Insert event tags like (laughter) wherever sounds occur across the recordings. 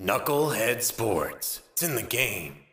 Knucklehead Sports. It's in the game.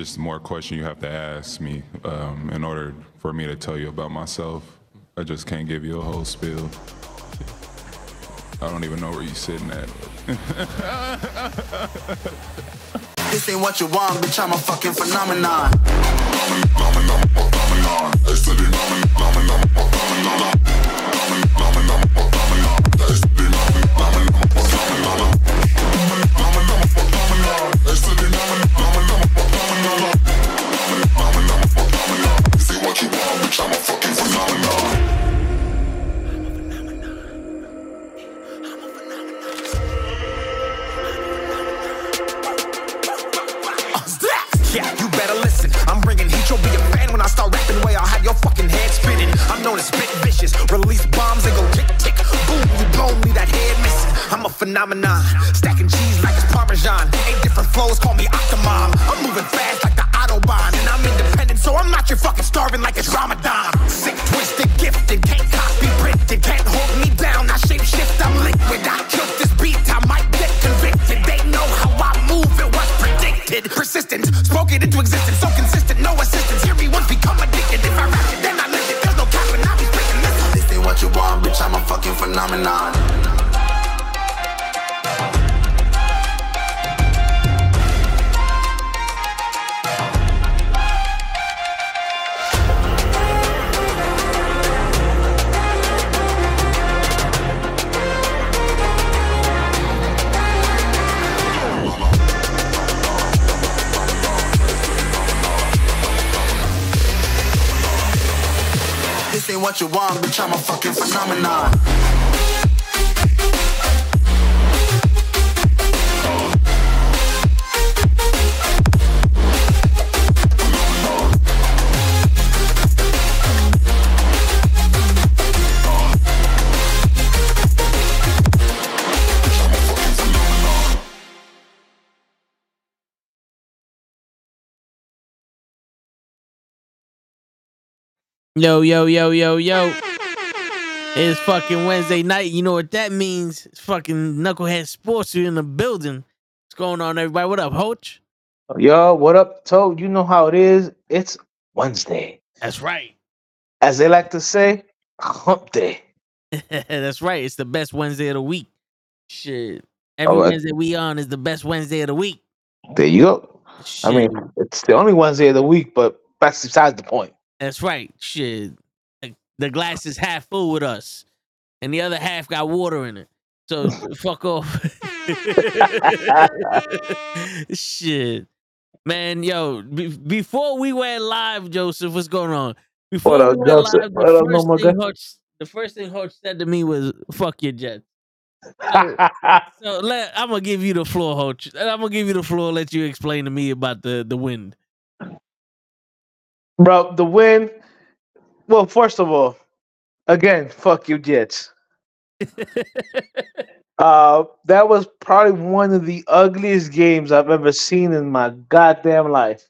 Just more question you have to ask me um, in order for me to tell you about myself. I just can't give you a whole spiel. I don't even know where you're sitting at. (laughs) This ain't what you want, bitch. I'm a fucking phenomenon. This ain't what you want, bitch. I'm a fucking phenomenon. When I start rapping. Way I'll have your fucking head spinning. I'm known as spit vicious. Release bombs and go tick tick. Boom, you blow me that head missing. I'm a phenomenon. Stacking cheese like it's Parmesan. Eight different flows, call me Octomom. I'm moving fast like the Autobahn. And I'm independent, so I'm not your fucking starving like it's Ramadan. Sick, twisted, gifted. Can't copy, printed. Can't hold me down. I shape shift, I'm liquid. I killed this beat. I might get convicted. They know how I move. It was predicted. Persistent, spoke it into existence. Phenomenon. This ain't what you want, bitch. I'm a fucking phenomenon. Yo, yo, yo, yo, yo. It's fucking Wednesday night. You know what that means? It's fucking Knucklehead Sports in the building. What's going on, everybody? What up, Hoach? Yo, what up, Toad? You know how it is. It's Wednesday. That's right. As they like to say, hump day. (laughs) That's right. It's the best Wednesday of the week. Shit. Every Oh, uh, Wednesday we on is the best Wednesday of the week. There you go. Shit. I mean, it's the only Wednesday of the week, but that's besides the point. That's right. Shit. The- glass is half full with us, and the other half got water in it. So (laughs) fuck off. (laughs) Shit. Man, yo, be- before we went live, Joseph, what's going on? Before What up, we went Joseph? live, What the, first Mama thing? Hutch, the first thing Hutch said to me was, fuck your Jets. (laughs) So let, I'm gonna give you the floor, Hutch. I'm gonna give you the floor, let you explain to me about the, the wind. Bro, the win. Well, first of all, again, fuck you, Jets. (laughs) Uh, that was probably one of the ugliest games I've ever seen in my goddamn life.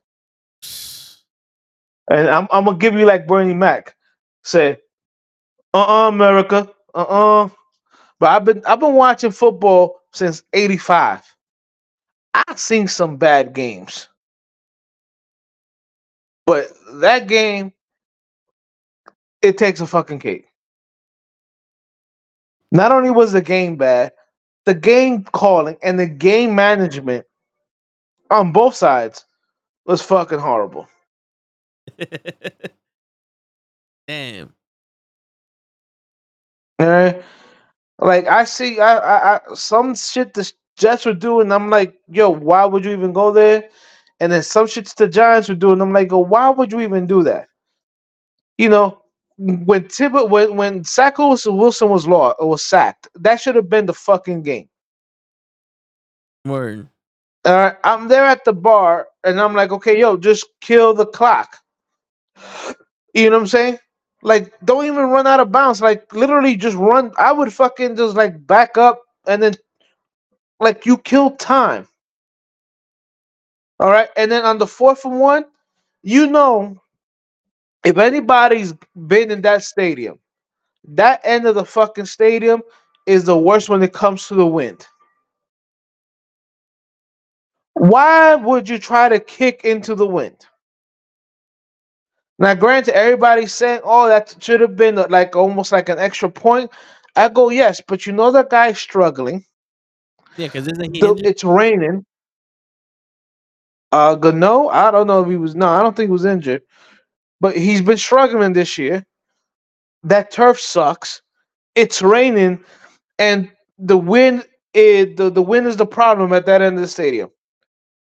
And I'm, I'm gonna give you like Bernie Mac. Say, uh uh America. Uh uh But I've been I've been watching football since '85. I've seen some bad games, but that game, it takes a fucking cake. Not only was the game bad, the game calling and the game management on both sides was fucking horrible. (laughs) Damn. Alright? Like I see, I, I, I some shit the Jets were doing. I'm like, yo, why would you even go there? And then some shits the Giants were doing. I'm like, oh, why would you even do that? You know, when Tibbet, when when Wilson Wilson was law was sacked, that should have been the fucking game. Word. All right, I'm there at the bar, and I'm like, okay, yo, just kill the clock. You know what I'm saying? Like, don't even run out of bounds. Like, literally, just run. I would fucking just like back up, and then, like, you kill time. All right, and then on the fourth and one, you know, if anybody's been in that stadium, that end of the fucking stadium is the worst when it comes to the wind. Why would you try to kick into the wind? Now, granted, everybody's saying, "Oh, that should have been like almost like an extra point." I go, "Yes," but you know that guy's struggling. Yeah, because isn't he The- it's raining. Uh, Gano, I don't know if he was. No, I don't think he was injured, but he's been struggling this year. That turf sucks. It's raining, and the wind. Is, the the wind is the problem at that end of the stadium.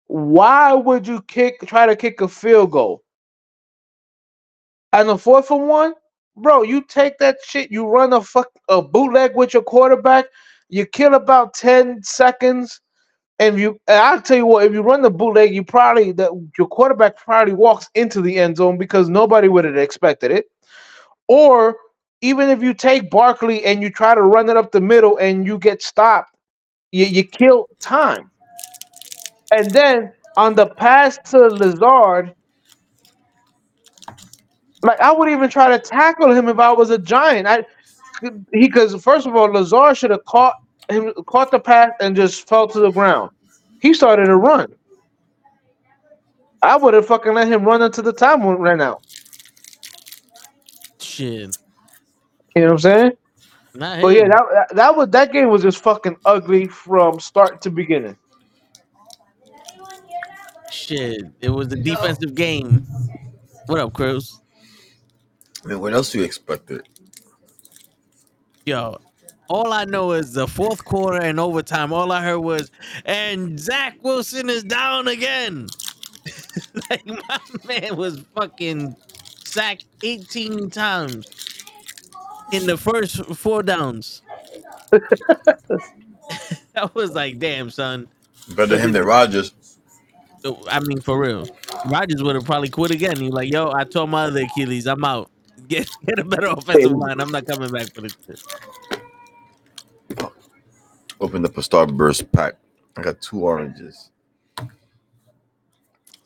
Why would you kick? Try to kick a field goal. And the fourth and one, bro, you take that shit. You run a fuck a bootleg with your quarterback. You kill about ten seconds. And you, and I'll tell you what, if you run the bootleg, you probably that your quarterback probably walks into the end zone because nobody would have expected it. Or even if you take Barkley and you try to run it up the middle and you get stopped, you, you kill time. And then on the pass to Lazard, like I would even try to tackle him if I was a giant. I he because first of all, Lazard should have caught him caught the pass and just fell to the ground. He started to run. I would have fucking let him run until the time went- ran out. Shit. You know what I'm saying? Not But yeah, him. that, that that was that game was just fucking ugly from start to beginning. Shit. It was a defensive game. What up, Cruz? I mean, what else do you expected? Yo, all I know is the fourth quarter and overtime. All I heard was, and Zach Wilson is down again. (laughs) like my man was fucking sacked 18 times in the first four downs. (laughs) I was like, damn, son. Better him than Rodgers. I mean, for real. Rodgers would have probably quit again. He's like, yo, I told my other Achilles, I'm out. (laughs) Get get a better offensive line. I'm not coming back for this. Shit." Opened up a Starburst pack. I got two oranges.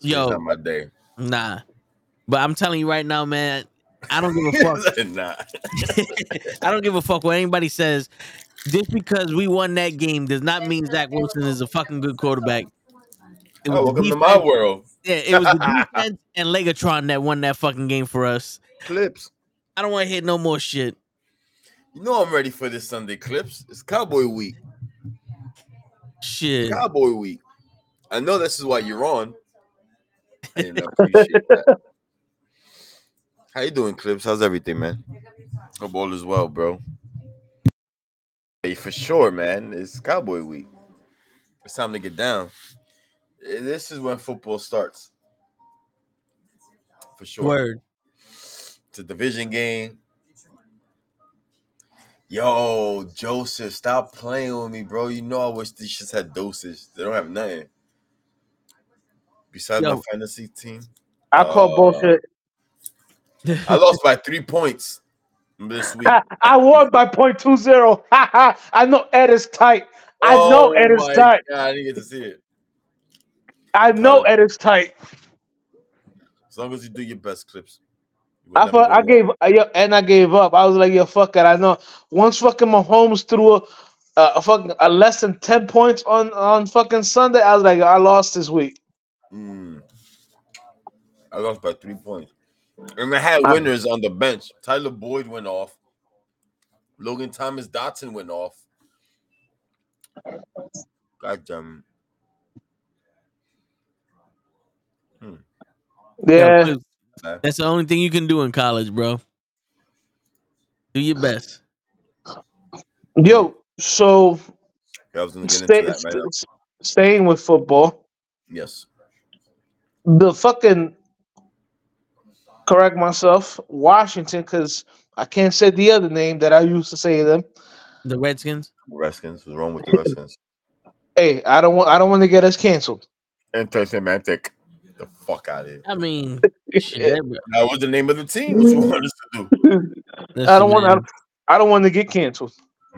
Yo, not my day. Nah. But I'm telling you right now, man, I don't give a fuck. (laughs) nah. (laughs) I don't give a fuck what anybody says. Just because we won that game does not mean Zach Wilson is a fucking good quarterback. It Oh, welcome the to my world. Yeah, it was the (laughs) defense and Legatron that won that fucking game for us. Clips. I don't want to hear no more shit. You know I'm ready for this Sunday clips. It's Cowboy Week. Shit. Cowboy Week. I know this is why you're on. I didn't appreciate that. How you doing, Clips? How's everything, man? Hope all is well, bro. Hey, for sure, man. It's Cowboy Week. It's time to get down. Eh, This is when football starts. For sure. Word. It's a division game. Yo, Joseph, stop playing with me, bro. You know I wish these shits had dosage. They don't have nothing. Besides Yo. my fantasy team, I call Uh, bullshit. (laughs) I lost by three points this week. (laughs) I won by point two zero. Ha (laughs) ha. I know Ed is tight. I know Ed is Oh tight. God, I didn't get to see it. I know Ed is tight. As long as you do your best clips. You will I never thought I gave uh, yeah, and I gave up. I was like, yeah, fuck it. I know once fucking Mahomes threw a, uh, a fucking a less than ten points on on fucking Sunday. I was like, I lost this week. Mm. I lost by three points. And I had I- winners on the bench. Tyler Boyd went off. Logan Thomas Dotson went off. God damn. Yeah, Yo, That's the only thing you can do in college, bro. Do your best. yo. So I was gonna get stay, into that, man. st- staying with football, Yes. the fucking correct myself, Washington, because I can't say the other name that I used to say them. The Redskins. Redskins. What's wrong with the Redskins? Hey, I don't want I don't want to get us canceled. Anti-Semitic. The fuck out of here. I mean, (laughs) shit, that- That was the name of the team. What you want us to do? (laughs) I don't want I, don't- I don't want to get canceled.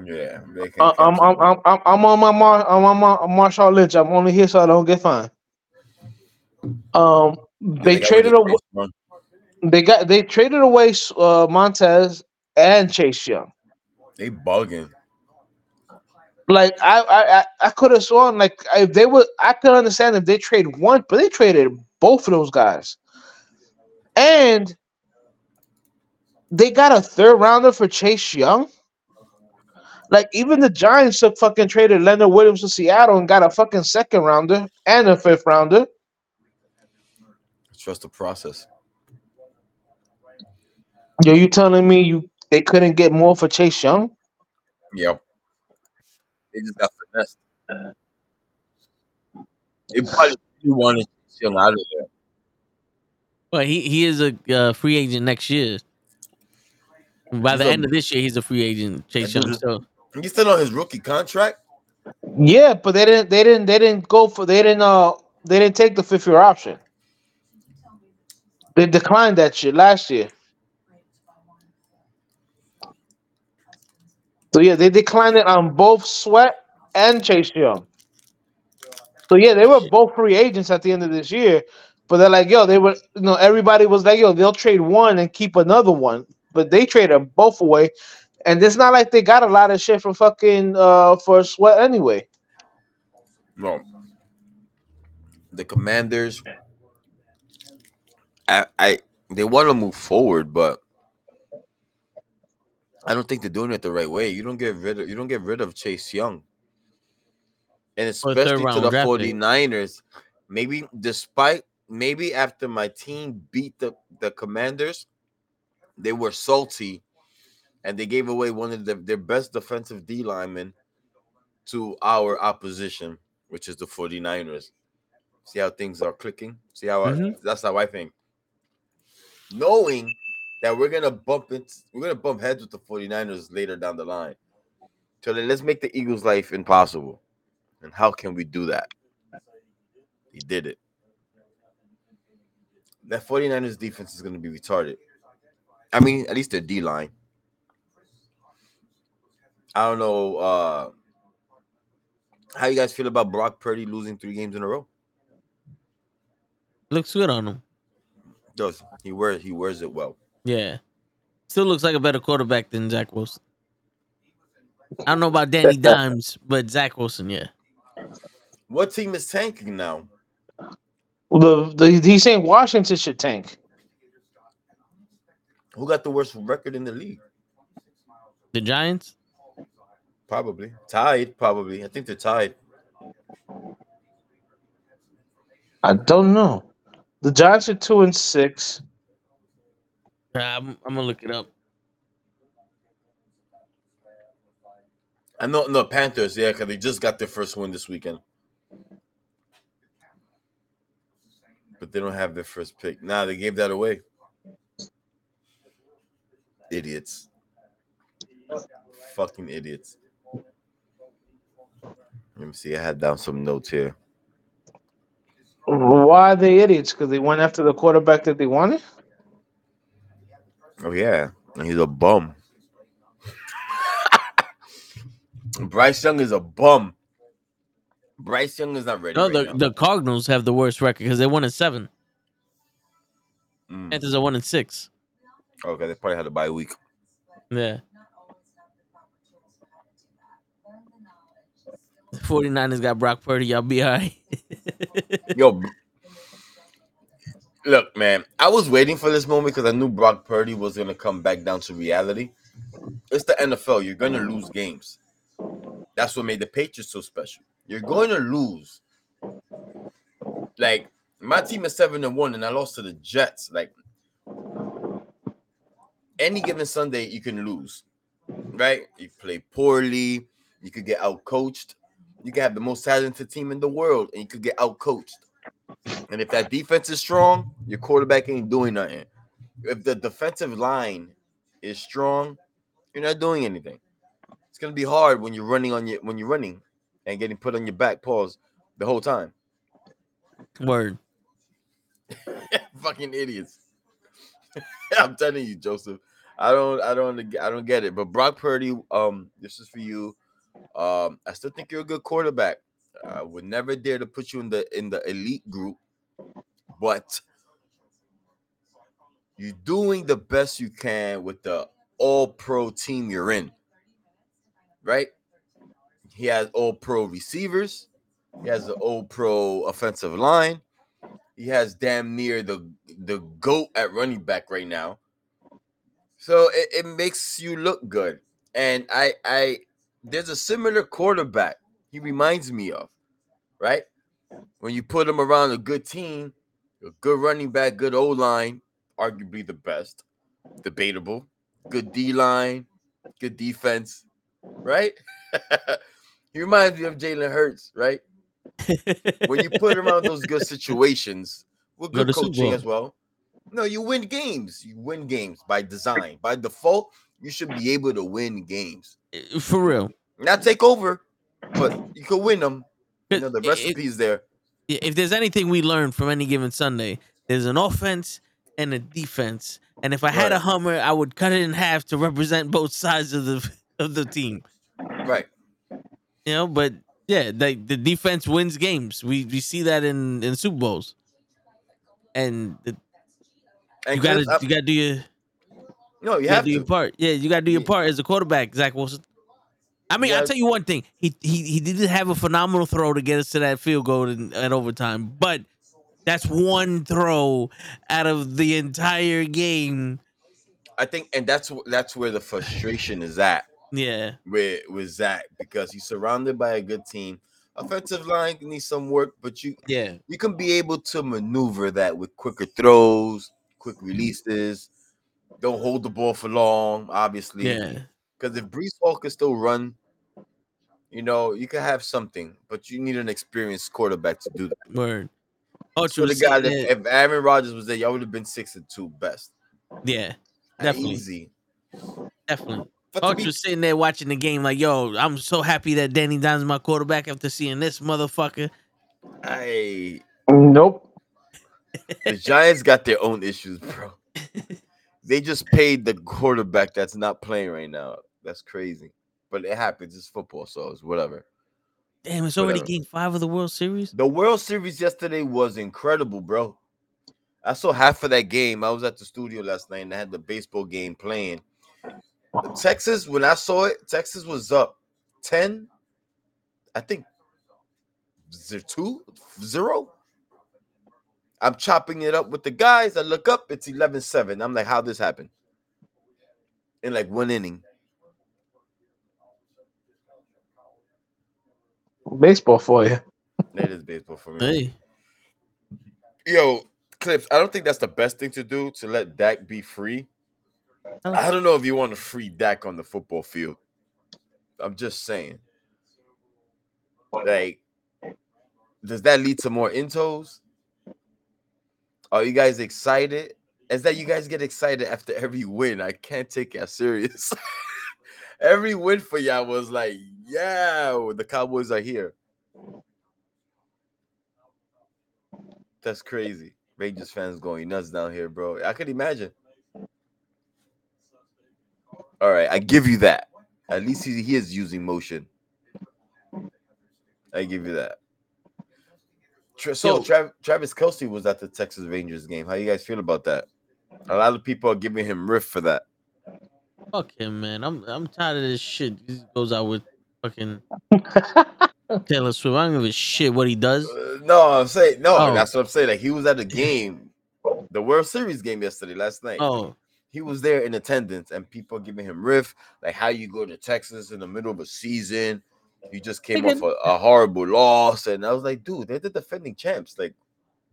Yeah, Uh, I'm, I'm I'm I'm I'm on my Mar- I'm on my Marshawn Lynch. I'm only here so I don't get fined. Um, they traded away. They got they traded away uh, Montez and Chase Young. They bugging. Like I I I, I could have sworn like if they were I could understand if they trade one, but they traded both of those guys, and they got a third rounder for Chase Young. Like even the Giants took fucking traded Leonard Williams to Seattle and got a fucking second rounder and a fifth rounder. Trust the process. Yo, you telling me you they couldn't get more for Chase Young? Yep. They just got finessed. They probably do want to out of there. But he he is a uh, free agent next year. By He's the a- end of this year, he's a free agent. Chase That Young. So He's still on his rookie contract. Yeah, but they didn't they didn't they didn't go for they didn't uh they didn't take the fifth year option. They declined that shit last year. So yeah, they declined it on both Sweat and Chase Young. So yeah, they were both free agents at the end of this year, but they're like, yo, they were, you know, everybody was like, yo, they'll trade one and keep another one, but they traded them both away, and it's not like they got a lot of shit for fucking uh for Sweat anyway. No. The Commanders. I, I they want to move forward, but I don't think they're doing it the right way. You don't get rid of you don't get rid of Chase Young. And Or a third especially to the draft pick. 49ers. Maybe despite maybe after my team beat the, the commanders, they were salty and they gave away one of the, their best defensive D linemen to our opposition, which is the 49ers. See how things are clicking? See how I, Mhm. that's how I think. Knowing that we're gonna bump it, we're gonna bump heads with the 49ers later down the line. So then let's make the Eagles' life impossible. And how can we do that? He did it. That 49ers defense is gonna be retarded. I mean, at least their D line. I don't know uh how you guys feel about Brock Purdy losing three games in a row. looks good on him. Does he wears he wears it well. Yeah. Still looks like a better quarterback than Zach Wilson. I don't know about Danny (laughs) Dimes, but Zach Wilson, yeah. What team is tanking now? The, the he's saying Washington should tank. Who got the worst record in the league? The Giants? Probably tied. Probably, I think they're tied. I don't know. The Giants are two and six. Uh, I'm, I'm gonna look it up. I know, no Panthers. Yeah, because they just got their first win this weekend, but they don't have their first pick. Nah, they gave that away. Idiots. Fucking idiots. Let me see. I had down some notes here. Why are they idiots? Because they went after the quarterback that they wanted. Oh yeah, he's a bum. (laughs) Bryce Young is a bum. Bryce Young is not ready. No, right the, now. the Cardinals have the worst record because they won in seven. Mm. Panthers are one in six. Okay, they probably had a bye week. Yeah. 49ers got Brock Purdy. Y'all be all right. Yo, look, man, I was waiting for this moment because I knew Brock Purdy was gonna come back down to reality. It's the NFL. You're gonna lose games. That's what made the Patriots so special. You're going to lose. Like my team is seven and one, and I lost to the Jets. Like any given Sunday, you can lose. Right? You play poorly. You could get out coached. You can have the most talented team in the world, and you could get out coached. And if that defense is strong, your quarterback ain't doing nothing. If the defensive line is strong, you're not doing anything. It's gonna be hard when you're running on your when you're running and getting put on your back paws the whole time. Word. (laughs) Fucking idiots. (laughs) I'm telling you, Joseph. I don't, I don't, I don't get it. But Brock Purdy, um, this is for you. Um, I still think you're a good quarterback. I would never dare to put you in the in the elite group, but you're doing the best you can with the all pro team you're in. Right? He has all pro receivers, he has the all pro offensive line, he has damn near the the goat at running back right now. So it, it makes you look good. And I I there's a similar quarterback he reminds me of, right? When you put him around a good team, a good running back, good O line, arguably the best, debatable, good D line, good defense, right? (laughs) he reminds me of Jalen Hurts, right? (laughs) When you put him around those good situations with Go good coaching as well, no, you win games. You win games by design, by default. You should be able to win games, For real. not take over, but you can win them. You know the recipe's there. If there's anything we learned from any given Sunday, there's an offense and a defense. And if I had a Hummer, I would cut it in half to represent both sides of the of the team. Right. You know, but yeah, the the defense wins games. We we see that in in Super Bowls. And the, And you gotta you gotta do your no, you you gotta do your part. Yeah, you gotta do your part as a quarterback, Zach Wilson. I mean, Yeah. I'll tell you one thing. He he he didn't have a phenomenal throw to get us to that field goal in, at overtime, but that's one throw out of the entire game. I think, and that's that's where the frustration is at Yeah. with with Zach because he's surrounded by a good team. Offensive line needs some work, but you Yeah. you can be able to maneuver that with quicker throws, quick mm-hmm. releases. Don't hold the ball for long, obviously. Yeah. Because if Breece Hall can still run, you know, you can have something, but you need an experienced quarterback to do that. Word. So Ultra the guy that if Aaron Rodgers was there, y'all would have been six and two best. Yeah, Definitely. Easy. definitely. But to be- Ultra sitting there watching the game like, yo, I'm so happy that Danny Dimes my quarterback after seeing this motherfucker. I Nope. the Giants got their own issues, bro. (laughs) They just paid the quarterback that's not playing right now. That's crazy. But it happens. It's football, so it's whatever. Damn, it's already game five of the World Series. The World Series yesterday was incredible, bro. I saw half of that game. I was at the studio last night and I had the baseball game playing. Texas, when I saw it, Texas was up 10, I think zero, two, zero. I'm chopping it up with the guys. I look up, it's 11 7. I'm like, how this happened? In like one inning. Baseball for you. That is baseball for me. Hey, Yo, Clips, I don't think that's the best thing to do to let Dak be free. Oh. I don't know if you want to free Dak on the football field. I'm just saying. Like, does that lead to more intos? Are you guys excited? Is that you guys get excited after every win? I can't take y'all serious. (laughs) every win for y'all was like, yeah, the Cowboys are here. That's crazy. Rangers fans going nuts down here, bro. I could imagine. All right, I give you that. At least he, he is using motion. I give you that. Tra- so Yo. Trav- Travis Kelce was at the Texas Rangers game. How you guys feel about that? A lot of people are giving him riff for that. fuck him, man. I'm I'm tired of this shit. He goes out with fucking (laughs) Taylor Swift. I don't give a shit what he does. Uh, no, I'm saying no. Oh. That's what I'm saying. Like he was at the game, the World Series game yesterday, last night. Oh, he was there in attendance and people giving him riff like how you go to Texas in the middle of a season. You just came off a, a horrible loss, and I was like, dude, they're the defending champs. Like,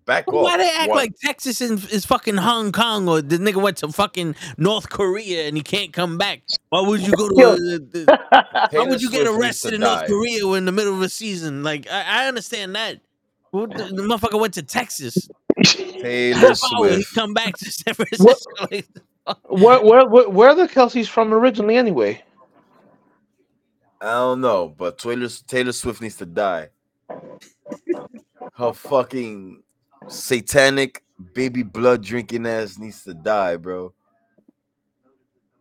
back off. why they act One. like Texas is, is fucking Hong Kong or the nigga went to fucking North Korea and he can't come back? Why would you go to? Yo. A, the- (laughs) why would you get arrested to in North die. Korea in the middle of a season? Like I, I understand that. Well, the, the motherfucker went to Texas. Taylor (laughs) How he come back to San Francisco? Like, where, where, where, where are the Kelces from originally, anyway? I don't know, but Taylor Taylor Swift needs to die. Her fucking satanic baby blood drinking ass needs to die, bro.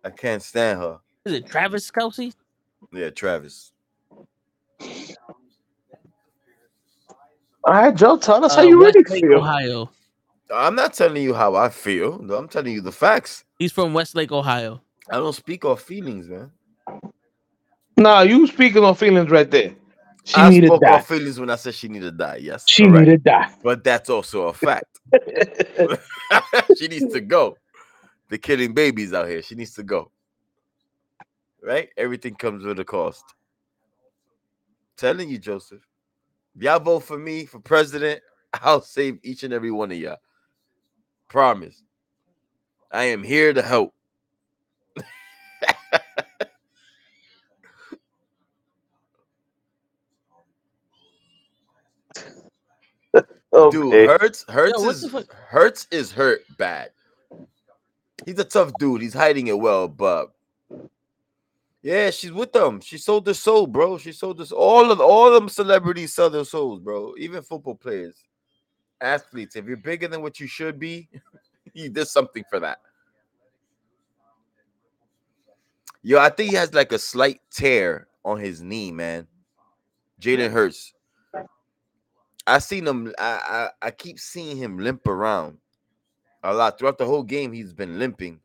I can't stand her. Is it Travis Kelce? Yeah, Travis. All right, Joe, tell us how Uh, you really Westlake, feel. Ohio. I'm not telling you how I feel. No, I'm telling you the facts. He's from Westlake, Ohio. I don't speak off feelings, man. Nah, you speaking on feelings right there. She I need to spoke die. off feelings when I said she needed to die. Yes, She correct. need to die. but that's also a fact. (laughs) (laughs) she needs to go. The killing babies out here. She needs to go. Right? Everything comes with a cost. telling you, Joseph. If y'all vote for me for president, (laughs) I'll save each and every one of y'all. Promise. I am here to help. (laughs) Dude, Okay. Hurts, Hurts Yo, what is? Hurts is hurt bad. He's a tough dude. He's hiding it well, but yeah, she's with them. She sold her soul, bro. She sold this. All of all them celebrities sell their souls, bro. Even football players, athletes. If you're bigger than what you should be, (laughs) you did something for that. Yo, I think he has like a slight tear on his knee, man. Jalen Hurts. I seen him. I, I I keep seeing him limp around a lot throughout the whole game. He's been limping.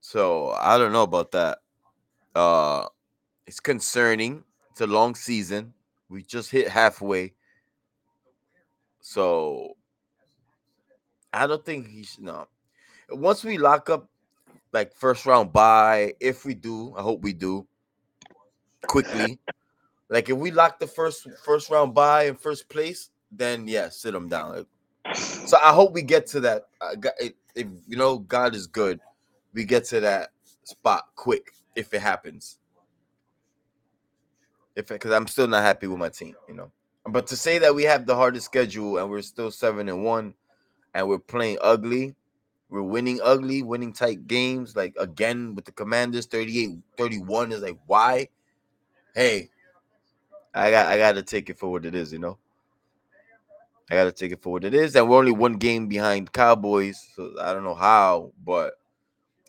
So I don't know about that. Uh, it's concerning. It's a long season. We just hit halfway. So I don't think he should. No. Once we lock up, like first round bye, if we do, I hope we do quickly. Like if we lock the first first round bye in first place, then yeah, sit them down. So I hope we get to that. Uh, if you know God is good, we get to that spot quick if it happens. If because I'm still not happy with my team, you know. But to say that we have the hardest schedule and we're still seven and one, and we're playing ugly, we're winning ugly, winning tight games, like again with the Commanders 38 31 is like why? Hey, I got I got to take it for what it is, you know. I got to take it for what it is, and we're only one game behind Cowboys, so I don't know how, but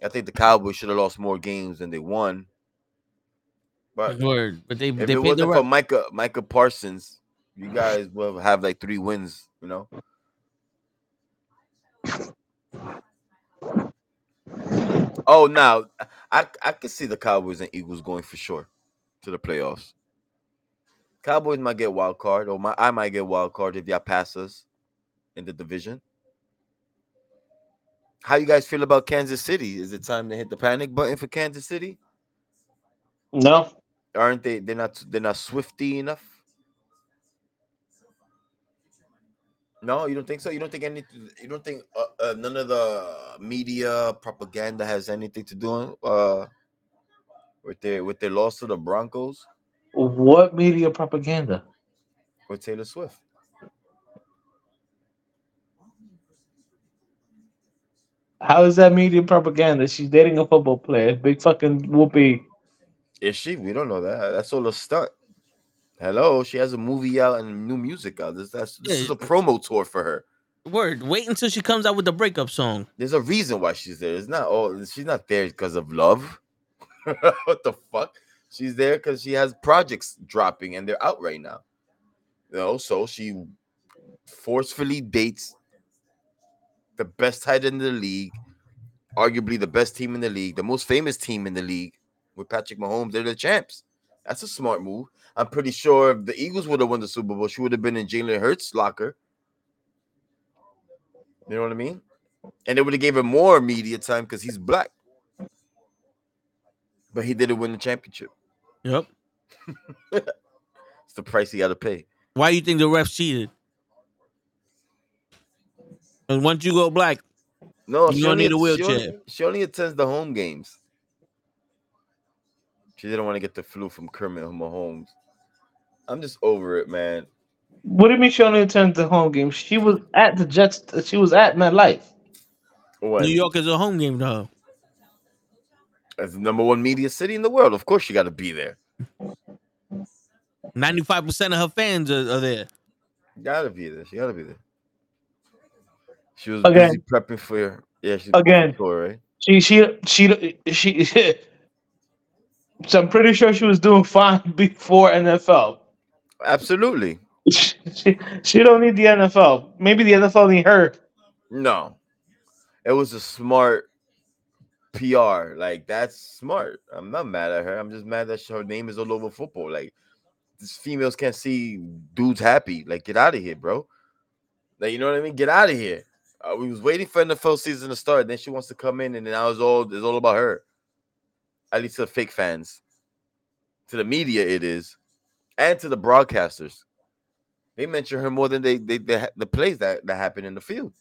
I think the Cowboys should have lost more games than they won. But Word, but they if they it wasn't for. Micah Micah Parsons, you guys will have like three wins, you know. Oh, now I I can see the Cowboys and Eagles going for sure to the playoffs. Cowboys might get wild card, or my, I might get wild card if y'all pass us in the division. How you guys feel about Kansas City? Is it time to hit the panic button for Kansas City? No. Aren't they? They're not. They're not swifty enough. No, you don't think so. You don't think any. You don't think uh, uh, none of the media propaganda has anything to do uh, with their with their loss to the Broncos What media propaganda? with Taylor Swift. How is that media propaganda? She's dating a football player. Big fucking whoopee. Is she? We don't know that. That's all a stunt. Hello, she has a movie out and new music out. This that's this is a promo tour for her. Word. Wait until she comes out with the breakup song. There's a reason why she's there. It's not all. She's not there because of love. (laughs) what the fuck? She's there because she has projects dropping and they're out right now. You know, so she forcefully dates the best tight end in the league, arguably the best team in the league, the most famous team in the league with Patrick Mahomes. They're the champs. That's a smart move. I'm pretty sure if the Eagles would have won the Super Bowl, she would have been in Jalen Hurts' locker. You know what I mean? And they would have gave him more media time because he's black. But he didn't win the championship. Yep. (laughs) It's the price he got to pay. Why do you think the refs cheated? And once you go black, No, You don't need a she wheelchair. only- She only attends the home games. She didn't want to get the flu from Kermit Mahomes. I'm just over it, man. What do you mean she only attended the home game? She was at the Jets. She was at MetLife. When? New York is a home game to her. As the number one media city in the world, of course you got to be there. Ninety-five percent of her fans are, are there. Gotta be there. She gotta be there. She was Again. busy prepping for your yeah. She's Again. tour, right? She she she she. (laughs) so I'm pretty sure she was doing fine (laughs) before NFL. Absolutely. She, (laughs) she don't need the NFL. Maybe the NFL need her. No, it was a smart PR. Like that's smart. I'm not mad at her. I'm just mad that her name is all over football. Like these females can't see dudes happy. Like get out of here, bro. Like you know what I mean? Get out of here. Uh, we was waiting for NFL season to start. Then she wants to come in, and then now it's all it's all about her. At least to the fake fans, to the media, it is, and to the broadcasters. They mention her more than they they, they the plays that that happened in the field.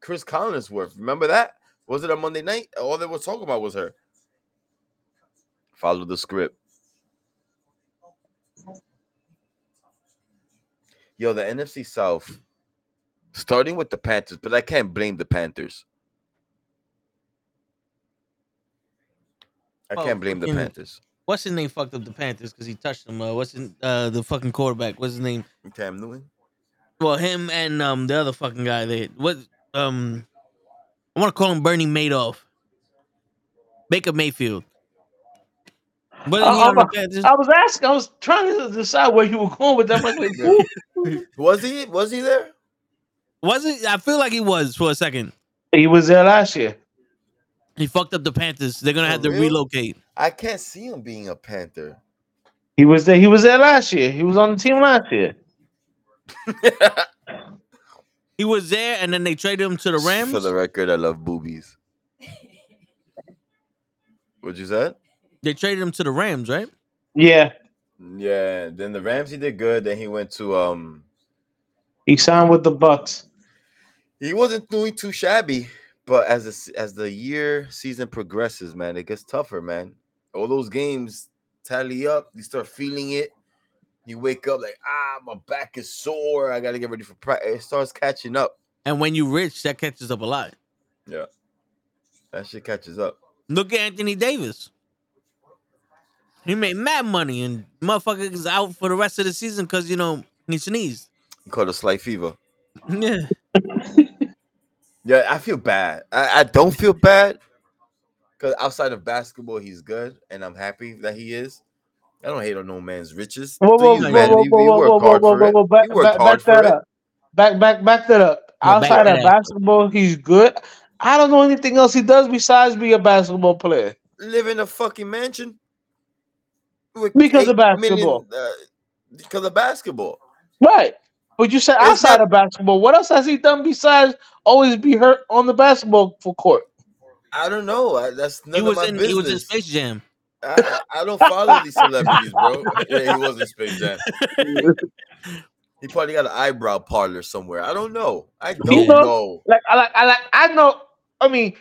Chris Collinsworth, remember that? Was it a Monday night? All they were talking about was her. Follow the script. Yo, the NFC South, starting with the Panthers, but I can't blame the Panthers. I Oh, can't blame the Panthers. What's his name? Fucked up the Panthers because he touched him. Uh, what's his, uh, the fucking quarterback? What's his name? Cam Newton. Well, him and um the other fucking guy. They what um I want to call him Bernie Madoff. Baker Mayfield. But I, he I- Panthers? I was asking. I was trying to decide where you were going with that. Like. (laughs) Was he? Was he there? was it? I feel like he was for a second. He was there last year. He fucked up the Panthers. They're gonna For have to real? relocate. I can't see him being a Panther. He was there. He was there last year. He was on the team last year. (laughs) He was there, and then they traded him to the Rams. For the record, I love boobies. What'd you say? they traded him to the Rams, right? Yeah, Yeah. Then the Rams he did good. Then he went to um. he signed with the Bucks. He wasn't doing too shabby, but as the, as the year season progresses, man, it gets tougher, man. All those games tally up. You start feeling it. You wake up like, ah, my back is sore. I got to get ready for practice. It starts catching up. And when you rich, that catches up a lot. Yeah. That shit catches up. Look at Anthony Davis. He made mad money, and motherfucker is out for the rest of the season because you know he sneezed. He caught a slight fever. (laughs) Yeah, (laughs) Yeah, I feel bad. I, I don't feel bad because outside of basketball, he's good, and I'm happy that he is. I don't hate on no man's riches. Whoa, Do whoa, you, whoa, whoa, whoa, whoa, whoa, whoa, whoa, whoa, back, back, back for that up. Back, back, back that up. No, Outside of basketball, he's good. I don't know anything else he does besides be a basketball player. Live in a fucking mansion Because of eight million, basketball. uh, because of basketball. Right. But you said It's outside not- of basketball, what else has he done besides always be hurt on the basketball for court? I don't know. I, that's none he of was my in business. he was in Space Jam. I, I don't follow these (laughs) celebrities, bro. (laughs) yeah, he was in Space Jam. He probably got an eyebrow parlor somewhere. I don't know. I don't You know- know. Like I like I like I know I mean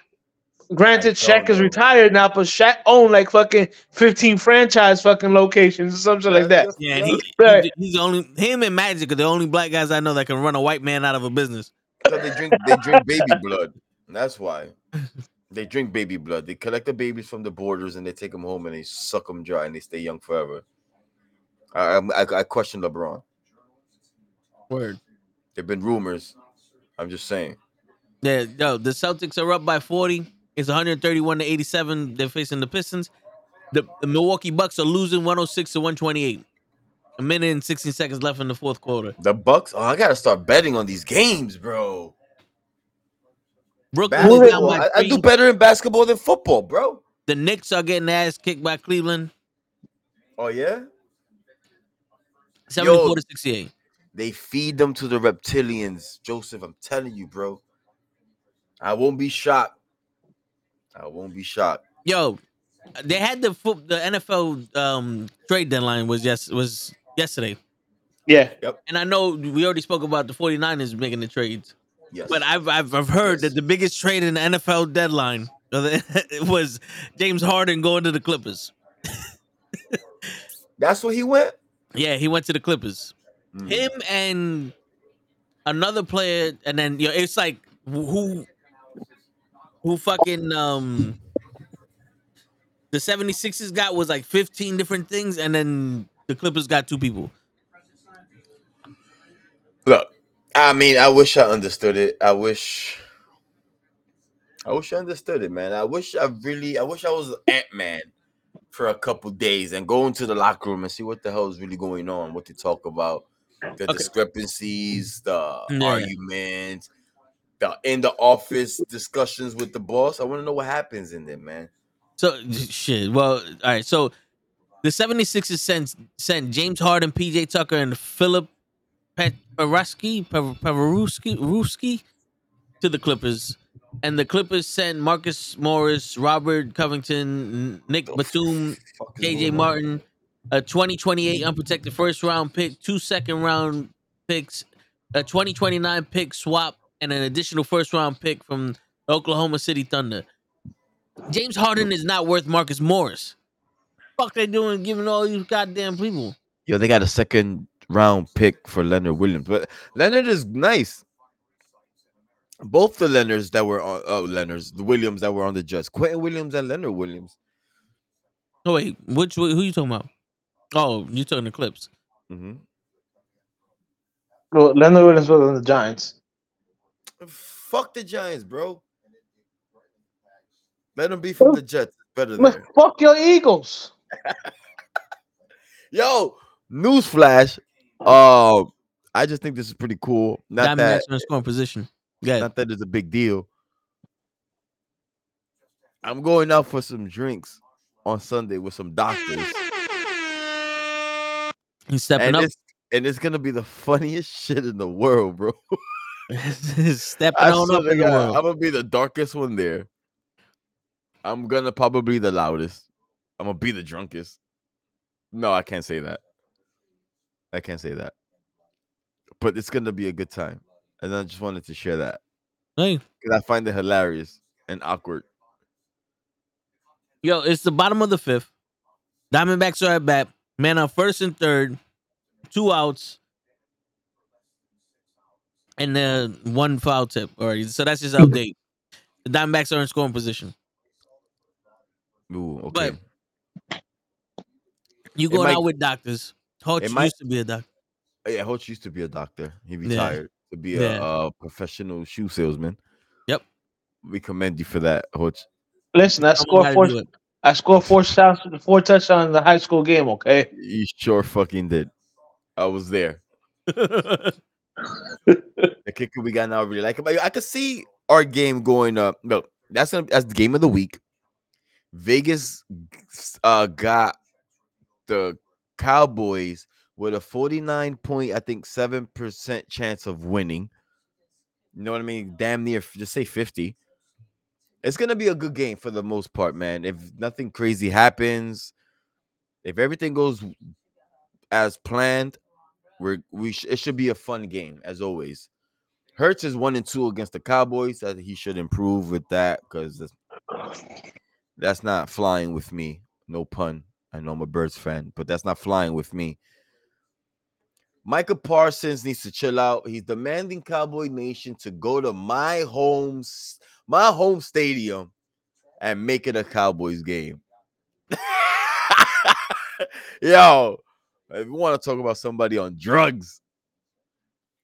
granted I don't Shaq is retired now, but Shaq owned like fucking 15 franchise fucking locations or something like that. Yeah, and he, Right. he- he's the only him and Magic are the only black guys I know that can run a white man out of a business. Because they drink they drink baby blood. That's why. They drink baby blood. They collect the babies from the borders and they take them home and they suck them dry and they stay young forever. I I, I question LeBron. Word. There've been rumors. I'm just saying. Yeah, yo, the Celtics are up by 40. It's 131 to 87. They're facing the Pistons. The, the Milwaukee Bucks are losing 106 to 128. A minute and 16 seconds left in the fourth quarter. The Bucks. Oh, I gotta start betting on these games, bro. Brooklyn. I, I do better in basketball than football, bro. The Knicks are getting ass kicked by Cleveland, Oh yeah. 74 to 68. They feed them to the reptilians, Joseph. I'm telling you, bro. I won't be shocked. I won't be shocked. Yo, they had the foot, the NFL um, trade deadline was yes was yesterday. Yeah. Yep. And I know we already spoke about the 49ers making the trades. Yes. But I've I've, I've heard Yes. that the biggest trade in the NFL deadline (laughs) was James Harden going to the Clippers. (laughs) That's where he went. Yeah, he went to the Clippers. Mm. Him and another player, and then you know, it's like who who fucking um the 76ers got was like 15 different things, and then the Clippers got two people. Look, I mean, I wish I understood it. I wish, I wish I understood it, man. I wish I really, I wish I was Ant Man for a couple days and go into the locker room and see what the hell is really going on, what they talk about, the Okay. discrepancies, the Yeah. arguments, the in the office discussions with the boss. I want to know what happens in there, man. So shit. Well, all right. So the 76ers sent sent James Harden, PJ Tucker, and Philip Pavarowski Pavarowski Ruski to the Clippers. And the Clippers sent Marcus Morris, Robert Covington, Nick Batum, KJ? Martin, a 2028 unprotected first round pick, two second round picks, a 2029 pick swap, and an additional first round pick from Oklahoma City Thunder. James Harden is not worth Marcus Morris. Fuck they doing giving all these goddamn people. Yo, they got a second round pick for Leonard Williams, but Leonard is nice. Both the Leonards that were on, oh, Leonards, the Williams that were on the Jets, Quinnen Williams and Leonard Williams. Oh wait, which who you talking about? Oh, you talking the clips. hmm Well, Leonard Williams was on the Giants. Fuck the Giants, bro. Let them be from the Jets. Better Man, there. fuck your Eagles. (laughs) Yo, newsflash. Uh, I just think this is pretty cool. Not Diamond that, Maxwell in scoring position. Yeah. not that it's a big deal. I'm going out for some drinks on Sunday with some doctors. He's stepping and up. it's and it's gonna be the funniest (laughs) shit in the world, bro. (laughs) (laughs) stepping I on up in the God, world. I'm gonna be the darkest one there. I'm gonna probably be the loudest. I'm gonna be the drunkest. No, I can't say that. I can't say that. But it's gonna be a good time, and I just wanted to share that Hey, because I find it hilarious and awkward. yo, it's the bottom of the fifth. Diamondbacks are at bat. Man on first and third, two outs, and then one foul tip. All right, so that's just update. The Diamondbacks are in scoring position. Ooh, okay. But- You going might- out with doctors? Hodge it might- used to be a doctor. Oh, yeah, Hoach used to be a doctor. He Yeah. retired to be a, Yeah. uh professional shoe salesman. Yep. We commend you for that, Hoach. Listen, I Someone scored four. do. I scored four shots, four touchdowns in the high school game. Okay, You sure fucking did. I was there. (laughs) The kicker we got now I really like him. I, I could see our game going up. No, that's gonna that's the game of the week. Vegas uh got the Cowboys with a 49 point, I think, seven percent chance of winning. You know what I mean? Damn near just say 50. It's gonna be a good game for the most part, man. If nothing crazy happens, if everything goes as planned, we're we sh- it should be a fun game as always. Hurts is one and two against the Cowboys. That he should improve with that because that's, not flying with me. No pun. I know I'm a Birds fan, but that's not flying with me. Micah Parsons needs to chill out. He's demanding Cowboy Nation to go to my home, my home stadium, and make it a Cowboys game. (laughs) Yo, if you want to talk about somebody on drugs,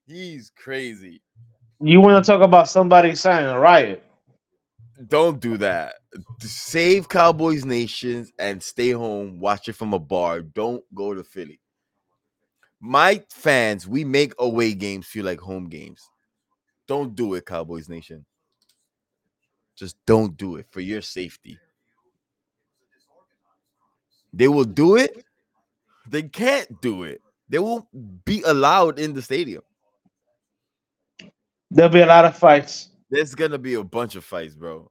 he's crazy. you want to talk about somebody signing a riot? Don't do that. Save Cowboys Nations and stay home. Watch it from a bar. Don't go to Philly. My fans, we make away games feel like home games. Don't do it, Cowboys Nation. Just don't do it for your safety. They will do it. They can't do it. They won't be allowed in the stadium. There'll be a lot of fights. There's gonna be a bunch of fights, bro.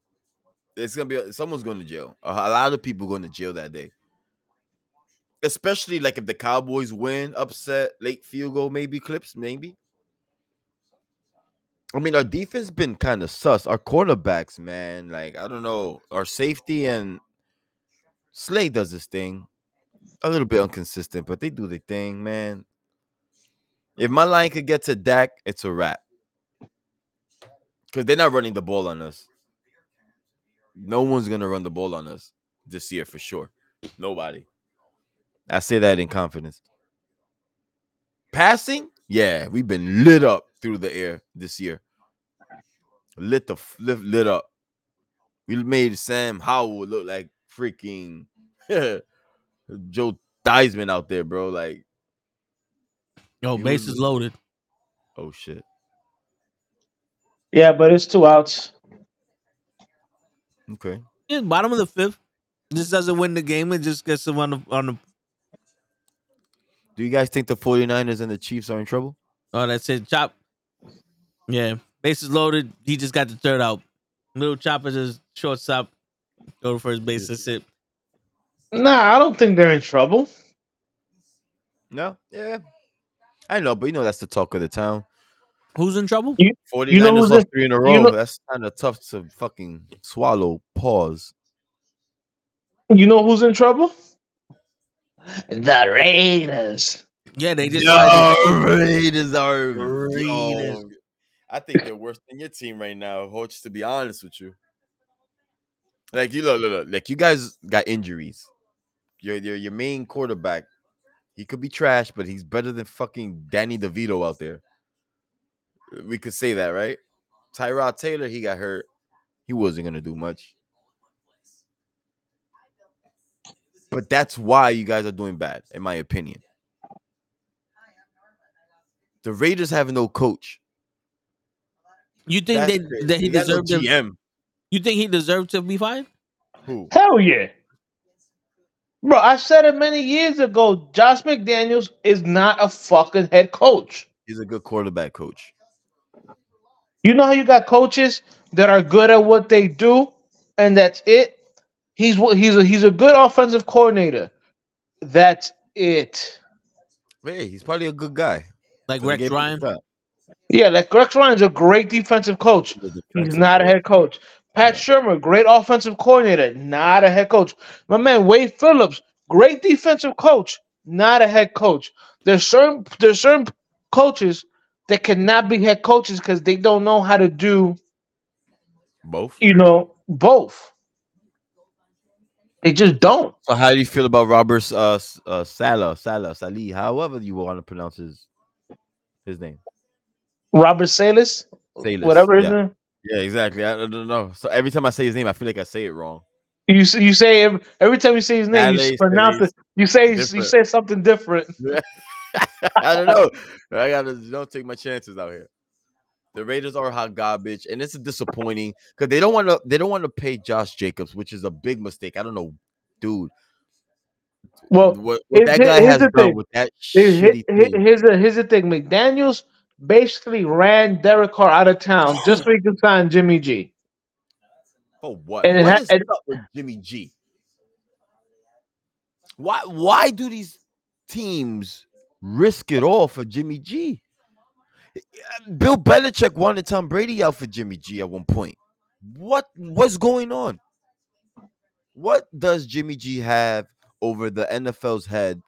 It's gonna be someone's going to jail. A, a lot of people going to jail that day. Especially like if the Cowboys win, upset, late field goal, maybe clips, maybe. I mean, our defense been kind of sus. Our quarterbacks, man, like I don't know, our safety and Slade does this thing. A little bit inconsistent, but they do the thing, man. If my line could get to Dak, it's a wrap. Because they're not running the ball on us. No one's gonna run the ball on us. this year for sure. Nobody. I say that in confidence. Passing, yeah, we've been lit up through the air this year. Lit the lit, lit up. We made Sam Howell look like freaking (laughs) Joe Theismann out there, bro. Like, Yo, You is loaded. oh shit. Yeah, but it's two outs. Okay. Yeah, bottom of the fifth. This doesn't win the game. It just gets them on the on the. Do you guys think the 49ers and the Chiefs are in trouble? Oh, that's it. Chop. Yeah, bases loaded. He just got the third out. Little chopper just shortstop. Go to first base. That's it. Nah, I don't think they're in trouble. No. Yeah. I know, but you know that's the talk of the town. Who's in trouble? 49ers You know who's lost in- three in a you know- that's kind of tough to fucking swallow. Pause. You know who's in trouble? The Raiders. Yeah, they just. Yo, Raiders are Raiders. yo, I think they're worse than your team right now, Hoach. To be honest with you, like you look, look, look, like you guys got injuries. Your your your main quarterback, he could be trash, but he's better than fucking Danny DeVito out there. We could say that, right? Tyrod Taylor, he got hurt. He wasn't gonna do much. But that's why you guys are doing bad, in my opinion. The Raiders have no coach. You think That's they, crazy. that he They got no deserved to? GM. You think he deserved to be fired? Who? Hell yeah. Bro, I said it many years ago. Josh McDaniels is not a fucking head coach. He's a good quarterback coach. You know how you got coaches that are good at what they do, and that's it. He's what he's a he's a good offensive coordinator. That's it. Hey, he's probably a good guy. Like So Rex gave him a Ryan? Yeah, like Rex Ryan's a great defensive coach. He's a He's defensive not a head coach. Pat Shurmur, great offensive coordinator, not a head coach. My man Wade Phillips, great defensive coach, not a head coach. There's certain there's certain coaches that cannot be head coaches because they don't know how to do, Both. you know, both. They just don't. So how do you feel about Robert uh, S- uh Salah, Salah, Salih, however you want to pronounce his his name? Robert Salas, Salas. whatever his yeah. name. Yeah, exactly. I, don't know. So every time I say his name, I feel like I say it wrong. You you say every, every time you say his name, you pronounce it. You say you say something different. (laughs) I don't know. I gotta don't take my chances out here. The Raiders are hot garbage, and this is disappointing because they don't want to. They don't want to pay Josh Jacobs, which is a big mistake. I don't know, dude. Well, What, what that guy has done thing. with that shitty team. here's the here's the thing. McDaniels basically ran Derek Carr out of town just so he could sign Jimmy G. For what? and it What ha- is and- up with Jimmy G? Why? Why do these teams risk it all for Jimmy G? Bill Belichick wanted Tom Brady out for Jimmy G at one point. What? What's going on? What does Jimmy G have over the NFL's head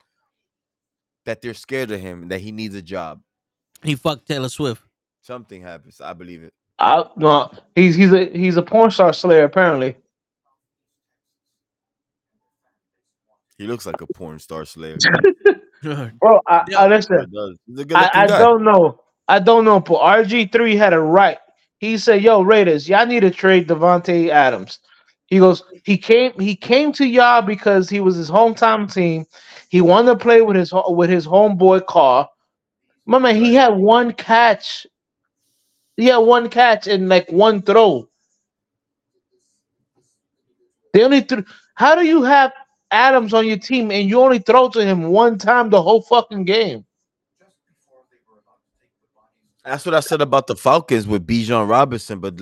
that they're scared of him? That he needs a job? He fucked Taylor Swift. Something happens. I believe it. I, no, he's he's a he's a porn star slayer apparently. He looks like a porn star slayer. (laughs) (laughs) Bro, I, Yeah. I listen. He does. He's a good I, I don't know. I don't know, but RG three had it right. He said, "Yo, Raiders, y'all need to trade Davante Adams." He goes, he came, he came to y'all because he was his hometown team. He wanted to play with his with his homeboy Carr. My man, he had one catch. He had one catch and like one throw. They only threw. How do you have Adams on your team and you only throw to him one time the whole fucking game? That's what I said about the Falcons with Bijan Robinson, but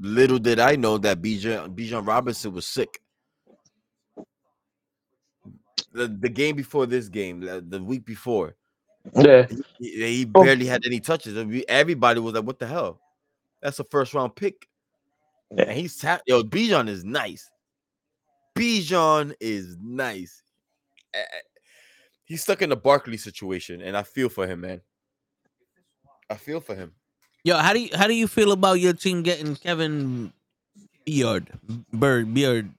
little did I know that Bijan Bijan Robinson was sick. The, the game before this game, the, the week before, Yeah. he, he Oh. barely had any touches. Everybody was like, "What the hell? That's a first round pick." Yeah. And he's ta- yo, Bijan is nice. Bijan is nice. He's stuck in the Barkley situation, and I feel for him, man. I feel for him. Yo, how do you how do you feel about your team getting Kevin Beard? Bird Beard.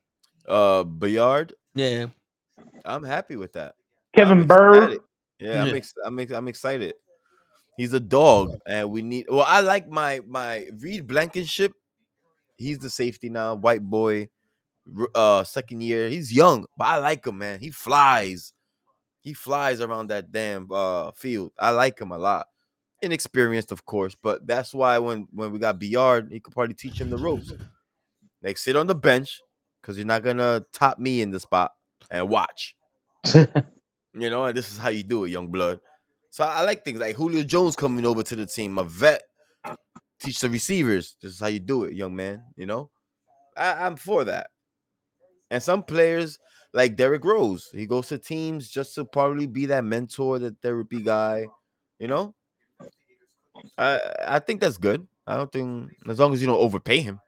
Uh, Byard. Yeah. I'm happy with that. Kevin Bird. Yeah, I'm ex- I'm ex- I'm excited. He's a dog, and we need. Well, I like my my Reed Blankenship. He's the safety now, white boy, uh, second year. He's young, but I like him, man. He flies. He flies around that damn uh field. I like him a lot. Inexperienced, of course, but that's why when when we got Byard, he could probably teach him the ropes. Like sit on the bench because you're not gonna top me in the spot and watch. (laughs) You know, and this is how you do it, young blood. So I like things like Julio Jones coming over to the team, a vet, teach the receivers. This is how you do it, young man. You know, I, I'm for that. And some players like Derrick Rose, he goes to teams just to probably be that mentor, that therapy guy. You know, I I think that's good. I don't think as long as you don't overpay him.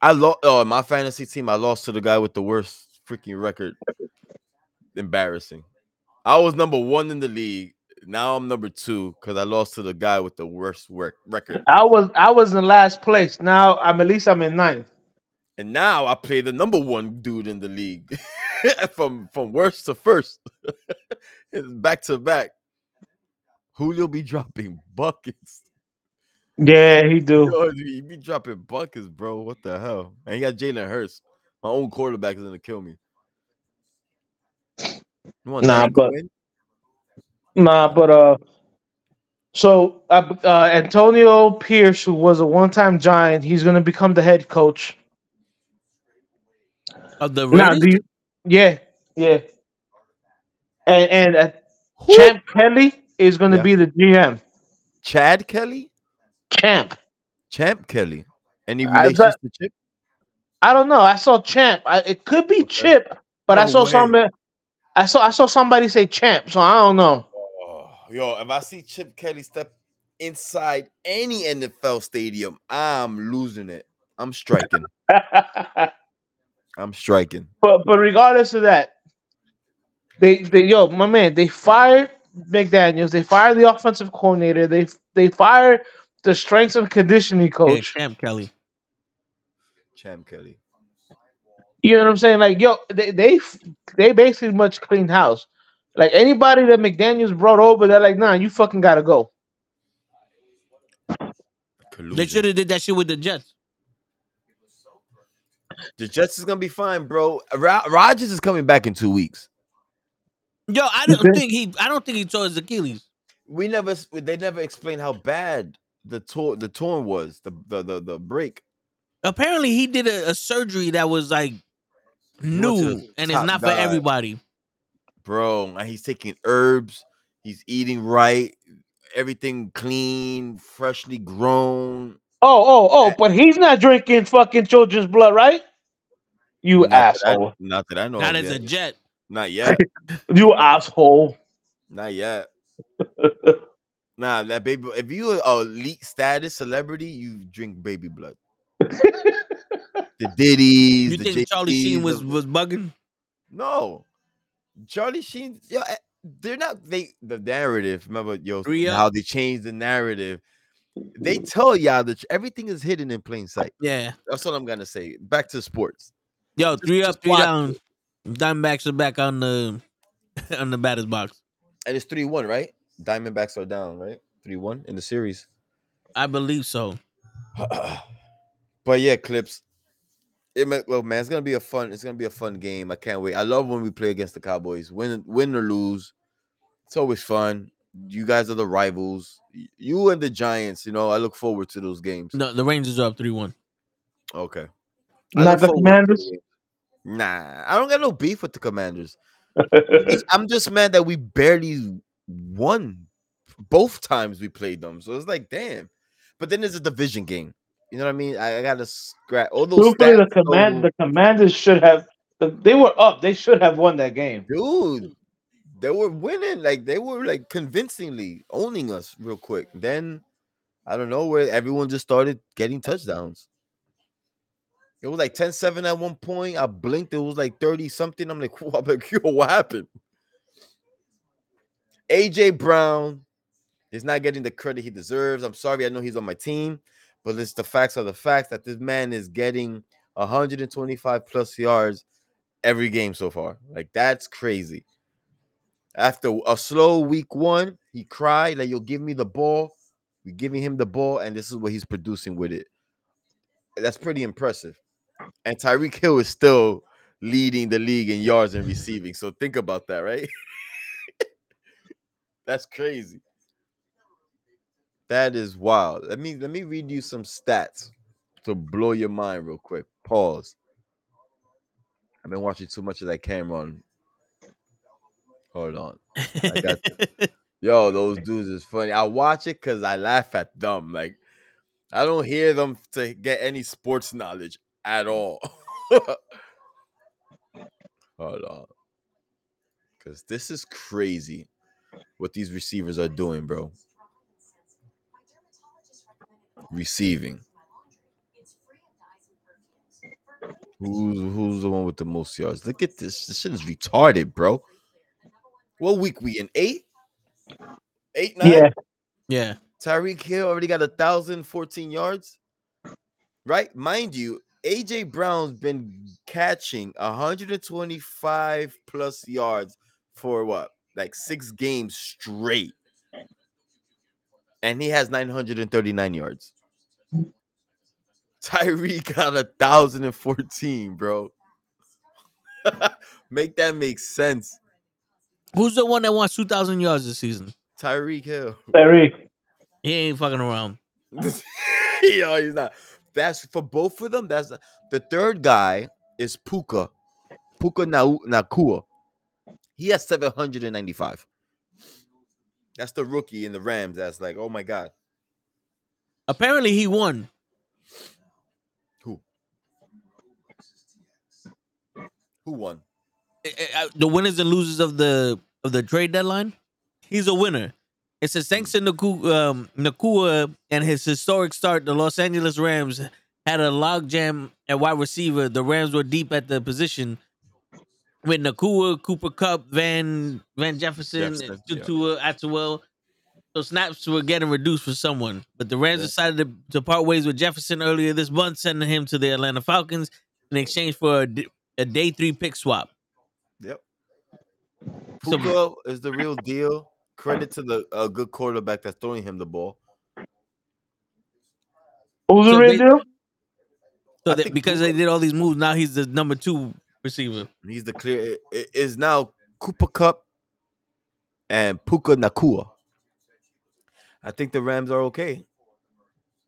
I lost. Oh, my fantasy team. I lost to the guy with the worst freaking record. Embarrassing. I was number one in the league. Now I'm number two because I lost to the guy with the worst work record. I was I was in last place. Now I'm at least I'm in ninth. And now I play the number one dude in the league. (laughs) from from worst to first. (laughs) it's back to back. Julio be dropping buckets. Yeah, he do. Yo, he be dropping buckets, bro. What the hell? And he got Jalen Hurts. My own quarterback is gonna kill me. You Nah, but- win? Nah, but uh, so uh, uh, Antonio Pierce, who was a one-time Giant, he's gonna become the head coach. Of the Now, do you, yeah, yeah, and and uh, Champ Kelly is gonna Yeah. be the GM. Chad Kelly, Champ. Champ Kelly. Any I relations to Chip? I don't know. I saw Champ. I, it could be Chip, but I saw way. somebody. I saw I saw somebody say Champ, so I don't know. Oh, yo, if I see Chip Kelly step inside any NFL stadium, I'm losing it. I'm striking. (laughs) I'm striking. But but regardless of that, they they yo my man they fired McDaniels. They fired the offensive coordinator. They they fired the strength and conditioning Yeah, coach. Champ Kelly. Champ Kelly. You know what I'm saying? Like yo, they they they basically much clean house. Like anybody that McDaniels brought over, they're like, nah, you fucking gotta go. They should have did that shit with the Jets. The Jets is gonna be fine, bro. Ro- Rodgers is coming back in two weeks. Yo, I don't think? think he. I don't think he tore his Achilles. We never, they never explained how bad the tour, the torn was, the the the, the break. Apparently, he did a, a surgery that was like new, and it's top not for guy. everybody. bro. And he's taking herbs. He's eating right. Everything clean, freshly grown. Oh oh oh, but he's not drinking fucking children's blood, right? You Not that I- asshole. not that I know. Not of as a. Jet. Not yet. (laughs) You asshole. Not yet. (laughs) Nah, that baby. If you a elite status celebrity, you drink baby blood. (laughs) the Diddy's. You the think Charlie Sheen was was bugging? No, Charlie Sheen. Yeah, eh, they're not. They the narrative. Remember, yo, Three how they changed the narrative. They tell y'all that everything is hidden in plain sight. Yeah. That's what I'm gonna say. Back to sports. Yo, three up, three down. Diamondbacks are back on the (laughs) on the batters box. And it's three one, right? Diamondbacks are down, right? Three one in the series. I believe so. (clears throat) but yeah, clips. It ma- well, man, it's gonna be a fun. It's gonna be a fun game. I can't wait. I love when we play against the Cowboys. Win, win or lose, it's always fun. You guys are the rivals. You and the Giants. You know, I look forward to those games. No, the Rangers are up three one. Okay. I Not the Commanders? Nah, I don't got no beef with the Commanders. (laughs) I'm just mad that we barely won both times we played them. So it's like, damn. But then there's a division game. You know what I mean? I, I gotta scratch all those. The stats go- command the commanders should have they were up. They should have won that game. dude, they were winning. Like they were like convincingly owning us real quick. Then I don't know where everyone just started getting touchdowns. It was like 10-7 at one point. I blinked, it was like 30 something. I'm like, (laughs) what, like, yo, what happened? AJ Brown is not getting the credit he deserves. I'm sorry, I know he's on my team, But it's the facts are the facts that this man is getting 125 plus yards every game so far. Like that's crazy. After a slow week one, he cried like, "You'll give me the ball." We're giving him the ball, and this is what he's producing with it. That's pretty impressive. And Tyreek Hill is still leading the league in yards and receiving. So think about that, right? (laughs) That's crazy. That is wild. Let me let me read you some stats to blow your mind real quick. Pause. I've been watching too much of that Cameron. Hold on. I got (laughs) Yo, those dudes is funny. I watch it because I laugh at them. Like, I don't hear them to get any sports knowledge at all. (laughs) Hold on. Because this is crazy what these receivers are doing, bro. Receiving. Who's who's the one with the most yards? Look at this. This shit is retarded, bro. What week we in? Eight? Eight, nine? Yeah. yeah. Tyreek Hill already got a thousand fourteen yards. Right? Mind you, AJ Brown's been catching 125 plus yards for what? Like six games straight. And he has 939 yards. Tyreek got a thousand and fourteen, bro. (laughs) make that make sense. Who's the one that wants 2,000 yards this season? Tyreek Hill. Tyreek. He ain't fucking around. (laughs) Yo, he's not. That's for both of them. That's the third guy is Puka. Puka Na- Nacua. He has 795. That's the rookie in the Rams. That's like, oh my god. Apparently, he won. Who? Who won? Eh, eh, uh, The winners and losers of the of the trade deadline. He's a winner. It says thanks to Naku, um, Nacua and his historic start, the Los Angeles Rams had a logjam at wide receiver. The Rams were deep at the position with Nacua, Cooper Kupp, Van Van Jefferson, Jefferson, and yeah. Atwell. So snaps were getting reduced for someone, but the Rams Yeah. decided to, to part ways with Jefferson earlier this month, sending him to the Atlanta Falcons in exchange for a day three pick swap. Yep. So- Puka is the real deal. Credit to the uh, good quarterback that's throwing him the ball. Who's the real they- deal? So that, because Puka- they did all these moves, now he's the number two receiver. He's the clear. It, it is now Cooper Kupp and Puka Nacua. I think the Rams are okay.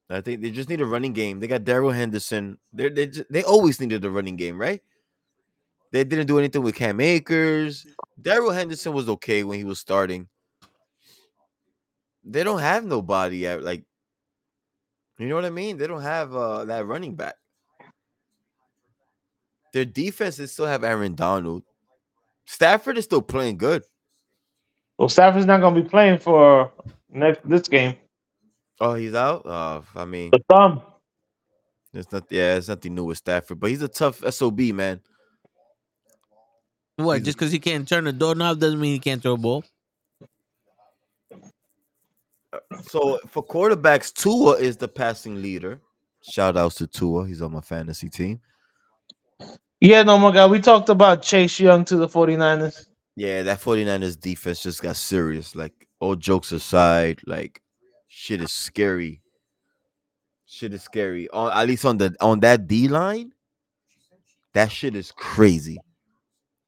I think they just need a running game. They got Darrell Henderson. They they they always needed a running game, right? They didn't do anything with Cam Akers. Darrell Henderson was okay when he was starting. They don't have nobody at like, you know what I mean? They don't have uh that running back. Their defense still have Aaron Donald. Stafford is still playing good. Well, Stafford's not gonna be playing for next this game. Oh, he's out. Uh, I mean, The thumb. it's not. Yeah, it's nothing new with Stafford, but he's a tough sob man. What? He's Just because he can't turn the doorknob doesn't mean he can't throw a ball. So for quarterbacks, Tua is the passing leader. Shout outs to Tua. He's on my fantasy team. Yeah, no my God. We talked about Chase Young to the 49ers. Yeah, that 49ers defense just got serious. Like, all jokes aside, like shit is scary. Shit is scary. On at least on the on that D line, that shit is crazy.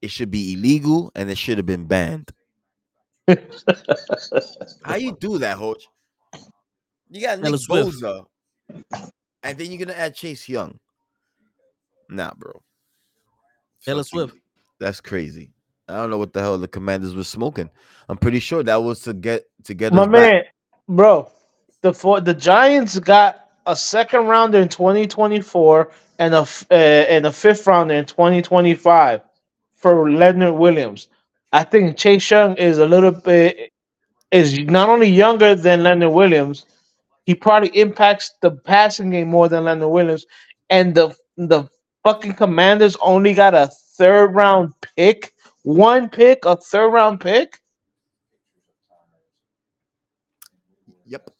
It should be illegal and it should have been banned. How you do that, Hoch? You got Nick. Bosa, and then you're gonna add Chase Young. Nah, bro. Taylor Swift. That's crazy. I don't know what the hell the Commanders were smoking. I'm pretty sure that was to get to get My back. man, bro, the four, the Giants got a second rounder in 2024 and a uh, and a fifth rounder in 2025 for Leonard Williams. I think Chase Young is a little bit is not only younger than Leonard Williams, he probably impacts the passing game more than Leonard Williams. And the the fucking Commanders only got a third round pick, one pick, a third round pick. Yep.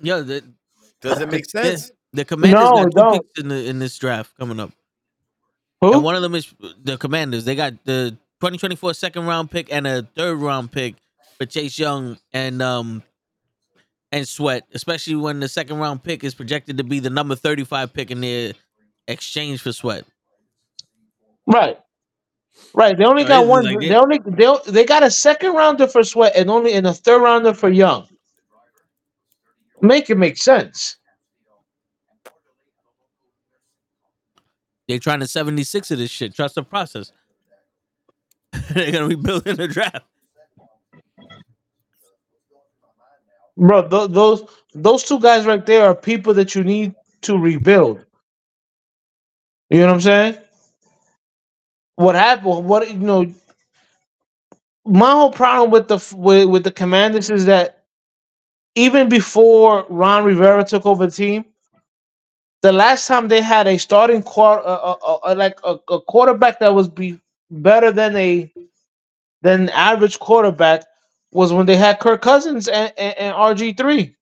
Yeah, the, Does it make sense? The Commanders No, got two don't. picks in the in this draft coming up, Who? and one of them is the Commanders. They got the 2024 second round pick and a third round pick for Chase Young and um and Sweat, especially when the second round pick is projected to be the number 35 pick in the exchange for Sweat. Right. Right. They only Oh, got is one. like they it? only they, they got a second rounder for Sweat and only and a third rounder for Young. Make it make sense. They're trying to 76 of this shit. Trust the process. (laughs) They're gonna be building the draft. Bro, th- those those two guys right there are people that you need to rebuild. You know what I'm saying? What happened? What you know? My whole problem with the f- with, with the Commanders is that even before Ron Rivera took over the team, the last time they had a starting quarter, uh, uh, uh, like a, a quarterback that was be better than a than average quarterback was when they had Kirk Cousins and, and, and RG three.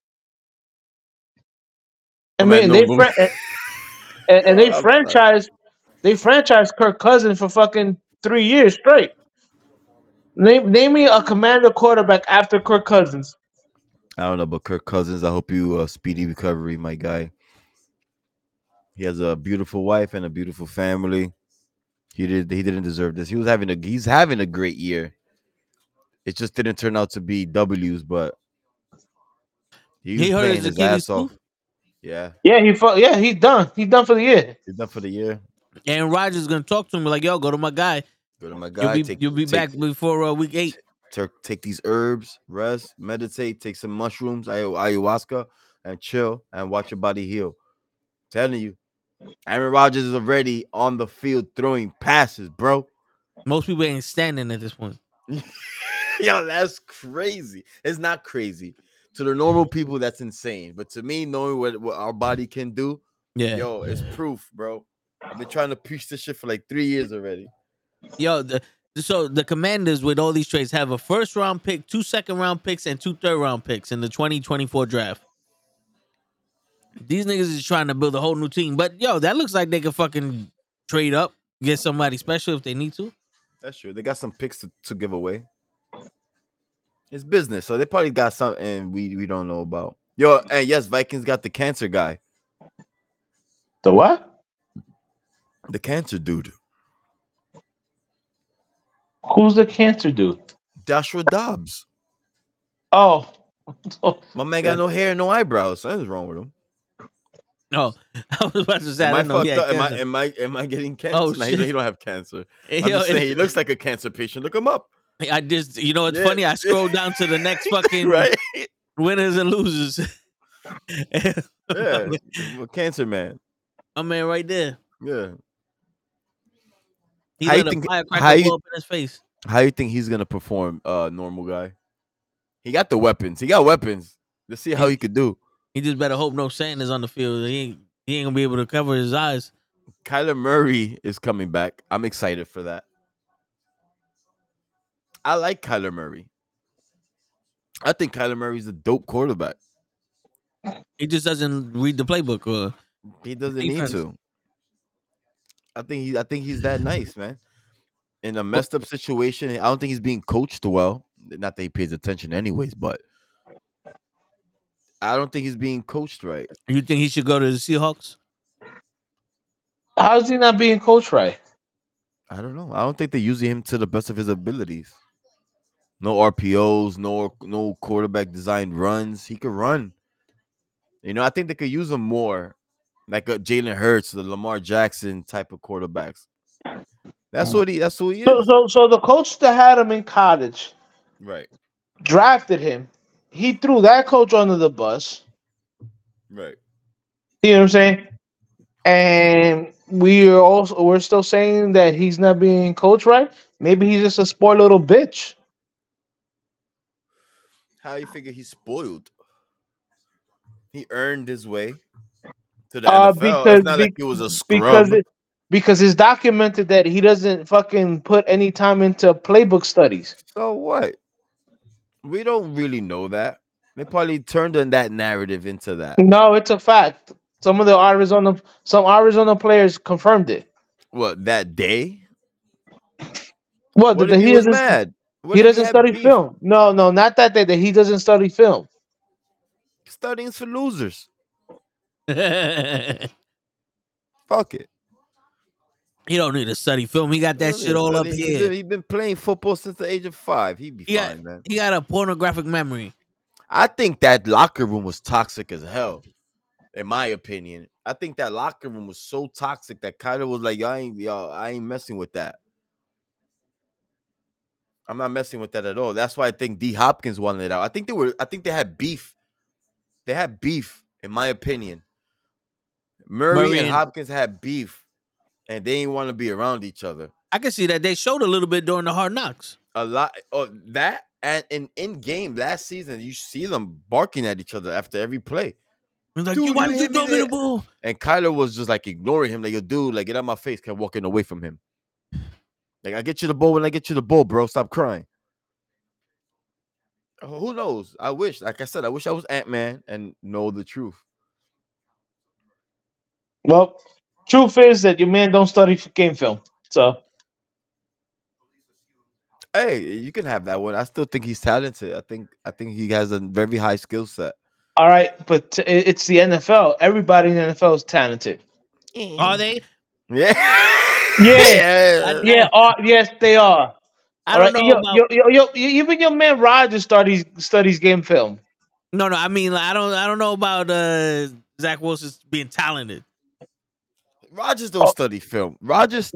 I mean, they fran- and, and, they (laughs) franchise they franchised Kirk Cousins for fucking three years straight. Name name me a commander quarterback after Kirk Cousins. I don't know, but Kirk Cousins, I hope you uh, speedy recovery, my guy. He has a beautiful wife and a beautiful family. He did. He didn't deserve this. He was having a. He's having a great year. It just didn't turn out to be W's, but he, He hurt playing his his Achilles ass too? off. Yeah, Yeah, he fu- yeah, he's done. He's done for the year. he's done for the year. Aaron Rodgers is gonna talk to him like, "Yo, go to my guy. Go to my You'll guy. be take, you'll be take- back before uh, week eight. Take, take these herbs, rest, meditate, take some mushrooms, ayahu- ayahuasca, and chill and watch your body heal. telling you, Aaron Rodgers is already on the field throwing passes, bro. Most people ain't standing at this point. (laughs) Yo, that's crazy. It's not crazy. To the normal people, that's insane. But to me, knowing what, what our body can do, Yeah. yo, it's proof, bro. I've been trying to preach this shit for like three years already. Yo, the, so the Commanders with all these trades have a first round pick, two second round picks, and two third round picks in the 2024 draft. These niggas is trying to build a whole new team, but yo, that looks like they could fucking trade up, get somebody special if they need to. That's true. They got some picks to, to give away. It's business, so they probably got something we, we don't know about. Yo, and yes, Vikings got the cancer guy, The what? The cancer dude, Who's the cancer dude? Joshua Dobbs. Oh, (laughs) My man got no hair, no eyebrows. Something's wrong with him. Oh, (laughs) I was about to say, Am I I don't know. fucked Yeah, up? Am I am I am I getting cancer? Oh, no, he, don't- shit. he don't have cancer. (laughs) I'm Yo, just saying he looks like a cancer patient. Look him up. I just, you know, it's Yeah. funny. I scroll down to the next fucking right? winners and losers. Yeah, a cancer man. My man, right there. Yeah. He How you think- how you- blow up in his face. How you think he's gonna perform? Uh, normal guy. He got the weapons. He got weapons. Let's see how he could do. He just better hope no sand is on the field. He ain't, he ain't gonna be able to cover his eyes. Kyler Murray is coming back. I'm excited for that. I like Kyler Murray. I think Kyler Murray's a dope quarterback. He just doesn't read the playbook. Or He doesn't Defense. need to. I think he I think he's that nice, man. In a messed up situation, I don't think he's being coached well. Not that he pays attention anyways, but I don't think he's being coached right. you think he should go to the Seahawks? how's he not being coached right? I don't know. I don't think they're using him to the best of his abilities. No RPOs, no no quarterback designed runs. He could run. You know, I think they could use him more, like a Jalen Hurts, the Lamar Jackson type of quarterbacks. That's mm. what he. That's who he So, is. so, so the coach that had him in college Right. drafted him. He threw that coach under the bus. Right. You know what I'm saying? And we are also we're still saying that he's not being coached right. Maybe he's just a spoiled little bitch. How you figure he's spoiled? He earned his way to the Uh, NFL. because it's not like be- he was a scrub. because it, because it's documented that he doesn't fucking put any time into playbook studies. so what? We don't really know that. They probably turned on that narrative into that. No, it's a fact. Some of the Arizona, some Arizona players confirmed it. What that day? Well, What that if he he was doesn't, mad? What he doesn't had study beef? film. No, no, not that day. That he doesn't study film. Studying's for losers. He (laughs) Fuck it. He don't need to study film. He got that shit all up He's here. He's been playing football since the age of five. He'd be He got, fine, man. he got a pornographic memory. I think that locker room was toxic as hell. In my opinion, I think that locker room was so toxic that Kyler was like, "Y'all ain't, y'all, I ain't messing with that. I'm not messing with that at all." That's why I think D Hopkins wanted it out. I think they were, I think they had beef. They had beef, in my opinion. Murray, Murray and and- Hopkins had beef, and they didn't want to be around each other. I can see that they showed a little bit during the hard knocks. a lot oh that and in in game last season you see them barking at each other after every play. He's like, Dude, "You- why did you throw me the ball? and Kyler was just like ignoring him like yo dude like get out of my face kept walking away from him. Like I get you the ball when I get you the ball bro. Stop crying. Who knows? I wish like I said I wish I was Ant-Man and know the truth Well, truth is that your man don't study f- game film. So hey you can have that one I still think he's talented I think I think he has a very high skill set all right, but t- it- it's the NFL. Everybody in the NFL is talented. Are they? (laughs) yeah Yeah. Yeah, uh, yes, they are. I All don't right, know yo, about. yo, yo, yo, even your man Rodgers studies studies game film. No, no. I mean, like, I don't. I don't know about uh Zach Wilson being talented. Rodgers don't oh. study film. Rodgers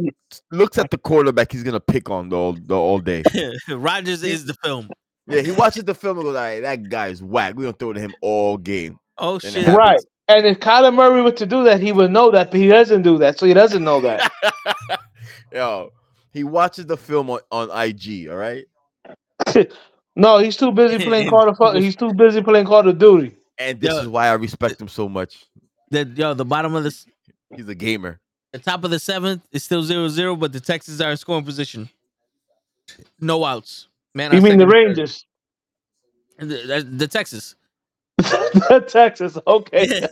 looks at the quarterback he's gonna pick on the all, the all day. (laughs) Rodgers is the film. Yeah, he watches the film and goes, "All right, that guy's whack. We're gonna throw to him all game." Oh Then shit! Right. And if Kyler Murray were to do that, he would know that, but he doesn't do that, so he doesn't know that. (laughs) Yo, he watches the film on, on IG. All right, (laughs) no, he's too busy playing Call of Fu- He's too busy playing Call of Duty. and this Yo. is why I respect him so much. The yo, the bottom of the s- He's a gamer. the top of the seventh is still zero zero, but the Texans are in scoring position. No outs. Man, You our mean the second and third. Rangers? The, the, the Texas. (laughs) Texas. Okay. (laughs)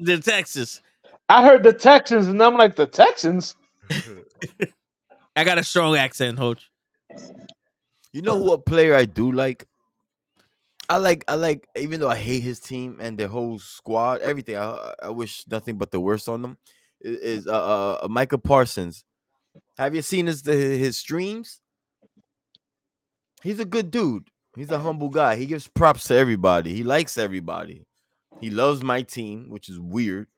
the Texas. I heard the Texans, and I'm like, the Texans? (laughs) I got a strong accent, Hoach. You know what player I do like? I like I like even though I hate his team and their whole squad, everything. I, I wish nothing but the worst on them. Is uh, uh Micah Parsons. Have you seen his his streams? He's a good dude. He's a humble guy. He gives props to everybody. He likes everybody. He loves my team, which is weird.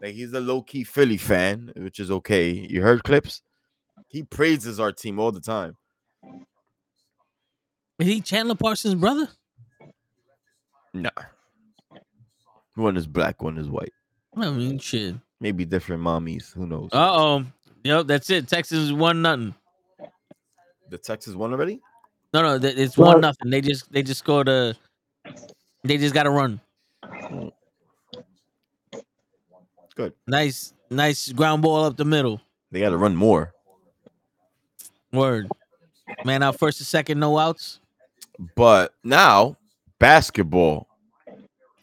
Like he's a low key Philly fan, which is okay. You heard clips? He praises our team all the time. Is he Chandler Parsons' brother? Nah. One is black, one is white. I mean, shit. Maybe different mommies. Who knows? Uh oh. Yep, that's it. Texas one nothing. the Texas won already? No, no, th- it's Well- one nothing. They just they just scored a. They just got to run. Good. Nice, nice ground ball up the middle. They got to run more. Word. Man, out first and second, no outs. But now, basketball.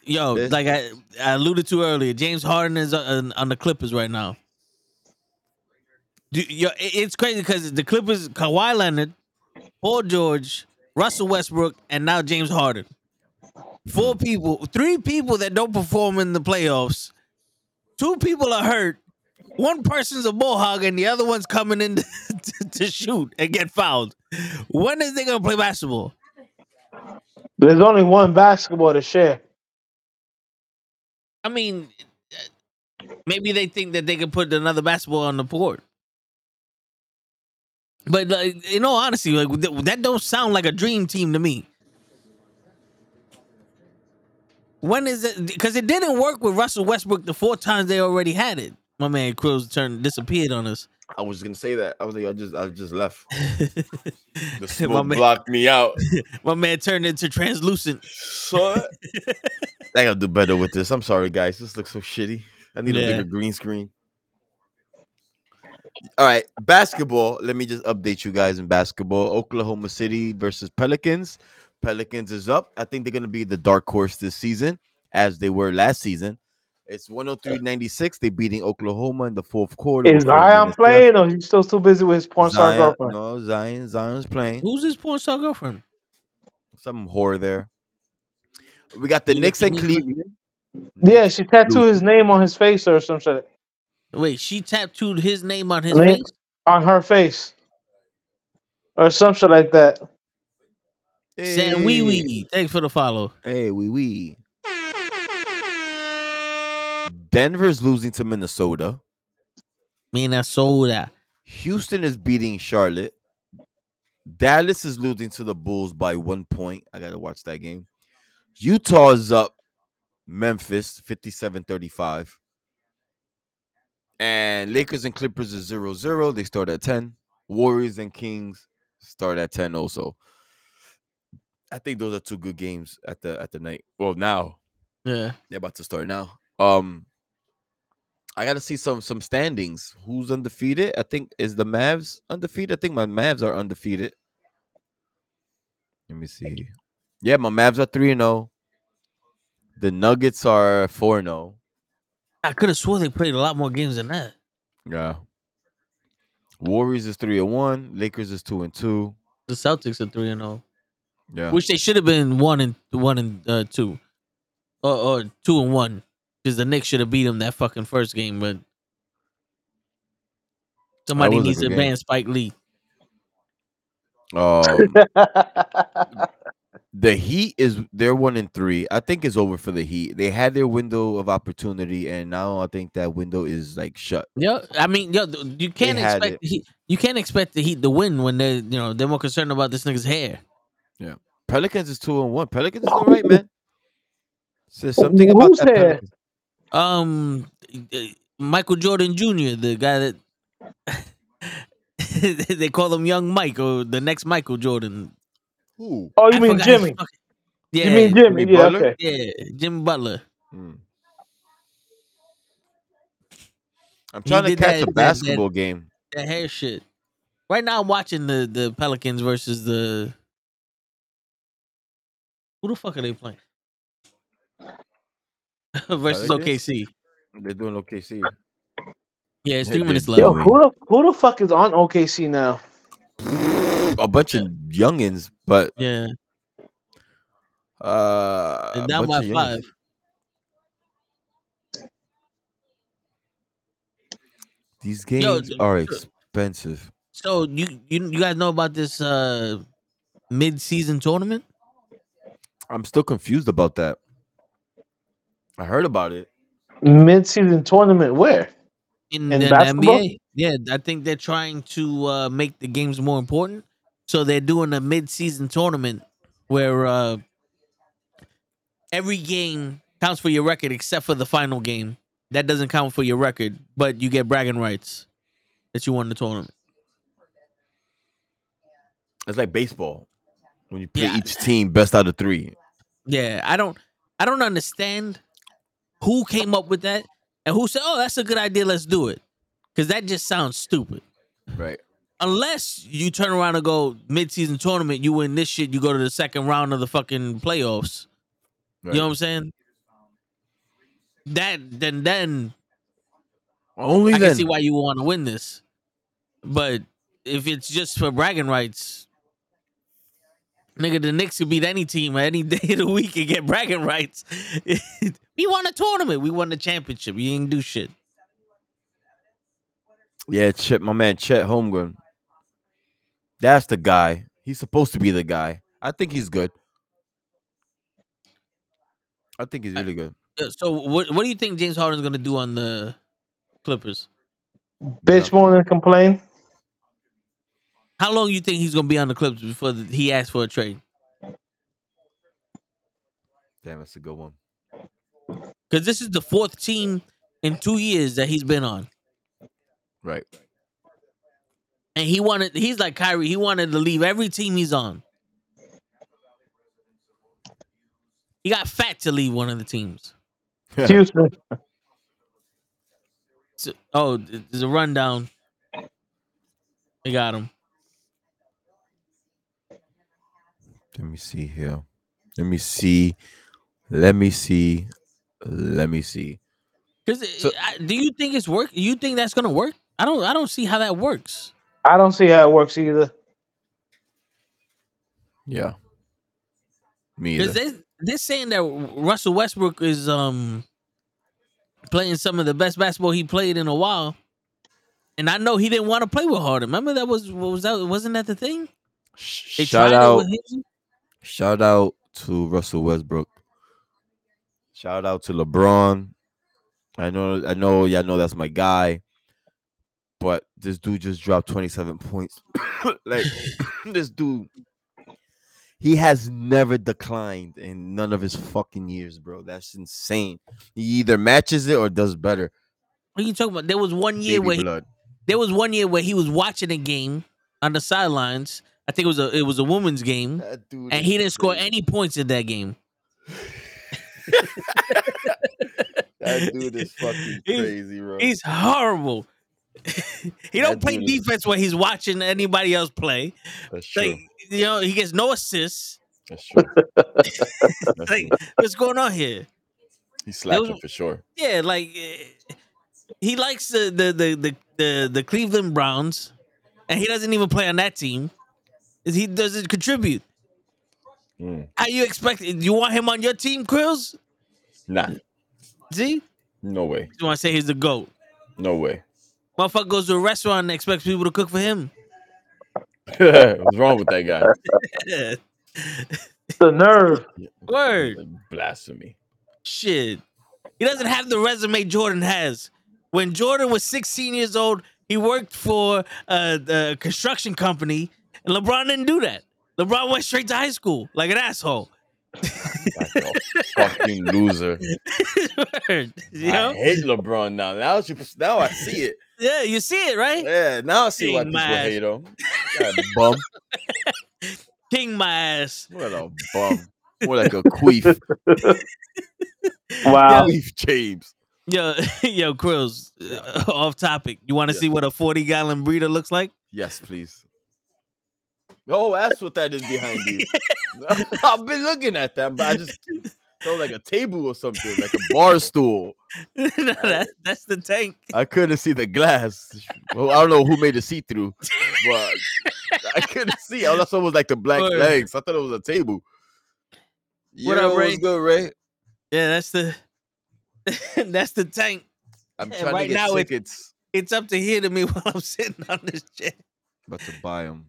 Yo, This- like I, I alluded to earlier, James Harden is uh, on, on the Clippers right now. Do, yo, it's crazy because the Clippers, Kawhi Leonard, Paul George, Russell Westbrook, and now James Harden. Four people, three people that don't perform in the playoffs. Two people are hurt. One person's a ball hog, and the other one's coming in (laughs) to, to shoot and get fouled. When is they gonna play basketball? There's only one basketball to share. I mean, maybe they think that they can put another basketball on the board. But like, in all honesty, like that don't sound like a dream team to me. When is it? Because it didn't work with Russell Westbrook the four times they already had it. My man Cruz turned disappeared on us. I was gonna say that. I was like, I just, I just left. (laughs) The smoke man, blocked me out. (laughs) my man turned into translucent. So (laughs) I gotta do better with this. I'm sorry, guys. This looks so shitty. I need Yeah. a bigger green screen. All right, basketball. Let me just update you guys in basketball. Oklahoma City versus Pelicans. Pelicans is up. I think they're gonna be the dark horse this season, as they were last season. It's 103-96. They're beating Oklahoma in the fourth quarter. Is with Zion minutes left. playing or he's still too busy with his porn star Zion, girlfriend? no, Zion, Zion's playing. Who's his porn star girlfriend? Some whore there. We got the Knicks and Cleveland. Yeah, she tattooed his name on his face or some shit. Wait, she tattooed his name on his Link- face. On her face. Or some shit like that. Saying wee wee. Thanks for the follow. Hey, wee wee. Denver's losing to Minnesota. Minnesota. Houston is beating Charlotte. Dallas is losing to the Bulls by one point. I got to watch that game. Utah is up Memphis 57 35. And Lakers and Clippers is 0 0. They start at 10. Warriors and Kings start at 10 also. I think those are two good games at the at the night. Well, now Yeah. they're about to start now. Um, I gotta see some some standings. Who's undefeated? I think is the Mavs undefeated. I think my Mavs are undefeated. Let me see. Yeah, my Mavs are three and zero. The Nuggets are four and zero. I could have swore they played a lot more games than that. Yeah. Warriors is three and one. Lakers is two and two. The Celtics are three and zero, Yeah. which they should have been one and one and uh, two, or, or two and one, because the Knicks should have beat them that fucking first game. But somebody needs to ban Spike Lee. Um, (laughs) the Heat is they're one in three. I think it's over for the Heat. They had their window of opportunity, and now I think that window is like shut. Yeah, I mean, yo, you can't had expect the Heat, you can't expect the Heat to win when they, you know, they're more concerned about this nigga's hair. Yeah, Pelicans is two and one. Pelicans is all right, man. Says something about Who's that. There? Pelicans. Um, uh, Michael Jordan Jr., the guy that (laughs) they call him Young Mike or the next Michael Jordan. Who? oh, you I mean Jimmy? fucking- Yeah, You mean Jimmy? Jimmy Yeah, Butler? okay. yeah, Jimmy Butler. Hmm. I'm He trying to catch that- a that- that- basketball game. That hair shit. Right now, I'm watching the the Pelicans versus the. Who the fuck are they playing? (laughs) versus Pelicans? OKC. They're doing OKC. Yeah, it's Yeah, three they- minutes Yo, who the who the fuck is on OKC now? A bunch of youngins, but Yeah, uh, they're a down by bunch of youngins. five. These games th- are expensive. So you you you guys know about this uh mid season tournament? I'm still confused about that. I heard about it. Mid-season tournament where? in, In the basketball? NBA. Yeah, I think they're trying to uh, make the games more important. So they're doing a mid-season tournament where uh, every game counts for your record except for the final game. That doesn't count for your record, but you get bragging rights that you won the tournament. It's like baseball when you play Yeah. each team best out of three. Yeah, I don't I don't understand who came up with that and who said, "Oh, that's a good idea, let's do it." Cuz that just sounds stupid. Right. unless you turn around and go mid-season tournament, you win this shit, you go to the second round of the fucking playoffs. right. You know what I'm saying? That then then Only I then. can see why you want to win this. But if it's just for bragging rights, nigga, the Knicks could beat any team any (laughs) day of the week and get bragging rights. (laughs) we won a tournament. We won the championship. You ain't do shit. Yeah, Chet, my man Chet Holmgren. That's the guy. He's supposed to be the guy. I think he's good. I think he's really good. Uh, So what what do you think James Harden's gonna do on the Clippers? Bitch won't complain. How long do you think he's gonna be on the Clippers before the, he asks for a trade? Damn, that's a good one. Because this is the fourth team in two years that he's been on, Right. and he wanted. He's like Kyrie. He wanted to leave every team he's on. He got fat to leave one of the teams. (laughs) Houston. So, oh, there's a rundown. They got him. Let me see here. Let me see. Let me see. Let me see. Because So- do you think it's work? You think that's gonna work? I don't. I don't see how that works. I don't see how it works either. Yeah. Me either. they they're saying that Russell Westbrook is um playing some of the best basketball he played in a while, and I know he didn't want to play with Harden. Remember that was what was that? Wasn't that the thing? They Shout tried it out. Shout out to Russell Westbrook. Shout out to LeBron. I know, I know, y'all know that's my guy. But this dude just dropped 27 points. (coughs) like (coughs) this dude, he has never declined in none of his fucking years, bro. That's insane. He either matches it or does better. What are you talking about? There was one year Baby where he, there was one year where he was watching a game on the sidelines. I think it was a it was a woman's game, and he didn't score any points in that game. (laughs) That dude is fucking (laughs) crazy, bro. He's horrible. (laughs) he don't That play dude is- defense when he's watching anybody else play. That's true. Like you know, he gets no assists. That's true. That's Like, true. what's going on here? He's slacking was- for sure. Yeah, like he likes the the the the the, the Cleveland Browns, and he doesn't even play on that team. He doesn't contribute. Mm. How you expect? You want him on your team, Krills? Nah, See, no way. you want to say he's the goat? No way. Motherfucker goes to a restaurant and expects people to cook for him. (laughs) What's wrong with that guy? (laughs) The nerve. Word. Blasphemy. Shit. He doesn't have the resume Jordan has. When Jordan was 16 years old, he worked for a, a construction company, and LeBron didn't do that. LeBron went straight to high school like an asshole. Fucking loser. (laughs) Word. you I hate LeBron now. Now, you, now I see it. Yeah, you see it, right? Yeah, now I see why King people ass. hate him. (laughs) Bum. King my ass. What a bum. More like a queef. Wow. (laughs) Queef James. Yo, yo, Krills, uh, off topic. You want to Yeah. see what a 40 gallon breeder looks like? Yes, please. Oh, that's what that is behind you. (laughs) I've been looking at that, but I just felt like a table or something, like a bar stool. (laughs) no, that, that's the tank. I couldn't see the glass. Well, I don't know who made it see through, but I (laughs) couldn't see. All I saw was like the black Word. legs. I thought it was a table. What up, Yo, Ray? good, Ray? Yeah, that's the that's the tank. I'm Yeah, trying right to get now it- tickets. It's up to here to me while I'm sitting on this chair. About to buy them.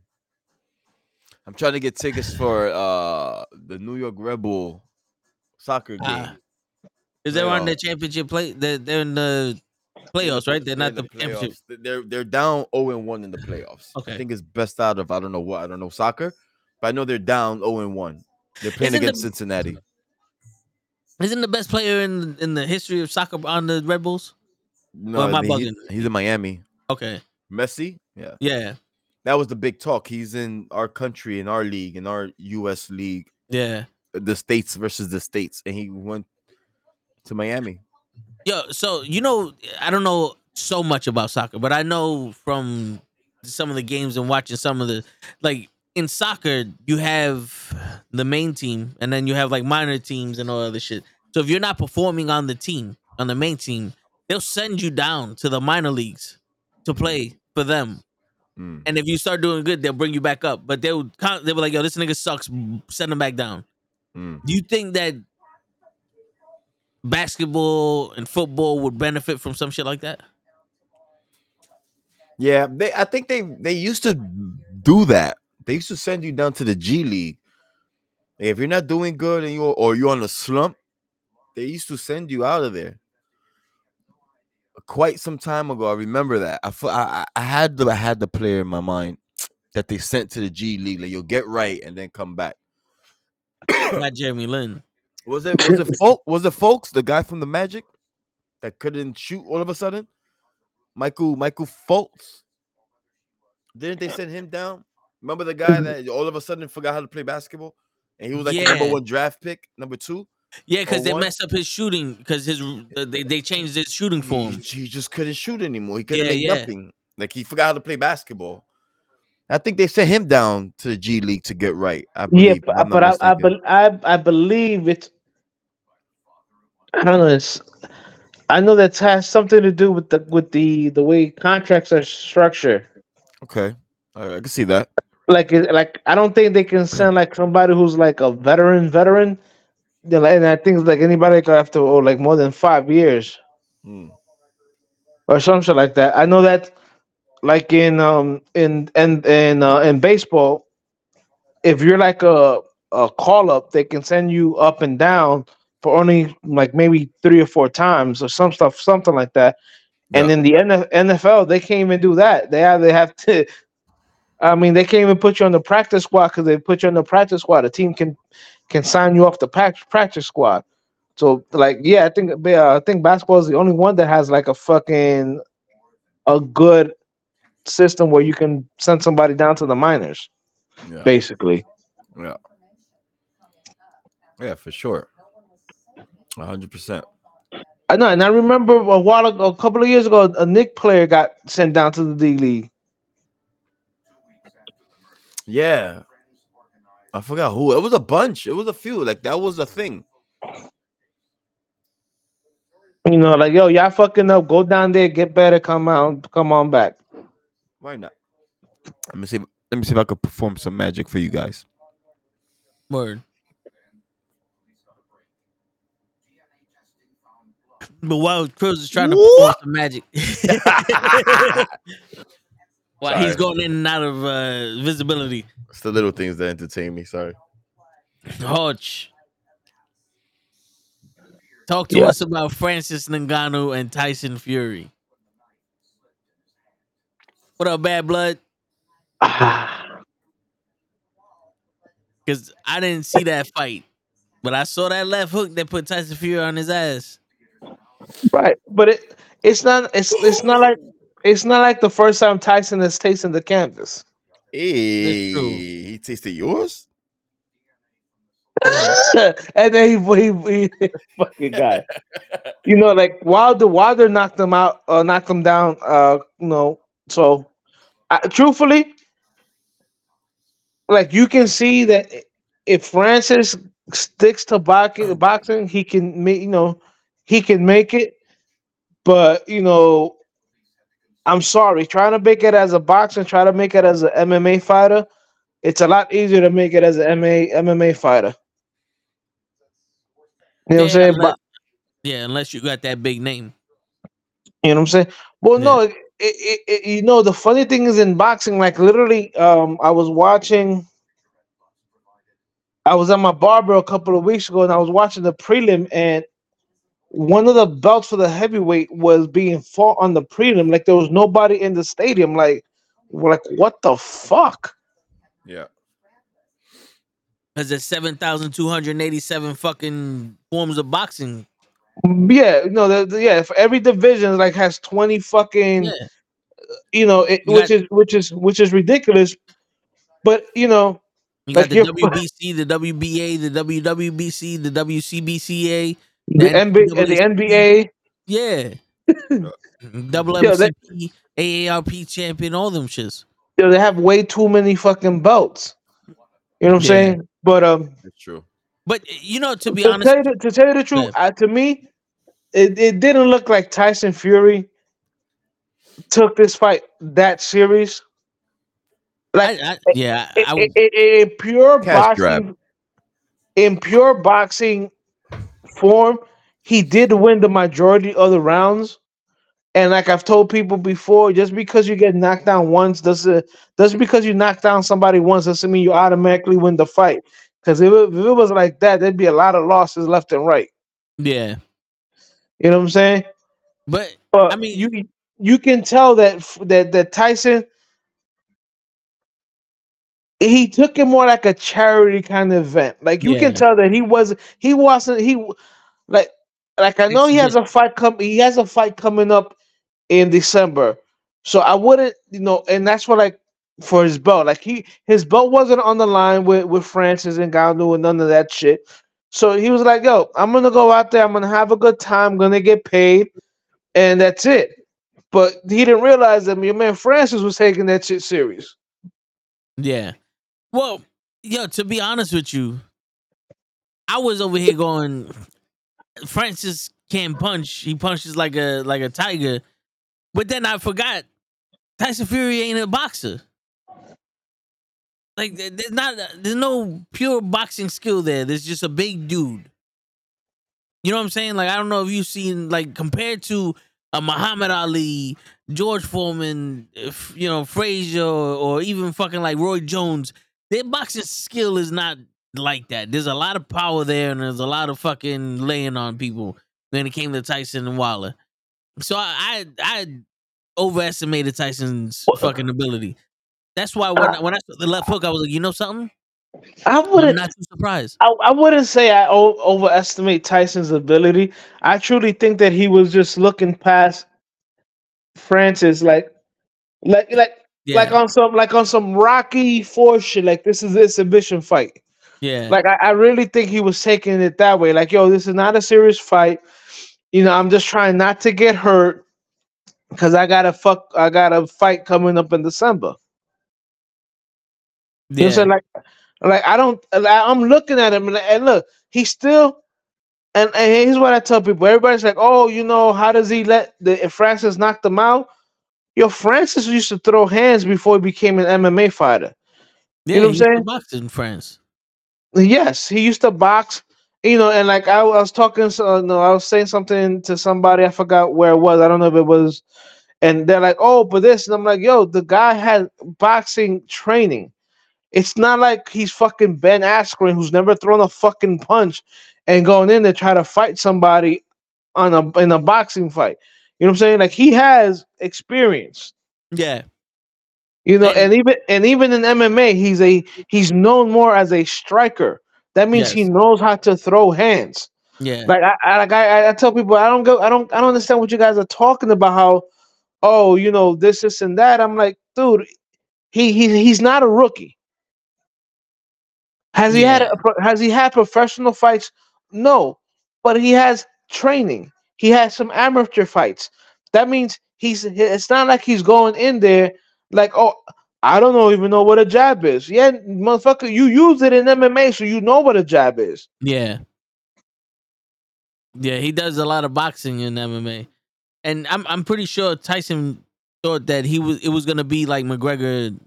I'm trying to get tickets for uh the New York Red Bull soccer game. Ah, Is they on the championship play? They're, they're in the playoffs, right? They're not in the, championship. They- They're they're down 0 and 1 in the playoffs. Okay. I think it's best out of I don't know what I don't know soccer, but I know they're down 0 and 1. They're playing Isn't the- against Cincinnati. Isn't the best player in in the history of soccer on the Red Bulls? No, I he- bugging? he's in Miami. Okay, Messi, yeah, yeah, that was the big talk. He's in our country, in our league, in our U.S. league, yeah. the states versus the states, and he went to Miami. Yo, so you know, I don't know so much about soccer, but I know from some of the games and watching some of the like in soccer, you have the main team and then you have like minor teams and all other shit. So if you're not performing on the team, on the main team, they'll send you down to the minor leagues to play for them. Mm. And if you start doing good, they'll bring you back up. But they would they were like, "Yo, this nigga sucks. Send him back down." Mm. Do you think that basketball and football would benefit from some shit like that? Yeah, they. I think they they used to do that. They used to send you down to the G League. If you're not doing good and you or you're on a slump, they used to send you out of there. Quite some time ago, I remember that. I I, I- had the I had the player in my mind that they sent to the G League. Like you'll get right and then come back. Not (coughs) Jeremy Lin. Was it was it folk was it Fultz the guy from the Magic that couldn't shoot all of a sudden? Michael Michael Fultz. Didn't they send him down? Remember the guy (coughs) that all of a sudden forgot how to play basketball, and he was like the number one draft pick, number two. Yeah, because they messed up his shooting because his they they changed his shooting He, form. he just couldn't shoot anymore. He couldn't Yeah, make yeah. nothing. Like he forgot how to play basketball. I think they sent him down to the G League to get right. I Yeah, believe, if but, I'm but I, I, mistaken. bel I I believe it's I don't know. It's I know that has something to do with the with the the way contracts are structured. okay, I, I can see that. Like like I don't think they can send like somebody who's like a veteran veteran. Know, And I think like anybody go after or like more than five years Hmm. or some shit like that. I know that like in um in in in uh, in baseball, if you're like a a call up, they can send you up and down for only like maybe three or four times or some stuff, something like that. And Yeah. in the NFL, they can't even do that. They either have to. (laughs) I mean, they can't even put you on the practice squad because they put you on the practice squad. A team can can sign you off the prac- practice squad. So, like, yeah, I think uh, I think basketball is the only one that has like a fucking a good system where you can send somebody down to the minors, Yeah, basically. yeah, yeah, for sure. Hundred percent. I know, and I remember a while ago, a couple of years ago, a Knick player got sent down to the D League. Yeah, I forgot who. It was a bunch. It was a few. Like that was a thing. You know, like yo, y'all fucking up. Go down there, get better, come out, come on back. Why not? Let me see. Let me see if I could perform some magic for you guys. Word. But while Cruz is trying to perform some magic, (laughs) (laughs) while he's going in and out of uh, visibility, It's the little things that entertain me. Sorry. Hodge. Talk to Yeah. us about Francis Ngannou and Tyson Fury. What up, Bad Blood? (sighs) Because I didn't see that fight, but I saw that left hook that put Tyson Fury on his ass. right, but it it's not it's it's not like it's not like the first time Tyson is tasting the canvas. Hey, he tasted yours. (laughs) and then he, he, he (laughs) fucking guy. You know, like Wilder, Wilder knocked him out, uh, knocked him down. Uh, you know, so I, truthfully, like you can see that if Francis sticks to boxing, boxing, he can make you know he can make it. But you know, I'm sorry, trying to make it as a boxer, try to make it as an MMA fighter. It's a lot easier to make it as an MMA MMA fighter. You know what I'm saying? unless, But yeah, unless you got that big name. you know what I'm saying? Well, Yeah. no, it, it, it, you know the funny thing is in boxing, like literally, um, I was watching. I was at my barber a couple of weeks ago, and I was watching the prelim, and one of the belts for the heavyweight was being fought on the prelim. Like there was nobody in the stadium. Like, we're like, what the fuck? Yeah. Because there's 7,287 fucking forms of boxing. Yeah, no, the, the- yeah. For every division, like has twenty fucking. Yeah. You know, it, You which got- is which is which is ridiculous. But you know, You Like got the WBC, the WBA, the WWBC, the WCBCA. The And NBA, the NBA. Yeah. (laughs) Double Yo, that- MCP, AARP champion, all them shits. you know, they have way too many fucking belts. You know what I'm Yeah. saying? But um, That's true. But you know, to be to, honest, tell the, to tell you the truth, Yeah. uh, to me, it, it didn't look like Tyson Fury took this fight that serious. Like I, I, yeah, in, I, in- in- in pure Cash grab. boxing, in pure boxing form, he did win the majority of the rounds. And like I've told people before, just because you get knocked down once doesn't uh, just because you knock down somebody once doesn't mean you automatically win the fight. Because if, it- if it was like that, there'd be a lot of losses left and right. yeah. You know what I'm saying? But But I mean- you you can tell that that that Tyson he took it more like a charity kind of event. Like you Yeah. can tell that he was he wasn't he like like I know he has a fight come he has a fight coming up in December. So I wouldn't, you know, and that's what like for his belt. Like he his belt wasn't on the line with with Francis and Ngannou and none of that shit. So he was like, "Yo, I'm gonna go out there. I'm gonna have a good time. I'm gonna get paid, and that's it." But he didn't realize that your man Francis was taking that shit serious. Yeah. Well, yo, to be honest with you, I was over here going, Francis can't punch. He punches like a like a tiger. But then I forgot Tyson Fury ain't a boxer. Like there's not there's no pure boxing skill there. There's just a big dude. You know what I'm saying? Like I don't know if you've seen like compared to a Muhammad Ali, George Foreman, you know Frazier, or, or even fucking like Roy Jones. Their boxing skill is not like that. There's a lot of power there, and there's a lot of fucking laying on people when it came to Tyson and Wilder. So I I, I overestimated Tyson's fucking ability. That's why when I, when I saw the left hook, I was like, you know something? I I'm wouldn't. not too surprised. I, I wouldn't say I o- overestimate Tyson's ability. I truly think that he was just looking past Francis, like, like, like, Yeah, like on some, like on some Rocky Four shit. Like this is this exhibition fight. yeah, Like I, I really think he was taking it that way. Like, yo, this is not a serious fight. You know, I'm just trying not to get hurt because I got a fuck. I got a fight coming up in December. You know what I'm yeah, saying? Like, like I don't. I'm looking at him and, and look, he's still. And, and here's what I tell people: everybody's like, "Oh, you know, how does he let the if Francis knocked him out?" Yo, Francis used to throw hands before he became an MMA fighter. yeah. know what I'm he used to saying? box in France. Yes, he used to box. You know, and like I, was talking, so no, I was saying something to somebody. I forgot where it was. I don't know if it was, and they're like, "Oh, but this," and I'm like, "Yo, the guy had boxing training. It's not like he's fucking Ben Askren who's never thrown a fucking punch and going in to try to fight somebody on a in a boxing fight. You know what I'm saying? Like he has experience. Yeah, You know, And- and even and even in MMA, he's a he's known more as a striker. That means he knows how to throw hands. yeah, Like I, I like I, I tell people, I don't go, I don't, I don't understand what you guys are talking about. How, oh, you know, this, this, and that. I'm like, dude, he, he, he's not a rookie. Has he had a, has he had professional fights? No, but he has training. He has some amateur fights. That means he's. It's not like he's going in there like, oh, I don't know even know what a jab is. Yeah, motherfucker, you use it in MMA, so you know what a jab is. yeah, yeah. He does a lot of boxing in MMA, and I'm I'm pretty sure Tyson thought that he was it was gonna be like McGregor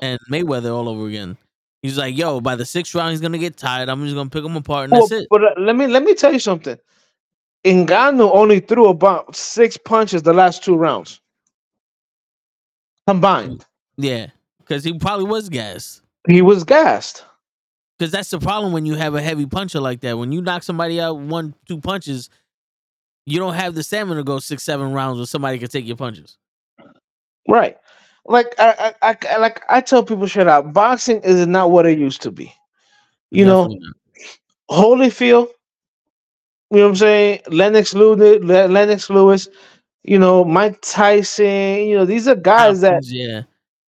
and Mayweather all over again. He's like, yo, by the sixth round, he's gonna get tired. I'm just gonna pick him apart, and Well, that's it. But uh, let me let me tell you something. Ngannou only threw about six punches the last two rounds combined. Yeah, because he probably was gassed. He was gassed. Because that's the problem when you have a heavy puncher like that. When you knock somebody out one, two punches, you don't have the stamina to go six, seven rounds where somebody can take your punches. Right. Like I, I, I like I tell people straight out, boxing is not what it used to be. You know, not. Holyfield, you know what I'm saying? Lennox Lewis, Lennox Lewis, you know, Mike Tyson, you know, these are guys that yeah,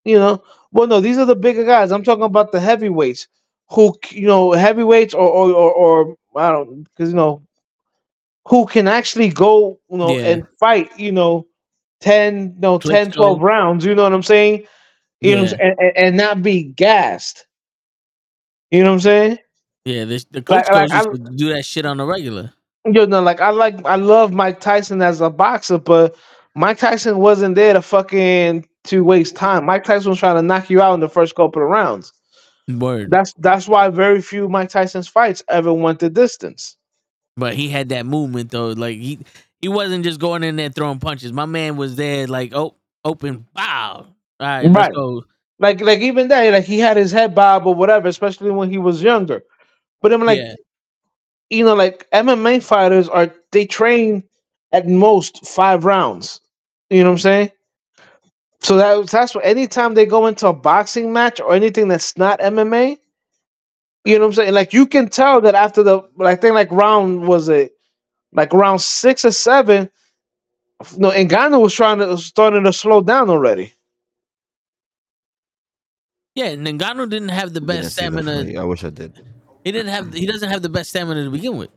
you know. Well, no, these are the bigger guys. I'm talking about the heavyweights who, you know, heavyweights or or or, or I don't because you know who can actually go, you know, Yeah. and fight, you know, 10, no, 10, Klitschko. 12 rounds, you know what I'm saying? You know, Yeah. saying? and, and, and not be gassed. You know what I'm saying? yeah. The, the Like- Klitschko's like, used to do that shit on the regular. You know, like I like I love Mike Tyson as a boxer, but Mike Tyson wasn't there to fucking to waste time. Mike Tyson was trying to knock you out in the first couple of rounds. Word. That's that's why very few Mike Tyson's fights ever went the distance. But he had that movement though. Like he he wasn't just going in there throwing punches. My man was there like oh open bow. All right, Right. Like like even that, like he had his head bob or whatever, especially when he was younger. But I'm like, yeah, you know, like MMA fighters are they train at most five rounds. You know what I'm saying? So that, that's what anytime they go into a boxing match or anything that's not MMA, you know what I'm saying? Like you can tell that after the I think like round was it like round six or seven. No, Ngannou was trying to starting to slow down already. yeah. Ngannou didn't have the best stamina. I wish I did. He didn't have. He doesn't have the best stamina to begin with.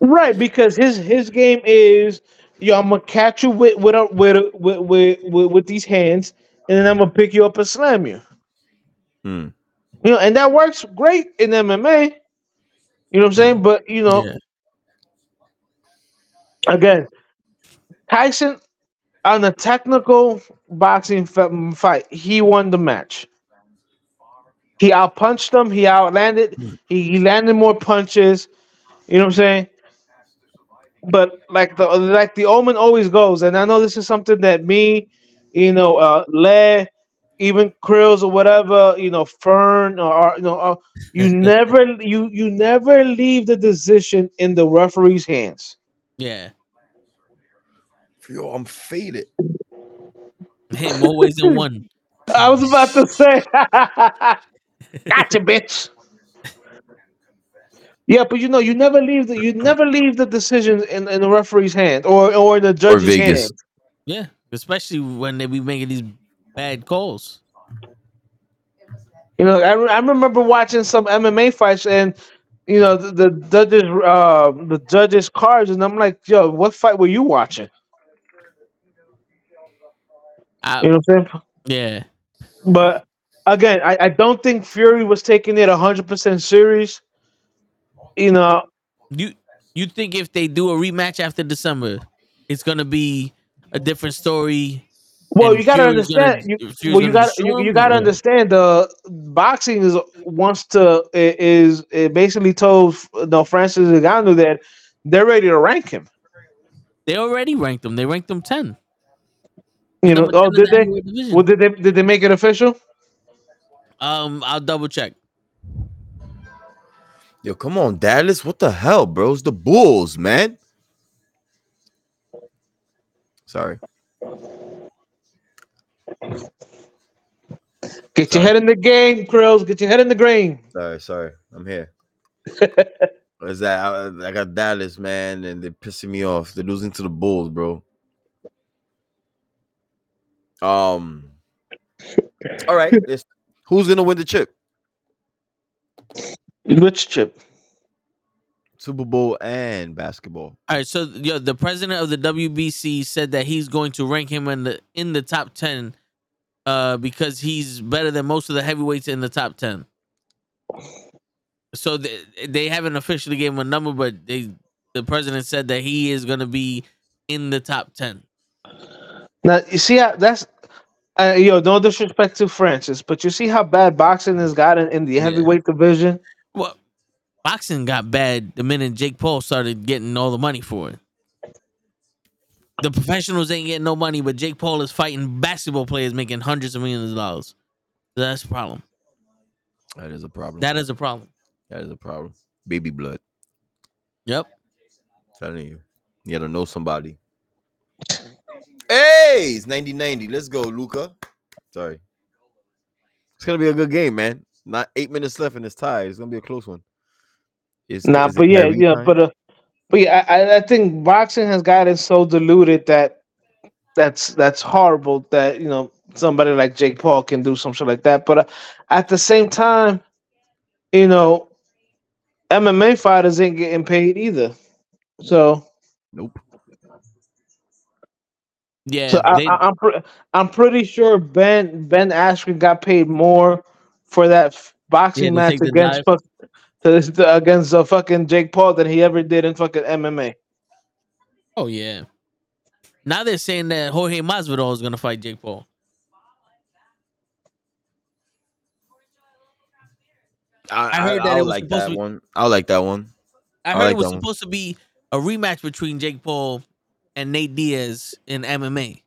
Right, because his his game is yo, I'm gonna catch you with with a, with, a, with, with with with these hands, and then I'm gonna pick you up and slam you. Hmm. You know, and that works great in MMA. You know what I'm saying? But you know, Yeah. again, Tyson on a technical boxing fight, he won the match. He outpunched him. He outlanded. He, he landed more punches. You know what I'm saying? But like the like the omen always goes, and I know this is something that me, you know, uh, Le, even Krills or whatever, you know, Fern or, or, you know, uh, you (laughs) never you you never leave the decision in the referee's hands. Yeah. Yo, I'm faded. Hey, more ways than one. (laughs) I was about to say, (laughs) gotcha, bitch. Yeah, but you know, you never leave the you never leave the decision in, in the referee's hand or or the judge's Vegas. hand. Yeah. Especially when they be making these bad calls. You know, I, re- I remember watching some MMA fights and you know the, the judges uh the judges cards and I'm like, yo, what fight were you watching? I, You know what I'm saying? yeah. But again, I, I don't think Fury was taking it hundred percent serious. You know, You you think if they do a rematch after December, it's gonna be a different story? Well, you gotta Fury's gonna- understand. you, Fury's well, you gonna got you, you got to understand. The boxing is wants to is it basically told no Francis Ngannou that they're ready to rank him. They already ranked them. They ranked them ten. You know, oh, did they? Well, did they? Did they make it official? Um, I'll double check. Yo, come on, Dallas. What the hell, bro? It's the Bulls, man. Sorry. Get your head in the game, Krills. Get your head in the game. Sorry, sorry. I'm here. (laughs) Is that I, I got Dallas, man, and they're pissing me off. They're losing to the Bulls, bro. Um. All right. (laughs) it's- who's gonna win the chip? Which chip? Super Bowl and basketball. All right, so yo, the president of the WBC said that he's going to rank him in the in the top ten, uh, because he's better than most of the heavyweights in the top ten. So they, they haven't officially gave him a number, but they the president said that he is going to be in the top ten. Now you see how that's. Uh, yo, no disrespect to Francis, but you see how bad boxing has gotten in the Yeah. heavyweight division. Well, boxing got bad the minute Jake Paul started getting all the money for it. The professionals ain't getting no money, but Jake Paul is fighting basketball players making hundreds of millions of dollars. So that's a problem. That is a problem. That is a problem. that is a problem. Baby blood. Yep. telling you. You gotta know somebody. Hey, it's 90 90. Let's go, Luka. Sorry. It's gonna be a good game, man. Not eight minutes left and it's tied. It's gonna be a close one. Is, Nah, but yeah, yeah, time? but uh, but yeah, I, I- I think boxing has gotten so diluted that that's that's horrible that you know somebody like Jake Paul can do some shit like that. But uh, at the same time, you know, MMA fighters ain't getting paid either. So, nope. Yeah. so I, they- I, I'm pre- I'm pretty sure Ben Ben Askren got paid more for that f- boxing Yeah, to match take the against dive. fuck, to, to- against uh, fucking Jake Paul than he ever did in fucking MMA. oh yeah. Now they're saying that Jorge Masvidal is going to fight Jake Paul. I, I heard I, that I it was like supposed that to be- one. I like that one. I I heard like it was that one. supposed to be a rematch between Jake Paul and Nate Diaz in MMA.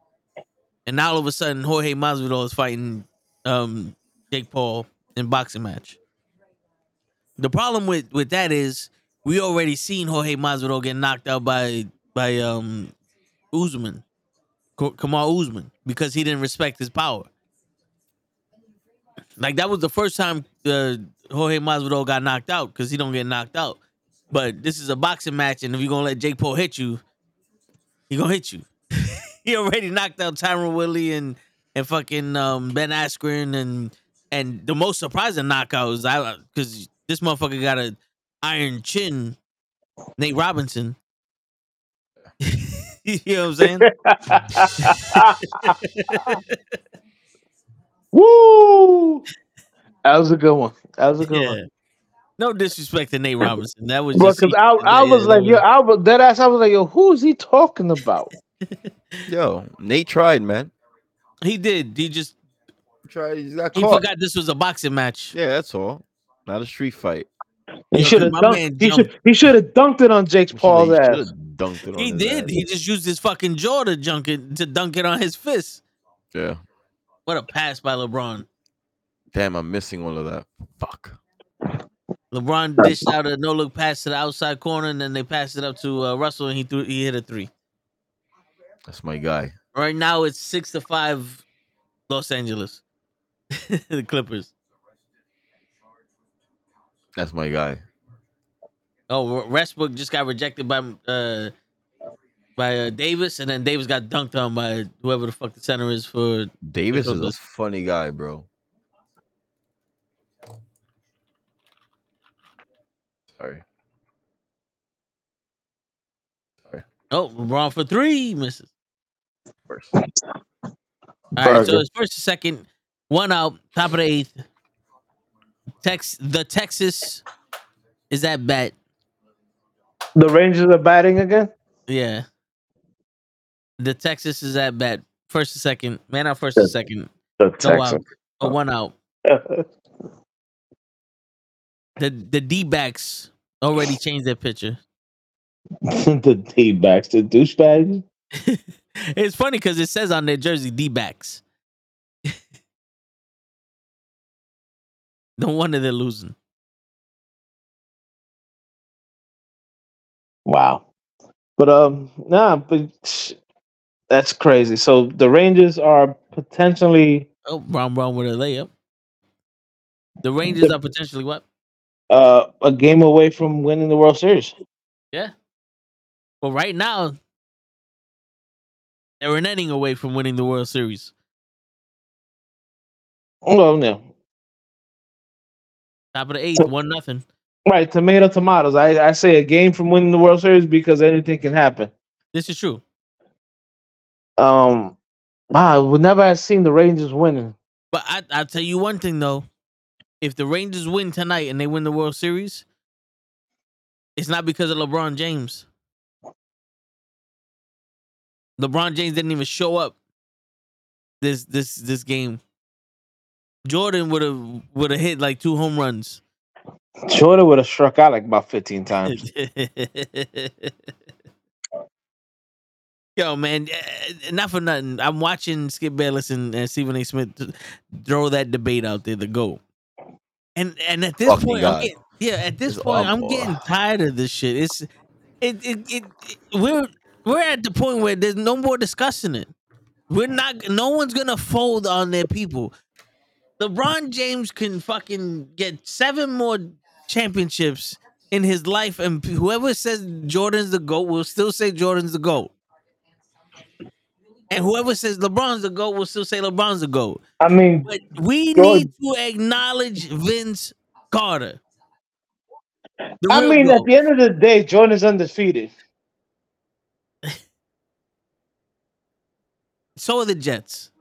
And now all of a sudden Jorge Masvidal is fighting um Jake Paul in boxing match. The problem with with that is we already seen Jorge Masvidal get knocked out by by um Usman, Kamaru Usman, because he didn't respect his power. Like that was the first time uh, Jorge Masvidal got knocked out because he don't get knocked out. But this is a boxing match, and if you're gonna let Jake Paul hit you, he gonna hit you. (laughs) he already knocked out Tyron Woodley and and fucking um, Ben Askren and and the most surprising knockout is I because this motherfucker got a iron chin, Nate Robinson. (laughs) you know what I'm saying? (laughs) Woo! That was a good one. That was a good Yeah. one. No disrespect to Nate Robinson. That was just because I, I yeah, was like, yo, I was dead ass. I was like, yo, who is he talking about? (laughs) Yo, Nate tried, man. he did. He just Tried. He got he caught. forgot this was a boxing match. Yeah, that's all. Not a street fight. He Yo, should have dunked. He jumped. should. He should have dunked it on Jake He Paul's shoulda- ass. dunked it on He did. ass. He just used his fucking jaw to dunk it to dunk it on his fist. Yeah. What a pass by LeBron. Damn, I'm missing all of that. Fuck. LeBron dished out a no look pass to the outside corner, and then they passed it up to uh, Russell, and he threw he hit a three. That's my guy. Right now it's six to five, Los Angeles, (laughs) the Clippers. That's my guy. Oh, Westbrook just got rejected by uh by uh, Davis, and then Davis got dunked on by whoever the fuck the center is for. Davis is a funny guy, bro. Sorry. Oh, wrong for three misses. First. All right, so it's first to second, one out, top of the eighth. Tex the Texas is at bat. The Rangers are batting again. Yeah. The Texas is at bat. First to second. Man out first to second. The No out. Oh, one out. (laughs) The the D backs already changed their picture. (laughs) the D backs, the douchebags. (laughs) it's funny because it says on their jersey D backs. (laughs) no wonder they're losing. Wow. But um, nah, but that's crazy. So the Rangers are potentially Oh, wrong Brown with a layup. The Rangers are potentially what? uh a game away from winning the World Series. Yeah. Well, right now, they're an inning away from winning the World Series. Oh no. Top of the eighth, one nothing. Right, tomato tomatoes. I, I say a game from winning the World Series because anything can happen. This is true. Um wow, we never have seen the Rangers winning. But I, I'll tell you one thing though. If the Rangers win tonight and they win the World Series, it's not because of LeBron James. LeBron James didn't even show up this this this game. Jordan would have would have hit like two home runs. Jordan would have struck out like about 15 times. (laughs) Yo, man, eh, not for nothing. I'm watching Skip Bayless and, and Stephen A. Smith throw that debate out there to go. And and at this Fucking point, I'm getting, yeah, at this It's point, I'm getting tired of this shit. It's it it, it it we're we're at the point where there's no more discussing it. We're not. No one's gonna fold on their people. LeBron James can fucking get seven more championships in his life, and whoever says Jordan's the goat will still say Jordan's the goat. And whoever says LeBron's the GOAT will still say LeBron's the GOAT. I mean, But we Jordan- need to acknowledge Vince Carter. I mean, at the end of the day, Jordan's undefeated. So are the Jets.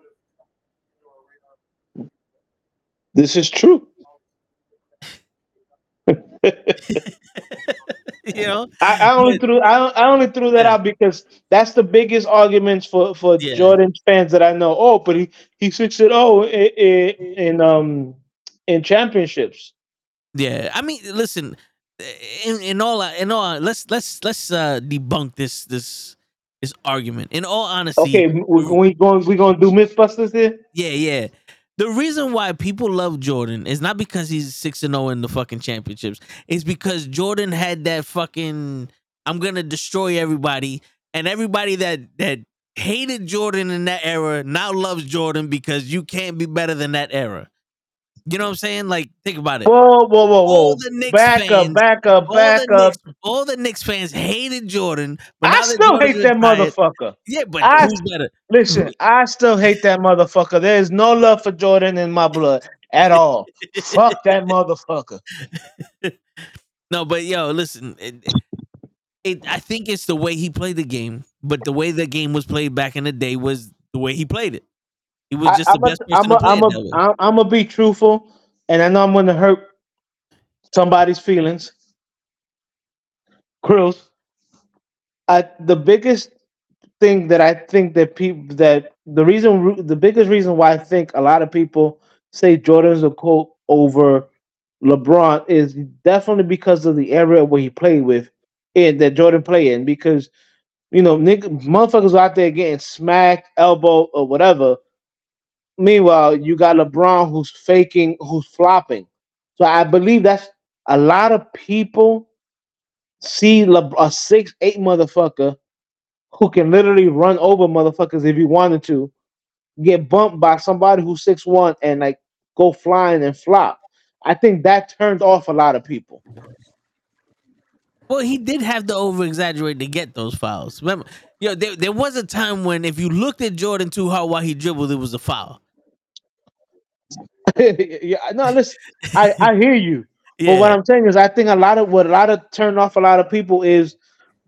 This is true. (laughs) You know? I, I only threw I, I only threw that Yeah. out because that's the biggest arguments for for Yeah. Jordan's fans that I know. Oh, but he he six and oh in, in um in championships. Yeah. I mean, listen, in, in all in all let's let's let's uh debunk this this this argument. In all honesty, Okay, we we going we gonna do MythBusters here. Yeah, yeah. The reason why people love Jordan is not because he's 6 and 0 in the fucking championships. It's because Jordan had that fucking I'm going to destroy everybody and everybody that that hated Jordan in that era now loves Jordan because you can't be better than that era. You know what I'm saying? Like think about it. Whoa, whoa, whoa, All whoa! the Knicks Back fans- up, back up, all, back the up! Knicks, all the Knicks fans hated Jordan, but I still hate that retired- motherfucker. Yeah, but I- who's better? Listen, (laughs) I still hate that motherfucker. There is no love for Jordan in my blood at all. Fuck that motherfucker. (laughs) No, but yo, listen. It- it, I think it's the way he played the game, but the way the game was played back in the day was the way he played it. He was just I, the I'm to a, play I'm that way. a, I'm gonna be truthful. and I know I'm to hurt somebody's feelings. Krills, I, the biggest thing that I think that people that the reason the biggest reason why I think a lot of people say Jordan's a quote over LeBron is definitely because of the area where he played with and that Jordan played in because you know nigga, motherfuckers out there getting smacked, elbow or whatever. Meanwhile, you got LeBron who's faking, who's flopping. So I believe that's a lot of people see Le- a six eight motherfucker who can literally run over motherfuckers if he wanted to, get bumped by somebody who's six one and like go flying and flop. I think that turned off a lot of people. Well, he did have to over exaggerate to get those fouls. Remember, yo, there, there was a time when if you looked at Jordan too hard while he dribbled, it was a foul. (laughs) yeah, no, listen, I, I hear you. (laughs) But what I'm saying is I think a lot of what a lot of turned off a lot of people is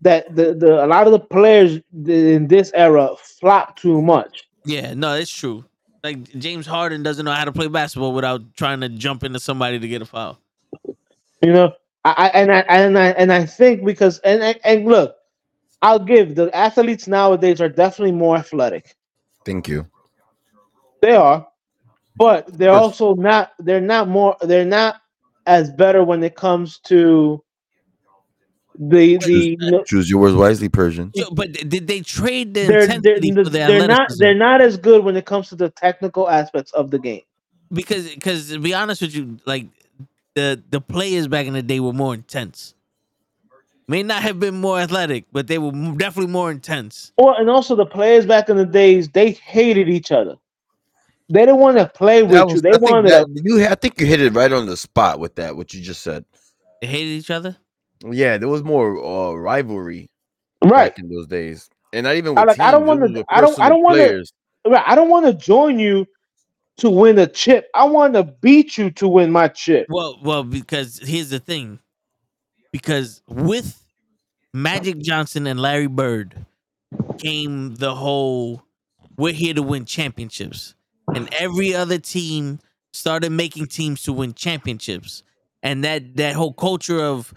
that the, the a lot of the players in this era flop too much. yeah, no, it's true. Like James Harden doesn't know how to play basketball without trying to jump into somebody to get a foul. You know, I, I and I and I and I think because and and, and look, I'll give the athletes nowadays are definitely more athletic. Thank you. They are, but they're Yes. also not. They're not more. They're not as better when it comes to the the. no- Choose your words wisely, Persian. Yo, but did they trade the They're, they're, for the they're not they're not as good when it comes to the technical aspects of the game. because because to be honest with you, like the the players back in the day were more intense. May not have been more athletic, but they were definitely more intense. Or and also the players back in the days they hated each other. They didn't want to play with That you. They I wanted that- to, you. I think you hit it right on the spot with that. What you just said. They hated each other. Yeah, there was more uh, rivalry right. back in those days, and not even I with like- I don't wanna- I don't- I don't wanna- Right. I don't want to join you to win a chip. I want to beat you to win my chip. Well, well, because here's the thing. Because with Magic Johnson and Larry Bird came the whole we're here to win championships. And every other team started making teams to win championships. And that that whole culture of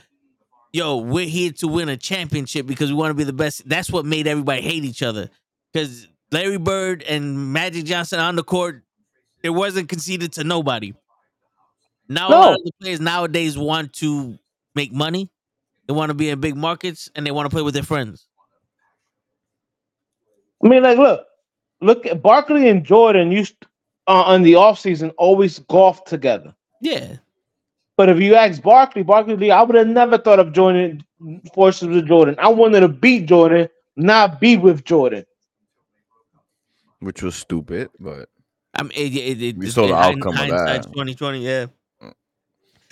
yo, we're here to win a championship because we want to be the best. That's what made everybody hate each other. Because Larry Bird and Magic Johnson on the court, it wasn't conceded to nobody. Now a lot of the players nowadays want to make money. They want to be in big markets and they want to play with their friends. I mean, like, look, look at Barkley and Jordan used uh, on the offseason always golf together. Yeah. But if you ask Barkley, Barkley Lee, I would have never thought of joining forces with Jordan. I wanted to beat Jordan, not be with Jordan. which was stupid, but I mean, it, it, it, We it- saw the in outcome of that. 2020, yeah.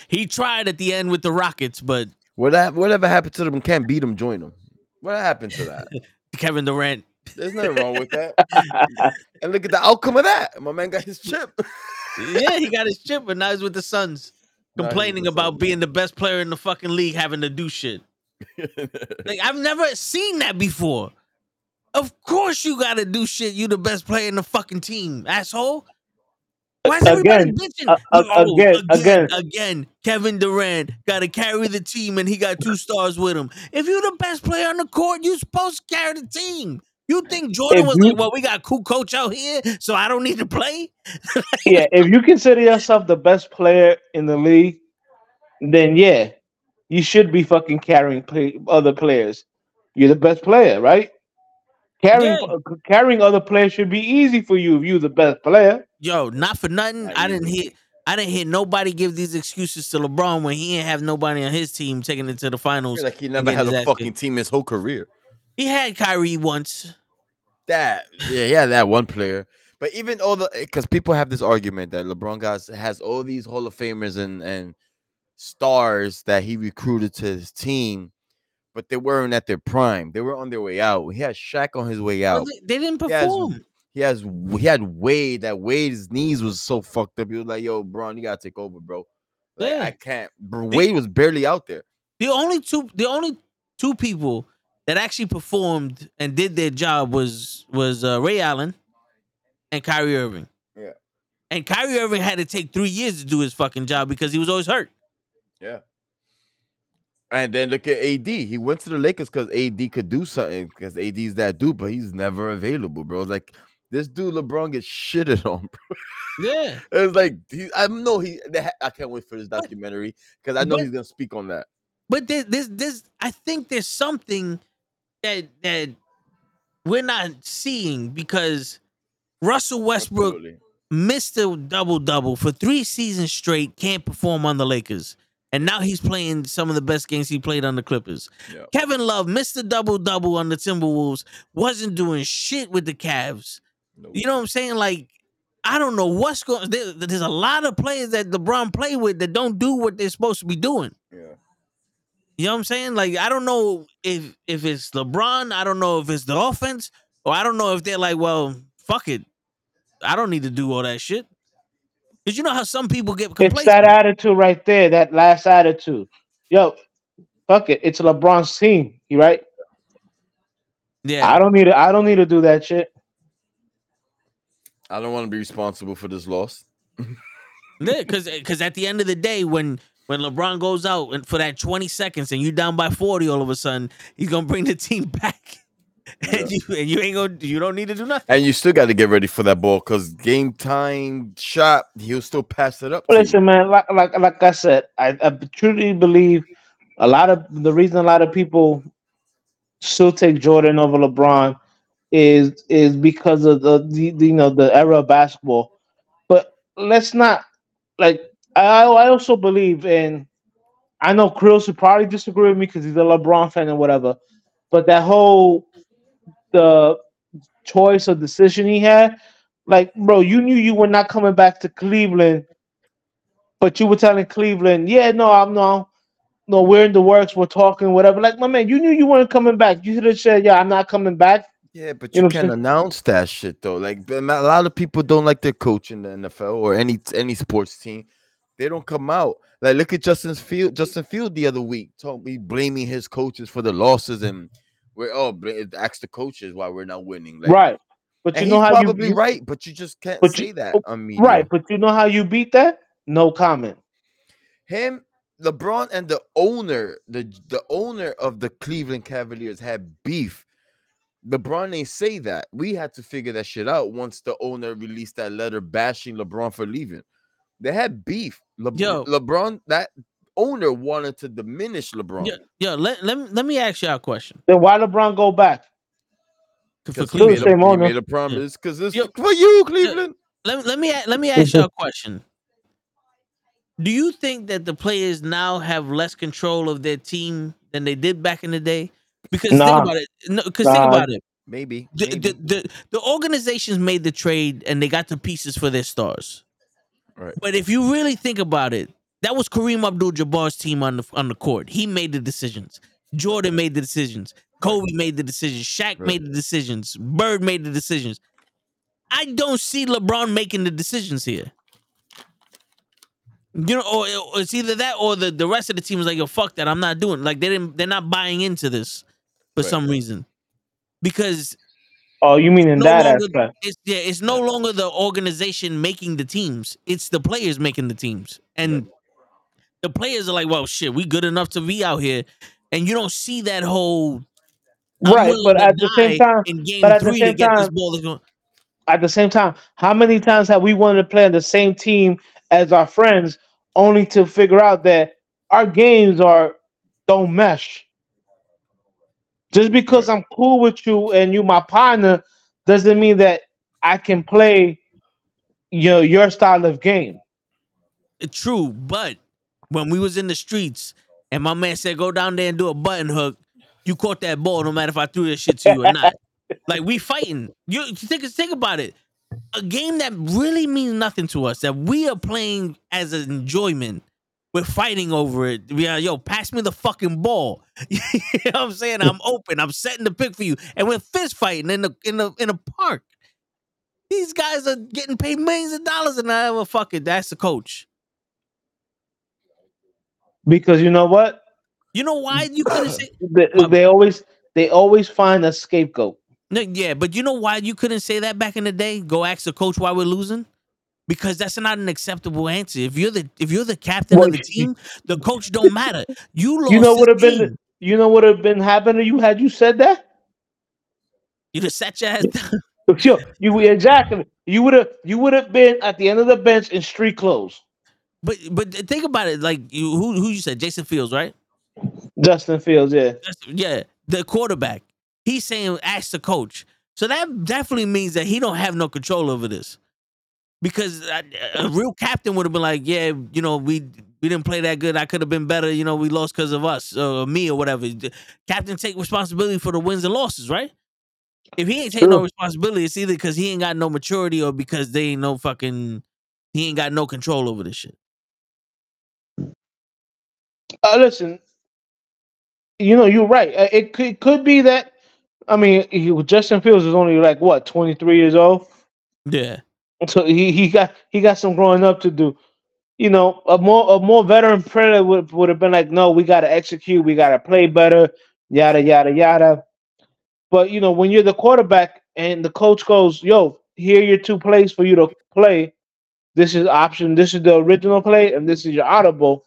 He tried at the end with the Rockets, but what whatever happened to them can't beat them, join them. What happened to that? (laughs) Kevin Durant. There's nothing wrong with that. and look at the outcome of that. My man got his chip. Yeah, he got his chip, but now he's with the Suns. (laughs) Now he's with Complaining the about Suns. being the best player in the fucking league, having to do shit. (laughs) Like I've never seen that before. Of course you gotta do shit. You the best player in the fucking team, asshole. Why is everybody Again, bitching? uh, uh, Oh, again, again, again. again, Kevin Durant got to carry the team, and he got two stars with him. If you're the best player on the court, you're supposed to carry the team. You think Jordan If was you- like, "Well, we got a cool coach out here, so I don't need to play"? (laughs) yeah, if you consider yourself the best player in the league, then yeah, you should be fucking carrying play, other players. You're the best player, right? Carrying Yeah. carrying other players should be easy for you if you're the best player. Yo, not for nothing. Not I didn't hear. I didn't hear nobody give these excuses to LeBron when he didn't have nobody on his team taking it to the finals. like he never getting had a fucking kicked. team his whole career. He had Kyrie once. That yeah, yeah, that one player. But even all the eh, because people have this argument that LeBron guys has all these Hall of Famers and and stars that he recruited to his team, but they weren't at their prime. They were on their way out. He had Shaq on his way out. they, didn't He has- perform. He has he had Wade. That Wade's knees was so fucked up. He was like, "Yo, Bron, you gotta take over, bro." Like, Yeah. I can't. Bro, Wade was barely out there. The only two, the only two people that actually performed and did their job was was uh, Ray Allen and Kyrie Irving. Yeah. And Kyrie Irving had to take three years to do his fucking job because he was always hurt. Yeah. And then look at AD. He went to the Lakers because AD could do something because AD's that dude, but he's never available, bro. Like this dude LeBron gets shitted on, bro. Yeah. (laughs) It's like he, I know he. I can't wait for this documentary because I know but- he's gonna speak on that. But there's there's there's I think there's something that that we're not seeing because Russell Westbrook Absolutely. missed a double double for three seasons straight, can't perform on the Lakers. And now he's playing some of the best games he played on the Clippers. Yeah. Kevin Love missed a double double on the Timberwolves, wasn't doing shit with the Cavs. Nope. You know what I'm saying? Like, I don't know what's going. There, there's a lot of players that LeBron play with that don't do what they're supposed to be doing. Yeah. You know what I'm saying? Like, I don't know if if it's LeBron. I don't know if it's the offense, or I don't know if they're like, well, fuck it. I don't need to do all that shit. Cause you know how some people get It's complacent. that attitude right there, that last attitude. Yo, fuck it. It's LeBron's team, you right? yeah, I don't need to I don't need to do that shit. I don't want to be responsible for this loss. (laughs) Yeah, because because at the end of the day, when when LeBron goes out and for that 20 seconds and you're down by 40 all of a sudden, he's gonna bring the team (laughs) back. And you and you ain't gonna you don't need to do nothing. And you still got to get ready for that ball because game time shot, he'll still pass it up. Listen, man, like like like I said, I, I truly believe a lot of the reason a lot of people still take Jordan over LeBron is is because of the, the, the you know the era of basketball. But let's not like I I also believe in I know Chris would probably disagree with me because he's a LeBron fan and whatever, but that whole the choice or decision he had, like bro, you knew you were not coming back to Cleveland, but you were telling Cleveland, yeah, no, I'm no, no, we're in the works, we're talking, whatever. Like my man, you knew you weren't coming back. You should have said, yeah, I'm not coming back. Yeah, but You you, know can't announce that shit though. Like a lot of people don't like their coach in the NFL or any any sports team. They don't come out. Like look at Justin Field. Justin Field the other week told me blaming his coaches for the losses and we're oh ask the coaches why we're not winning. Like, right. But you know how probably you right, but you just can't But say you- that oh, on media. right, but you know how you beat that? No comment. him lebron and the owner the the owner of the cleveland cavaliers had beef lebron ain't say that we had to figure that shit out once the owner released that letter bashing lebron for leaving they had beef Le- Yo. lebron that owner wanted to diminish lebron Yeah, yeah. Let, let, me- let me ask you a question. Then why LeBron go back? For because he, made Cleveland. a- same he owner. made a promise because it's Yo. for you cleveland Let, let me let me ask you a question. Do you think that the players now have less control of their team than they did back in the day? Because Nah. think about it. No, because think about it. maybe, The, maybe. the, the, the organizations made the trade and they got the pieces for their stars. Right. But if you really think about it, that was Kareem Abdul-Jabbar's team on the on the court. He made the decisions. Jordan made the decisions. Kobe made the decisions. Shaq Right. made the decisions. Bird made the decisions. I don't see LeBron making the decisions here. You know, or, or it's either that or the, the rest of the team is like, yo, fuck that. I'm not doing. Like they didn't. They're not buying into this for Right. some reason because Oh, you mean in no that longer, aspect? it's yeah, it's no longer the organization making the teams. It's the players making the teams. And the players are like, well, shit, we good enough to be out here. And you don't see that whole Right, but at the same time, in game but at the same time- ball to go. At the same time, how many times have we wanted to play on the same team as our friends, only to figure out that our games are don't mesh? Just because I'm cool with you and you my partner doesn't mean that I can play you know, your style of game. True, but when we was in the streets and my man said go down there and do a button hook, you caught that ball no matter if I threw that shit to you or not. (laughs) like we fighting. You you think think about it. A game that really means nothing to us that we are playing as an enjoyment. We're fighting over it. We are, yo, pass me the fucking ball. (laughs) you know what I'm saying? I'm open. I'm setting the pick for you. And we're fist fighting in the in the in a park. These guys are getting paid millions of dollars and I ever fuck it. That's the coach. Because you know what? You know why you couldn't (coughs) say They, they always they always find a scapegoat. no, yeah, but you know why you couldn't say that back in the day? Go ask the coach why we're losing? Because that's not an acceptable answer. If you're the if you're the captain Well, of the team, the coach don't matter. You lost. (laughs) You know what have been you know what have been happening to you had you said that? You just sat your ass down. (laughs) Sure, you exactly. You would have you would have been at the end of the bench in street clothes. But but think about it. Like you, who who you said Jason Fields, right? Justin Fields, yeah. That's- yeah, the quarterback. He's saying ask the coach. So that definitely means that he don't have no control over this. Because a, a real captain would have been like, yeah, you know, we we didn't play that good. I could have been better. You know, we lost because of us or me or whatever. Captain take responsibility for the wins and losses, right? If he ain't taking no responsibility, it's either because he ain't got no maturity or because they ain't no fucking he ain't got no control over this shit. Uh, listen, you know you're right. Uh, It could it could be that. I mean, he, Justin Fields is only like what 23 years old, Yeah. So he, he got he got some growing up to do. You know, a more a more veteran player would would have been like, no, we got to execute, we got to play better, yada yada yada. But you know, when you're the quarterback and the coach goes, "Yo, here are your two plays for you to play. This is option. This is the original play, and this is your audible."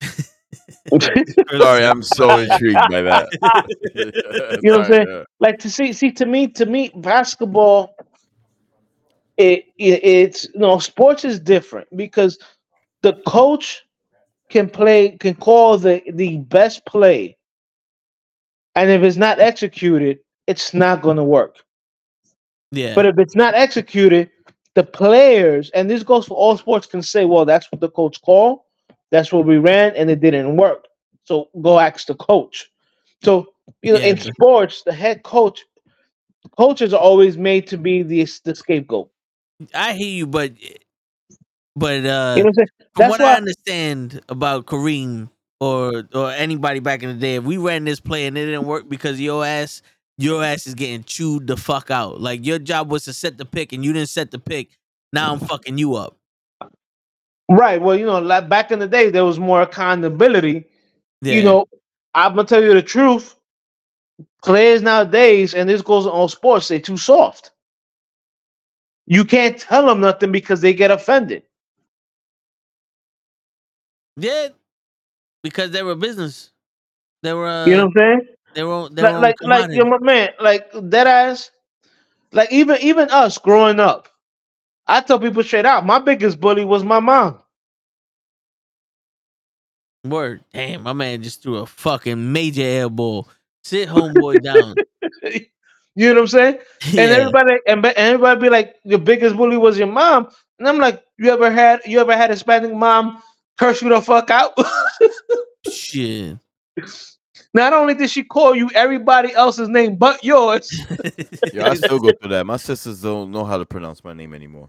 (laughs) Sorry, I'm so intrigued by that. (laughs) You know what I'm saying? (laughs) like to see see to me to me basketball it, it it's you know sports is different because the coach can play can call the the best play. And if it's not executed it's not going to work. Yeah. but if it's not executed the players and this goes for all sports can say well that's what the coach called that's what we ran and it didn't work. So go ask the coach. So you know Yeah, in sports the head coach coaches are always made to be the the scapegoat I hear you, but but uh you know what from what why I understand about Kareem or or anybody back in the day, if we ran this play and it didn't work because your ass your ass is getting chewed the fuck out. Like your job was to set the pick and you didn't set the pick. Now I'm fucking you up. right well you know like back in the day there was more accountability Yeah. you know i'm gonna tell you the truth players nowadays and this goes on sports they're too soft you can't tell them nothing because they get offended yeah, because they were business. They were uh, you know what i'm saying they were they like were like, like you know, man like that ass like even even us growing up i tell people straight out my biggest bully was my mom word. Damn, my man just threw a fucking major air ball. Sit homeboy down. (laughs) you know what i'm saying yeah. and everybody and be- and everybody be like your biggest bully was your mom and i'm like you ever had you ever had a hispanic mom curse you the fuck out shit. (laughs) not only did she call you everybody else's name but yours (laughs) Yeah, I still go through that. My sisters don't know how to pronounce my name anymore.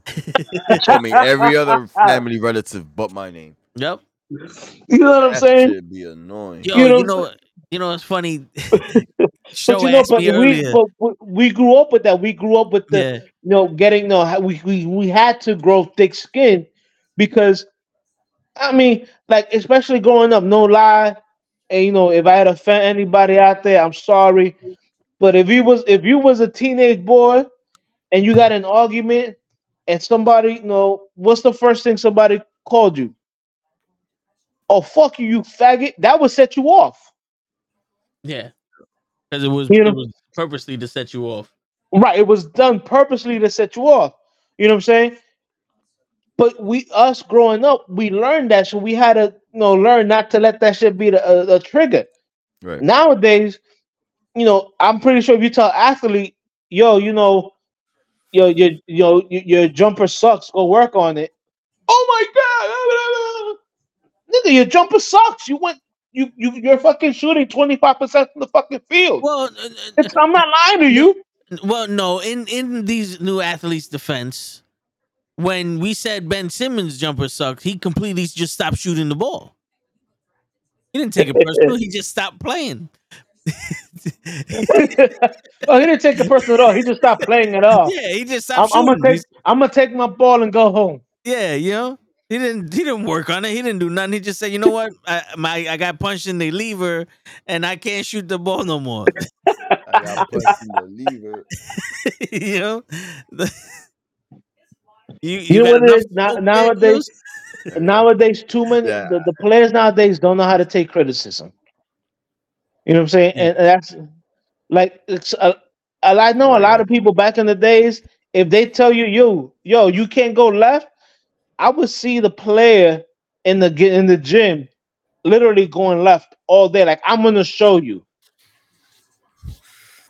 I mean, every other family relative but my name. Yep. you know what i'm That saying should be annoying. Yo, You you know know, what you know, it's funny. (laughs) (laughs) but you know but we, but we- grew up with that we grew up with the yeah, you know, getting no, we, we we had to grow thick skin because, I mean, like especially growing up, no lie, and you know, if I had offend anybody out there, I'm sorry, but if you was if you was a teenage boy and you got an argument and somebody, you know, what's the first thing somebody called you? Oh fuck you, you faggot! That would set you off. Yeah, because it was You know- it was purposely to set you off. Right. It was done purposely to set you off. You know what I'm saying? But we, us growing up, we learned that, so we had to, you know, learn not to let that shit be the, uh, the trigger. Right. Nowadays, you know, I'm pretty sure if you tell athlete, yo, you know, yo, your, yo, your, your jumper sucks, go work on it. Oh my god, nigga, your jumper sucks. You went, you, you, you're fucking shooting 25 percent from the fucking field. Well, uh, uh, It's, I'm not lying to you. well, no. In in these new athletes' defense, when we said Ben Simmons' jumper sucked, he completely just stopped shooting the ball. He didn't take it personal. He just stopped playing. (laughs) oh, he didn't take it personal at all. He just stopped playing at all. Yeah, he just I'm, stopped I'm shooting. gonna take. I'm gonna take my ball and go home. Yeah, you know, he didn't he didn't work on it. He didn't do nothing. He just said, you know what, (laughs) I my I got punched in the lever, and I can't shoot the ball no more. (laughs) I got punched in the lever. (laughs) you know, You, You know got what it enough? Now- nowadays- nowadays too many Yeah. the, the players nowadays don't know how to take criticism. You know what I'm saying? Mm. Yeah. And that's like it's uh, a, a, I know a lot of people back in the days. If they tell you, yo, yo, you can't go left, I would see the player in the gi- in the gym, literally going left all day. Like I'm gonna show you.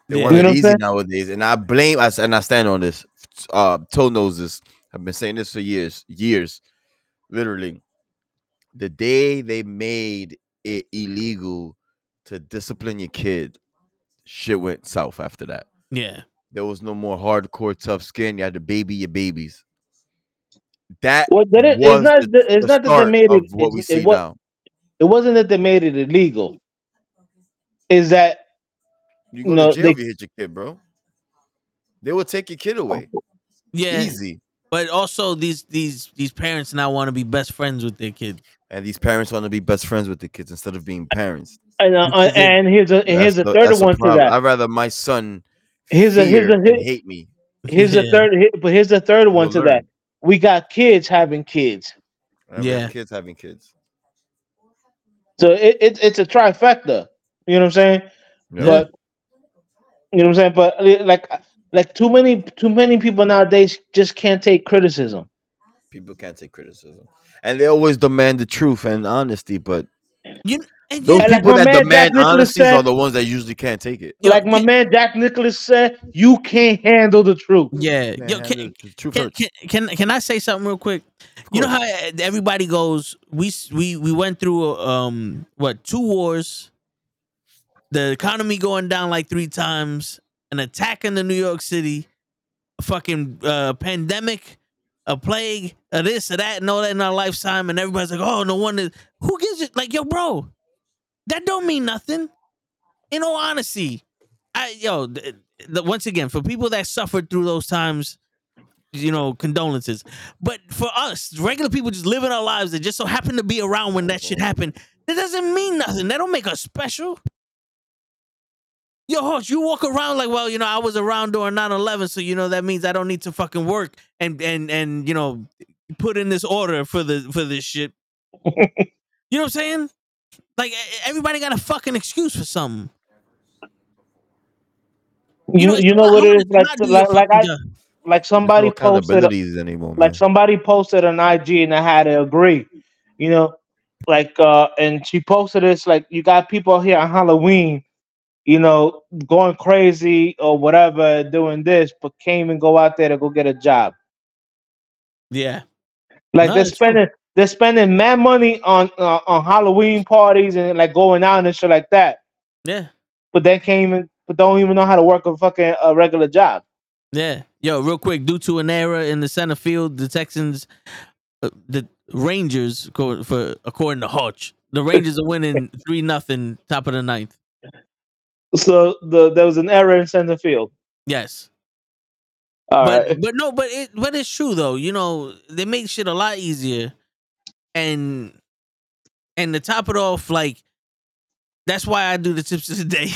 They Yeah. want You know it easy nowadays, and I blame us, and I stand on this. Uh, toe noses. I've been saying this for years, years, literally. The day they made it illegal to discipline your kid, shit went south after that. Yeah. There was no more hardcore tough skin. You had to baby your babies. That Well, that it, was it's not. the- that- it's the not that they start made of it. what it- we it see now. It wasn't that they made it illegal. Is that You go no, to jail they- if you hit your kid, bro. They will take your kid away. Yeah. Easy. But also these these these parents now want to be best friends with their kid. And these parents want to be best friends with the kids instead of being parents. and, uh, Which and here's a and here's a third the one to that. I'd rather my son Here's a fear here's a and here- hate me. here's a (laughs) third but here's the third one to learn. that. We got kids having kids, Yeah. kids having kids. so it, it it's a trifecta. You know what I'm saying? Yeah. But you know what I'm saying? But like like too many too many people nowadays just can't take criticism. People can't take criticism, and they always demand the truth and honesty. But You and those yeah, like people my that man Jack demand Nicklaus honesty said- are the ones that usually can't take it. Like my man Jack Nicholas said, you can't handle the truth. yeah. Man, Yo, can, the- the truth can, can, can can I say something real quick? You know how uh, everybody goes. We we we went through um what two wars, the economy going down like three times, an attack in the New York City, a fucking uh, pandemic, a plague, a this or that, and all that in our lifetime, and everybody's like, oh, no wonder. Who gives it? Like, yo, bro, that don't mean nothing. In all honesty, I yo, th- th- once again, for people that suffered through those times, you know, condolences. But for us, regular people just living our lives that just so happen to be around when that shit happened, that doesn't mean nothing. That don't make us special. Yo, Horse, you walk around like, well, you know, I was around during 9-11, so you know that means I don't need to fucking work and and and you know put in this order for the for this shit. (laughs) you know what I'm saying? Like everybody got a fucking excuse for something. You it's you know what it hard is to like like, like I fucking job. like There's somebody no posted accountabilities anymore, man. like somebody posted on IG and I had to agree. You know, like uh and she posted this like you got people here on Halloween, you know, going crazy or whatever, doing this, but can't even go out there to go get a job. Yeah. Like No, they're it's true. spending they're spending mad money on uh, on Halloween parties and like going out and shit like that, Yeah. but they can't even but don't even know how to work a fucking a regular job. Yeah. Yo, real quick, due to an error in the center field, the Texans, uh, the Rangers, for according to Hodge, the (laughs) Rangers are winning three nothing, top of the ninth. So the there was an error in center field. Yes, All but right. but no, but it but it's true though. You know, they make shit a lot easier, and and to top it off, like that's why I do the tips of the day.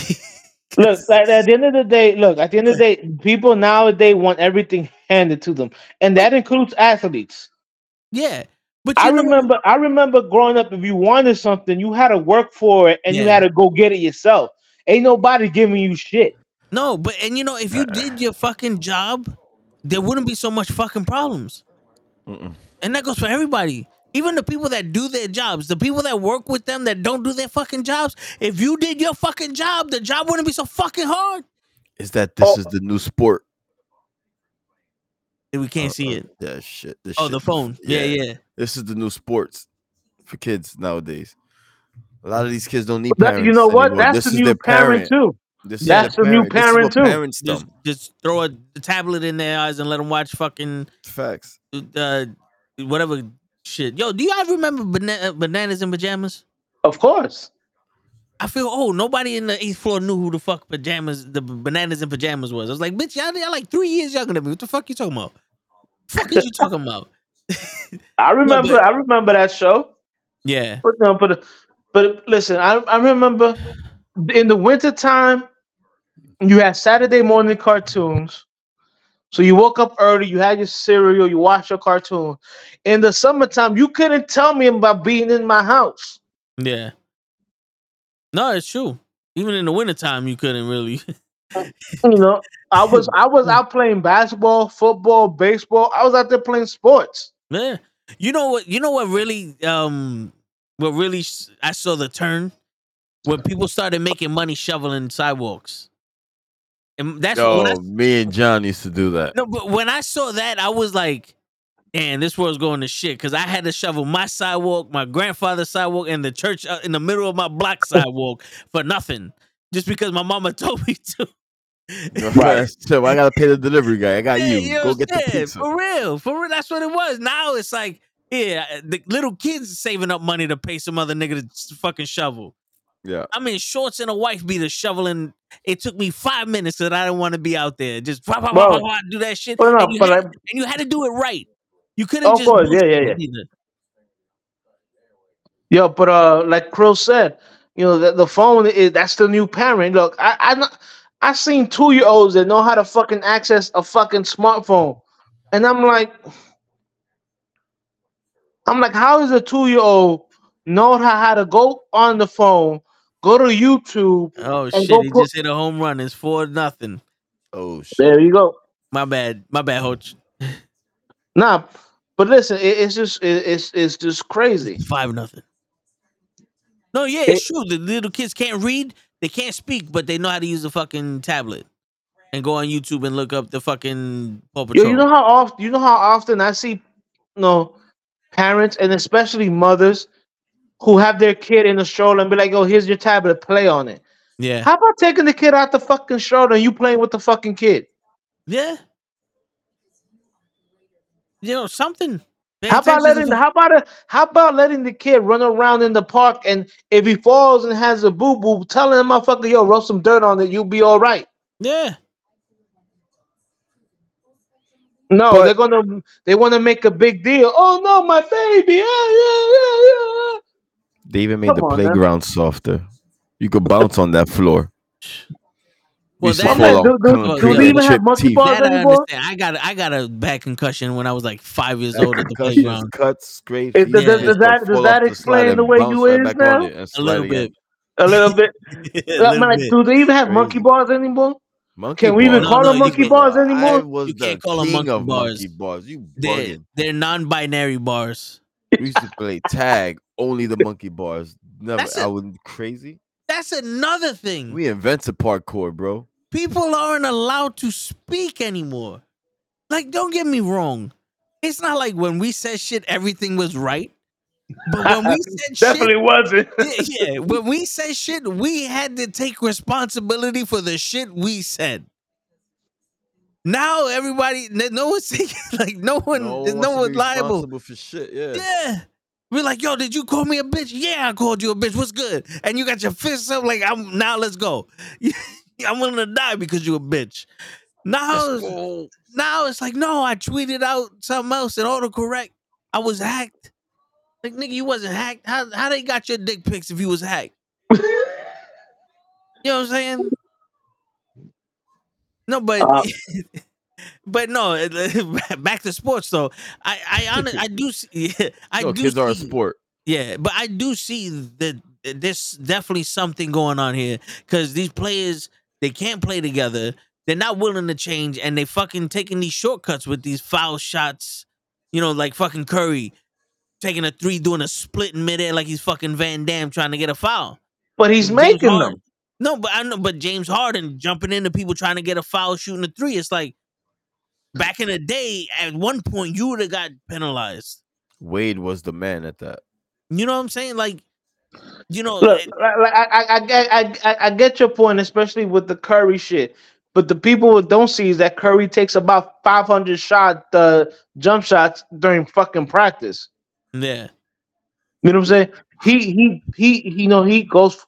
Look, (laughs) at, at the end of the day, look, at the end of the day, people nowadays want everything handed to them. And that includes athletes. yeah, but you I know, remember I remember growing up, if you wanted something, you had to work for it and you had to go get it yourself. Ain't nobody giving you shit. no, but and you know, if you did your fucking job, there wouldn't be so much fucking problems. Mm-mm. And that goes for everybody. Even the people that do their jobs, the people that work with them that don't do their fucking jobs. If you did your fucking job, the job wouldn't be so fucking hard. is that this Oh. is the new sport? We can't Uh, see uh, it. Yeah, shit. This Oh, shit the phone. Yeah, yeah. This is the new sports for kids nowadays. A lot of these kids don't need That- parents. you know what? anymore. That's this the is new their parent, too. This That's their the new parent. This parent, too. Parents Just, dumb. just throw a tablet in their eyes and let them watch fucking Facts. uh, whatever shit. Yo, do you guys remember bana- uh, bananas and pajamas? Of course. I feel oh nobody in the eighth floor knew who the fuck pajamas the bananas and pajamas was. I was like, bitch, y'all, y'all like three years younger than me. What the fuck you talking about? Fuck is you talking about? (laughs) I remember but- I remember that show. Yeah, But no, but but listen, I I remember in the wintertime, you had Saturday morning cartoons. So you woke up early, you had your cereal, you watched your cartoon. In the summertime, you couldn't tell me about being in my house. Yeah. No, it's true. Even in the wintertime, you couldn't really. You know, (laughs) I was I was out playing basketball, football, baseball. I was out there playing sports. Yeah. You know what? You know what really um what really I saw the turn when people started making money shoveling sidewalks. And that's when I, me and John used to do that. no, but when I saw that, I was like, "Man, this world's going to shit." Because I had to shovel my sidewalk, my grandfather's sidewalk, and the church uh, in the middle of my block sidewalk for nothing, just because my mama (laughs) told me to. (laughs) Right. So I gotta pay the delivery guy. I got Yeah, you. Go get the pizza. For real, for real. That's what it was. Now it's like, yeah, the little kids saving up money to pay some other nigga to fucking shovel. Yeah. I'm in shorts and a wife beater shoveling. It took me five minutes that I didn't want to be out there. Just blah, Bro. blah, blah, do that shit. Well, no, and, you but had, like, and you had to do it right. You couldn't Of just course, yeah, yeah, yeah. either. Yo, but uh, like Krill said, you know, the, the phone is that's the new parent. Look, I I I seen two year olds that know how to fucking access a fucking smartphone, and I'm like, I'm like, how is a two year old know how, how to go on the phone, go to YouTube? Oh shit! He put- just hit a home run. It's four nothing. Oh shit. There you go. My bad. My bad, Hoach. Nah, but listen, it, it's just it, it's it's just crazy. Five nothing. No, yeah, it's true. The little kids can't read, they can't speak, but they know how to use a fucking tablet and go on YouTube and look up the fucking Paw Yo, Patrol. you know how often you know how often I see, you know, parents and especially mothers who have their kid in the stroller and be like, "Yo, here's your tablet, play on it." yeah, How about taking the kid out the fucking stroller and you playing with the fucking kid? yeah. You know something. Pay How about letting the- how about a, how about letting the kid run around in the park and if he falls and has a boo boo, telling the motherfucker, "Yo, rub some dirt on it, you'll be all right." yeah, No, But- they're gonna they want to make a big deal. Oh no, my baby! Yeah, yeah, yeah, yeah. They even made Come the on, man. playground softer. You could bounce on that floor. Well, used that- fall Man, out do, do, con- do do they they yeah, even have monkey bars that I anymore? understand. I got a, I got a bad concussion when I was like five years old at the playground. cuts, scrapes. Is- you does- does that- does that off the explain the way you right is now? on it and (laughs) A slide little again. bit. A little (laughs) bit. a Uh, little man, bit. do they even have monkey bars anymore? Monkey Can we even bars. No, call no, them you monkey can't. bars anymore? You can't call 'em king monkey bars. monkey bars. You They're, they're non-binary bars. We used to play tag, only the monkey bars. Never. That's I it. was crazy. That's another thing. We invented parkour, bro. people aren't allowed to speak anymore. Like, don't get me wrong. It's not like when we said shit, everything was right. But when we (laughs) said shit. Definitely wasn't. (laughs) yeah, yeah, when we said shit, we had to take responsibility for the shit we said. Now everybody, no one's (laughs) taking, like no one, no, no liable. for shit. Yeah. Yeah. We're like, yo, did you call me a bitch? Yeah, I called you a bitch. What's good? And you got your fists up like I'm now let's go. (laughs) I'm willing to die because you a bitch. Now, it's- now it's like, no, I tweeted out something else and autocorrect. I was hacked. Like, nigga, you wasn't hacked. How how they got your dick pics if you was hacked? (laughs) You know what I'm saying? No, but Uh, (laughs) but no, (laughs) back to sports though. I I honest, I do see, (laughs) I Yo, do kids are a sport. yeah, but I do see that there's definitely something going on here because these players they can't play together. They're not willing to change, and they fucking taking these shortcuts with these foul shots. You know, like fucking Curry taking a three, doing a split in midair like he's fucking Van Damme trying to get a foul. But he's James making Harden. them. No, but I know, but James Harden jumping into people trying to get a foul, shooting a three. It's like back in the day. At one point, you would have got penalized. Wade was the man at that. You know what I'm saying? Like, you know, Look, it- like, like, I, I, I, get- I, I, I get your point, especially with the Curry shit. But the people who don't see is that Curry takes about 500 shot uh, jump shots during fucking practice. yeah. You know what I'm saying? He he he, he you know he goes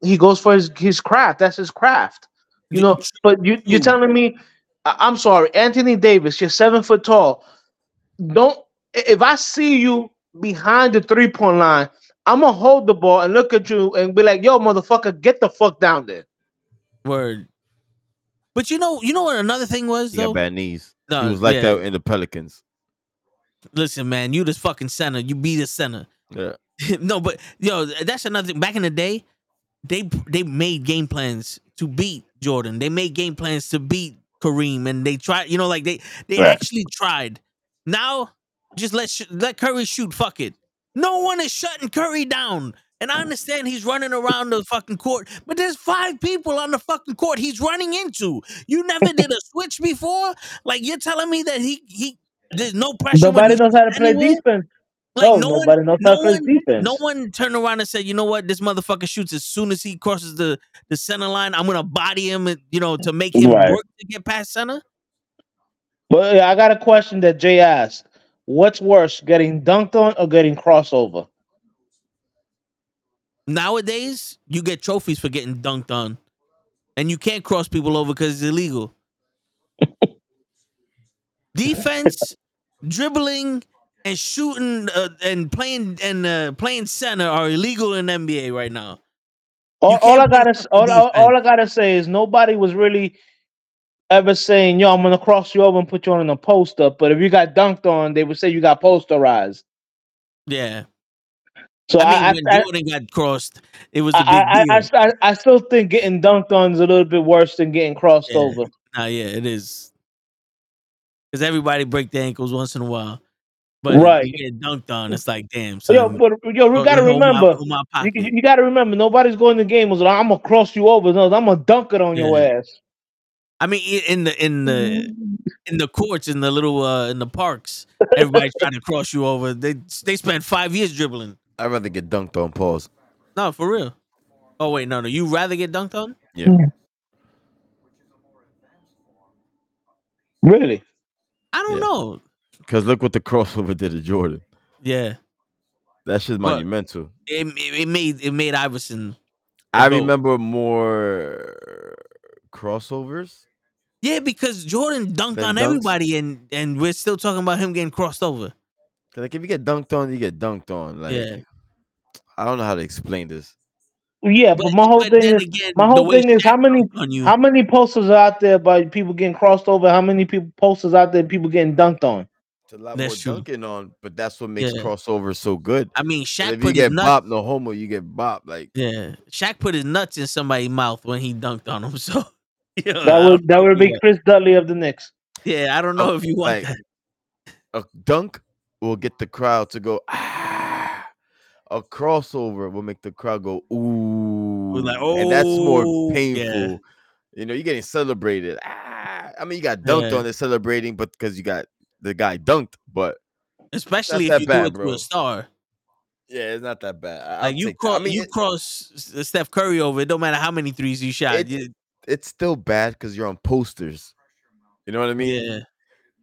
he goes for his his craft. That's his craft. You know, but you you're telling me I- I'm sorry, Anthony Davis, you're seven foot tall. Don't if I see you behind the three point line, I'm gonna hold the ball and look at you and be like, "Yo, motherfucker, get the fuck down there." Word. But you know, you know what another thing was He got bad knees. No, he was like yeah. that in the Pelicans. Listen, man, you this fucking center. You be the center. Yeah. (laughs) no, but yo, that's another thing. Back in the day, they they made game plans to beat Jordan. They made game plans to beat Kareem, and they tried. You know, like they they Right. actually tried. Now, just let sh- let Curry shoot. Fuck it. No one is shutting Curry down. And I understand he's running around the fucking court, but there's five people on the fucking court he's running into. You never did a switch before. Like you're telling me that he he there's no pressure. Nobody knows how to play anywhere? defense. Like no, no one, nobody knows how no to play one, defense. no one turned around and said, "You know what? This motherfucker shoots as soon as he crosses the the center line. I'm gonna body him, you know, to make him Right. work to get past center." But yeah, I got a question that Jay asked. What's worse, getting dunked on or getting crossover? Nowadays, you get trophies for getting dunked on, and you can't cross people over because it's illegal. (laughs) Defense, dribbling, and shooting uh, and playing and uh, playing center are illegal in NBA right now. All, all I gotta all, all, all I gotta say is nobody was really ever saying, "Yo, I'm gonna cross you over and put you on a post up." But if you got dunked on, they would say you got posterized. Yeah, So I mean, I, when I, Jordan got crossed, it was a I, big I, deal. I, I, I still think getting dunked on is a little bit worse than getting crossed Yeah. over. Nah, yeah, it is. Because everybody break their ankles once in a while. But Right. you get dunked on, it's like, damn, So, yo, but yo, we gotta hold my- remember. hold my You, you got to remember, nobody's going to the game was like, I'm gonna cross you over. No, I'm gonna dunk it on your ass. I mean, in the in the (laughs) in the courts, in the little uh in the parks, everybody's trying to cross you over. They they spent five years dribbling. I'd rather get dunked on. Pause. No, for real. Oh wait, no, no. You rather get dunked on? Yeah. Really? I don't Yeah. know. Because look what the crossover did to Jordan. Yeah, That shit's What? monumental. it, it, it made it made Iverson. I goat. remember more crossovers. Yeah, because Jordan dunked on dunks? everybody, and and we're still talking about him getting crossed over. Like if you get dunked on, you get dunked on. Like Yeah. I don't know how to explain this. Yeah, but, my whole but thing is, again, my whole thing is, how many, dunked on you, how many posters are out there by people getting crossed over? How many people posters out there people getting dunked on? It's a lot That's more true. dunking on, but that's what makes Yeah. crossovers so good. I mean, Shaq if you put his get nuts. bop, no homo, you get bop. Like Yeah, Shaq put his nuts in somebody's mouth when he dunked on him. (laughs) So, you know, That I would that would be want- Chris Dudley of the Knicks. Yeah, I don't know Oh, if you want like, that. a dunk will get the crowd to go ah. A crossover will make the crowd go ooh, like, oh, and that's more "Oh," yeah. painful. You know, you're getting celebrated. Ah, I mean, you got dunked Yeah. on and celebrating, but because you got the guy dunked, but Especially if you bad, do it to a star. yeah, it's not that bad. I- Like you cross, I mean, you it- cross Steph Curry over. It don't matter how many threes you shot. It- it's still bad because you're on posters. You know what I mean? yeah,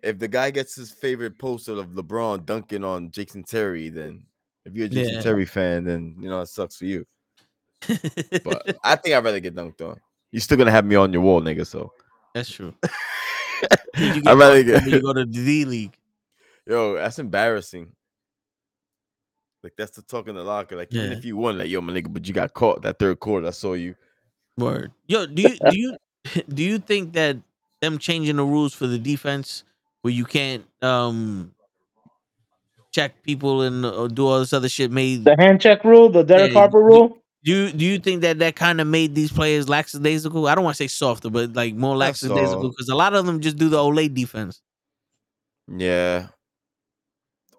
If the guy gets his favorite poster of LeBron dunking on Jason Terry, then if you're a Jason Yeah. Terry fan, then you know it sucks for you. But (laughs) I think I'd rather get dunked on. You're still gonna have me on your wall, nigga. So that's true. (laughs) (laughs) You get I'd rather dunked on you go to (laughs) the D League. yo. That's embarrassing. Like that's the talk in the locker. Like even if you won, like yo, my nigga, but you got caught that third quarter. I saw you. Word. Yo, do you do you (laughs) do you think that them changing the rules for the defense where you can't um check people and uh, do all this other shit made The hand check rule, the Derek Yeah, Harper rule. Do you do you think that that kind of made these players lackadaisical? I don't want to say softer, but like more Not lackadaisical soft. because a lot of them just do the olé defense. Yeah.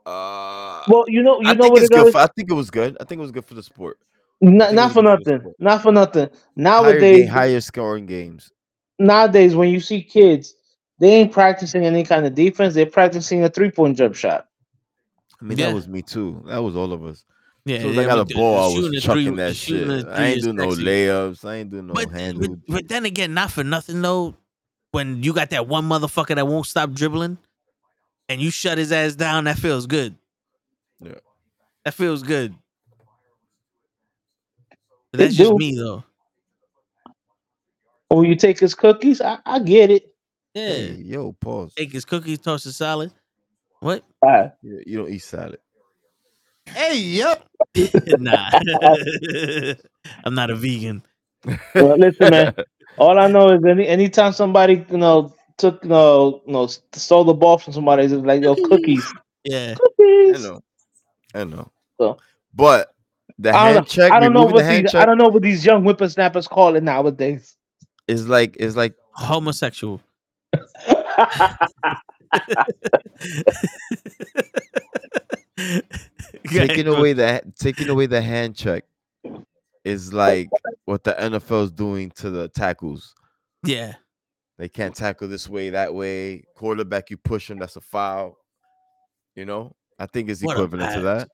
Uh, Well, you know, you I know think what it's it good. For, I think it was good. I think it was good for the sport. Not, not for was good for nothing. Not for nothing. Higher, Nowadays, game, higher scoring games. nowadays, when you see kids, they ain't practicing any kind of defense. They're practicing a three point jump shot. I mean, Yeah. that was me too. That was all of us. Yeah, As soon as I got a the- ball, I was chucking three- that shit. I ain't is do no layups. I ain't do no but, handle. but but then again, not for nothing though. When you got that one motherfucker that won't stop dribbling, and you shut his ass down, that feels good. Yeah. That feels good. But that's just me though. Or you take his cookies. I, I get it. Yeah. Hey, yo, pause. Take his cookies, toss his salad. What? Ah, You, you don't eat salad. Hey, yep. (laughs) nah. (laughs) I'm not a vegan. well, listen, man. (laughs) All I know is any anytime somebody you know took you know, you know stole the ball from somebody, it's like yo cookies, Yeah. I know. I know. So- But the I hand don't, know, check, I don't know what the hand these I don't know what these young whippersnappers call it nowadays. is like is like Homosexual. (laughs) taking away the taking away the hand check is like what the NFL is doing to the tackles. Yeah. They can't tackle this way, that way. Quarterback, you push him, that's a foul. You know, I think it's What equivalent to that.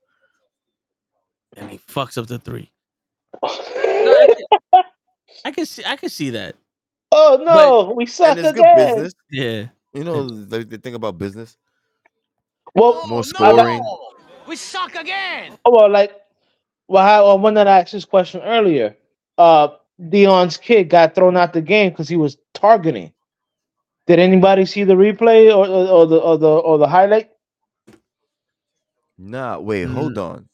And he fucks up the three. I can, (laughs) I can see I can see that. oh no, we suck And it's good business. Yeah. You know, the, the thing about business, Well, more oh, I scoring. We suck again. Oh, well, like, well, how, well, one that I asked this question earlier. Uh, Deion's kid got thrown out the game because he was targeting. Did anybody see the replay or, or, or the or the or the highlight? Nah, wait, Mm. hold on.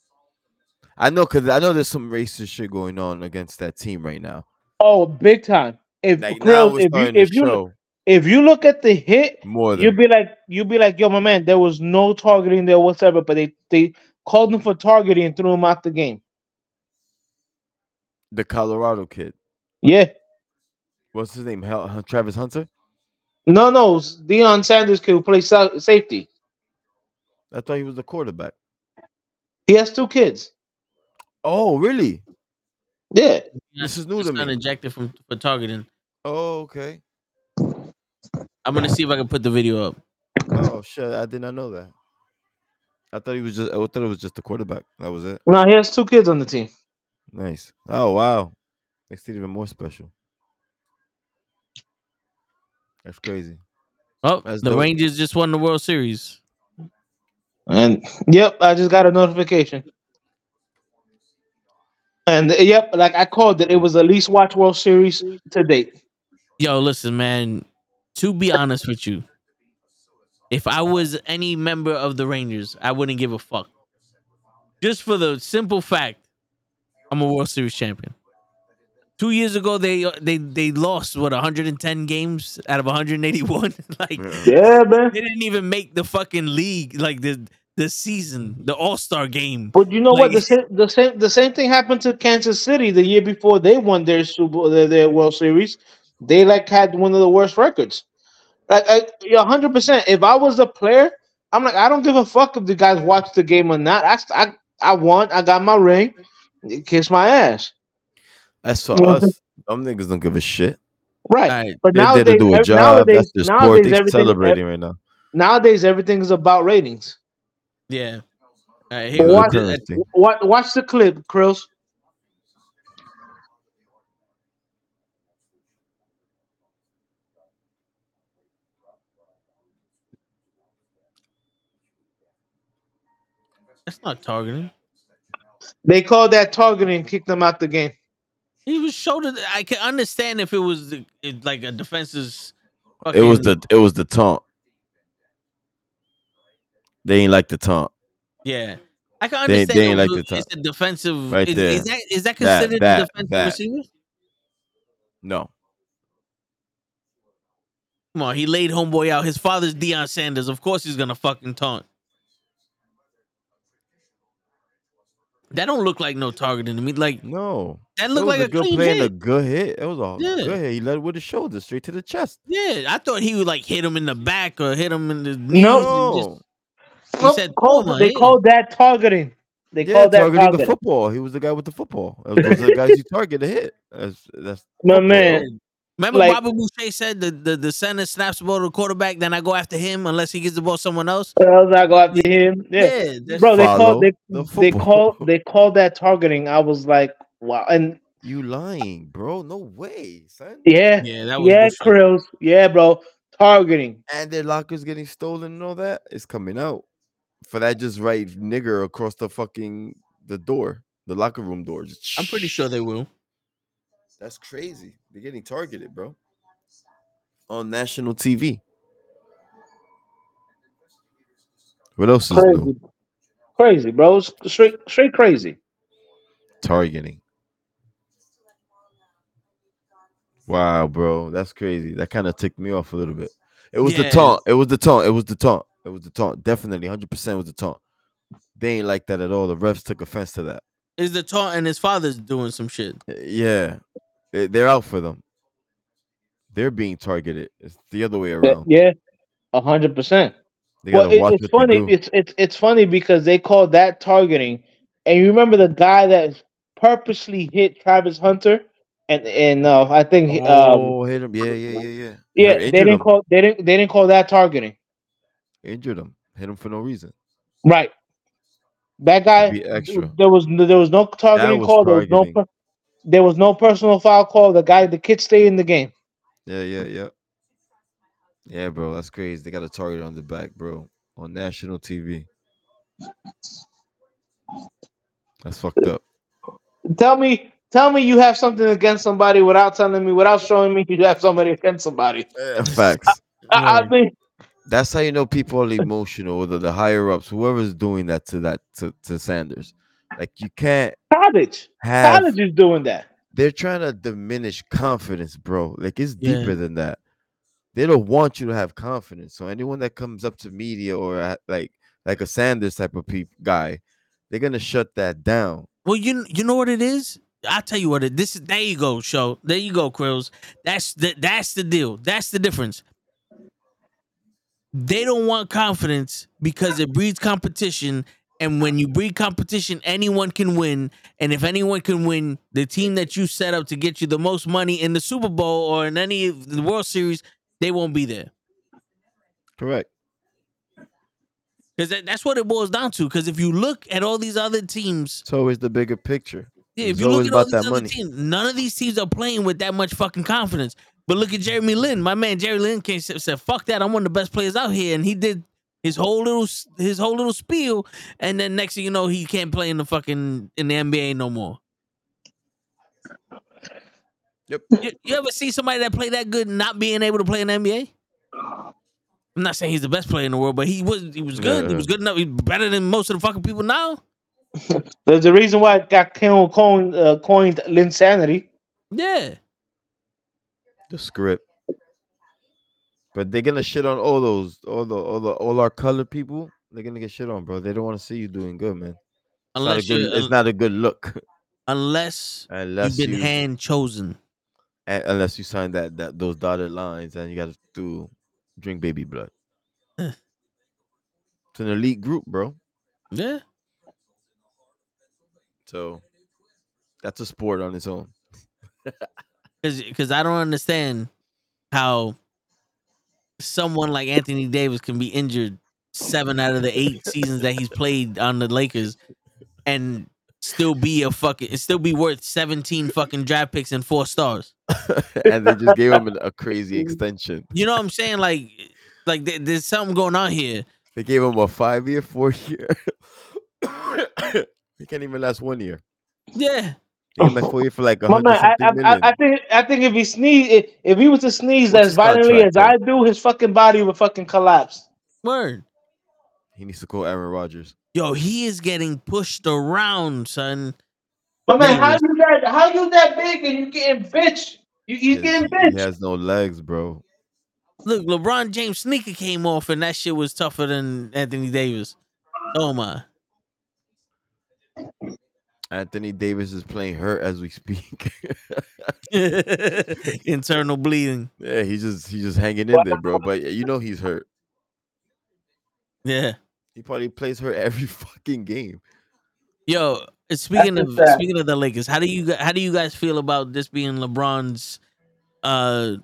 I know because I know there's some racist shit going on against that team right now. Oh, big time! If Like now Krill, if you if you show if you look at the hit, more than you'll be like you'll be like, yo, my man, there was no targeting there whatsoever, but they they called him for targeting and threw him out the game. the Colorado kid. Yeah, What's his name? Hel- Hun- Travis Hunter. no, no, it's Deion Sanders kid who plays safety. I thought he was the quarterback. He has two kids. Oh, really? Yeah, This is new Just to me. injected from for targeting. Oh, okay. I'm gonna see if I can put the video up. Oh shit, I did not know that. I thought he was just. I thought it was just the quarterback. That was it. no, he has two kids on the team. Nice. Oh wow, makes it even more special. That's crazy. Oh, That's the dope. Rangers just won the World Series. And yep, I just got a notification. And yep, like I called it, it was the least watched World Series to date. Yo, listen, man. To be honest with you, if I was any member of the Rangers, I wouldn't give a fuck. Just for the simple fact, I'm a World Series champion. Two years ago, they they they lost what 110 games out of 181. (laughs) like Yeah. Yeah, man. they didn't even make the fucking league, like the the season, the All Star game. But you know what? The same, the same, the same thing happened to Kansas City the year before they won their Super their, their World Series. They like had one of the worst records. Like, I, yeah, hundred percent. If I was a player, I'm like, I don't give a fuck if the guys watch the game or not. I, I, I won. I got my ring. Kiss my ass. That's for us. Them niggas don't give a shit. Right. All right, But They're there nowadays, to do a job. nowadays, That's their sport. They're celebrating right now. nowadays, everything is about ratings. yeah. All right, Watch, we Currency. go. watch, watch the clip, Krills. That's not targeting. They called that targeting, kicked them out the game. He was shoulder. I can understand if it was the- it, like a defense's. It was the it was the taunt. They ain't like the taunt. yeah. I can They- understand. they ain't if like it- the it's a defensive. Right is, there. is that is that That- considered that- a defensive that. receiver? No. Come on, he laid homeboy out. His father's Deion Sanders. Of course, he's gonna fucking taunt. That don't look like no targeting to me. Like No. that looked like a a good clean play and a hit. good hit. It was a Yeah. good hit. He led with his shoulder straight to the chest. Yeah, I thought he would like hit him in the back or hit him in the knees. No. and just- No. He said, called- "Puma, they yeah." called that targeting. They Yeah, called that targeting the football. He was the guy with the football. Those are the guys you target to hit. That's that's My football. man, Remember, Like- Bobby Boucher said the, the the center snaps the ball to the quarterback, then I go after him unless he gives the ball to someone else. what else I go after him? Yeah, that's- bro. They Follow called they the they football. called (laughs) they called that targeting. I was like, wow, and You lying, bro? No way, son. yeah, yeah, that was yeah, bullshit. Krills, yeah, bro, targeting. And their lockers getting stolen and all that is coming out. For that just right nigger across the fucking the door, the locker room door. Just I'm pretty sure they will. That's crazy. They're getting targeted, bro. On national TV. What else is new? Crazy, crazy, bro. It's Straight, straight crazy. Targeting. Wow, bro, that's crazy. That kind of ticked me off a little bit. It was the Yeah. taunt. It was the taunt. It was the taunt. It was the taunt. Definitely, hundred percent was the taunt. They ain't like that at all. The refs took offense to that. Is the taunt and his father's doing some shit. Yeah, They- they're out for them. They're being targeted. It's the other way around. Yeah, a hundred percent. Well, it, it's funny. It's it's it's funny because they call that targeting, and you remember the guy that purposely hit Travis Hunter, and and uh, I think um, oh, hit him. Yeah, yeah, yeah, yeah. yeah, they didn't him. call they didn't they didn't call that targeting. Injured him. Hit him for no reason. Right. That guy. extra. There was there was no targeting call. There was no. There was no personal foul call. The guy, the kid, stayed in the game. Yeah, yeah, yeah. Yeah, bro, that's crazy. They got a target on the back, bro, on national TV. That's fucked up. Tell me, tell me, you have something against somebody without telling me, without showing me you have somebody against somebody. Eh, Facts. (laughs) I, I mean, That's how you know people are emotional, the, the higher ups, whoever's doing that to that to, to Sanders. Like you can't college, have college is doing that. they're trying to diminish confidence, bro. Like it's Yeah. deeper than that. They don't want you to have confidence. So anyone that comes up to media or uh, like like a Sanders type of peop guy, they're gonna shut that down. Well, you you know what it is. I'll tell you what it. This is there you go, show. There you go, Krills. That's the that's the deal. That's the difference. They don't want confidence because it breeds competition, and when you breed competition, anyone can win. And if anyone can win, the team that you set up to get you the most money in the Super Bowl or in any of the World Series, they won't be there. Correct. Because that, that's what it boils down to. Because if you look at all these other teams, It's always the bigger picture. Yeah, It's if you look at all these other money. teams, none of these teams are playing with that much fucking confidence. But look at Jeremy Lin. My man Jerry Lin came said, said, "Fuck that! I'm one of the best players out here," and he did his whole little his whole little spiel. And then next thing you know, he can't play in the fucking in the NBA no more. Yep. You, you ever see somebody that play that good not being able to play in the NBA? I'm not saying he's the best player in the world, but he was he was good. He was good enough. He's better than most of the fucking people now. (laughs) There's a reason why it got Kendall coined, uh, coined Linsanity. Yeah. The script. But they're gonna shit on all those, all the, all the, all our colored people. They're gonna get shit on, bro. They don't want to see you doing good, man. It's not a Unless good, it's not a good look unless unless you've been you, hand chosen. unless you sign that that those dotted lines and you got to do drink baby blood. Eh. It's an elite group, bro. Yeah. So that's a sport on its own. (laughs) Cause, cause I don't understand how someone like Anthony Davis can be injured seven out of the eight seasons that he's played on the Lakers and still be a fucking still be worth 17 fucking draft picks and four stars. (laughs) and they just gave him a crazy extension. You know what I'm saying? Like like there- there's something going on here. They gave him a five year, four year. (coughs) he can't even last one year. Yeah. They gave him like for like a My man, hundred I, I, I, think I think if he sneeze, if, if he was to sneeze What's as violently as I do, his fucking body would fucking collapse. Word. He needs to call Aaron Rodgers. Yo, he is getting pushed around, son. My man, how Yes. you that how you that big and you getting bitch? You you He- getting he has no legs, bro. Look, LeBron James sneaker came off and that shit was tougher than Anthony Davis. Oh my. Anthony Davis is playing hurt as we speak. (laughs) Internal bleeding. (laughs) yeah, he's just he's just hanging in there, bro. But you know he's hurt. Yeah. He probably plays hurt every (laughs) fucking game. Yo, speaking That's of sad. speaking of the Lakers, how do you how do you guys feel about this being LeBron's uh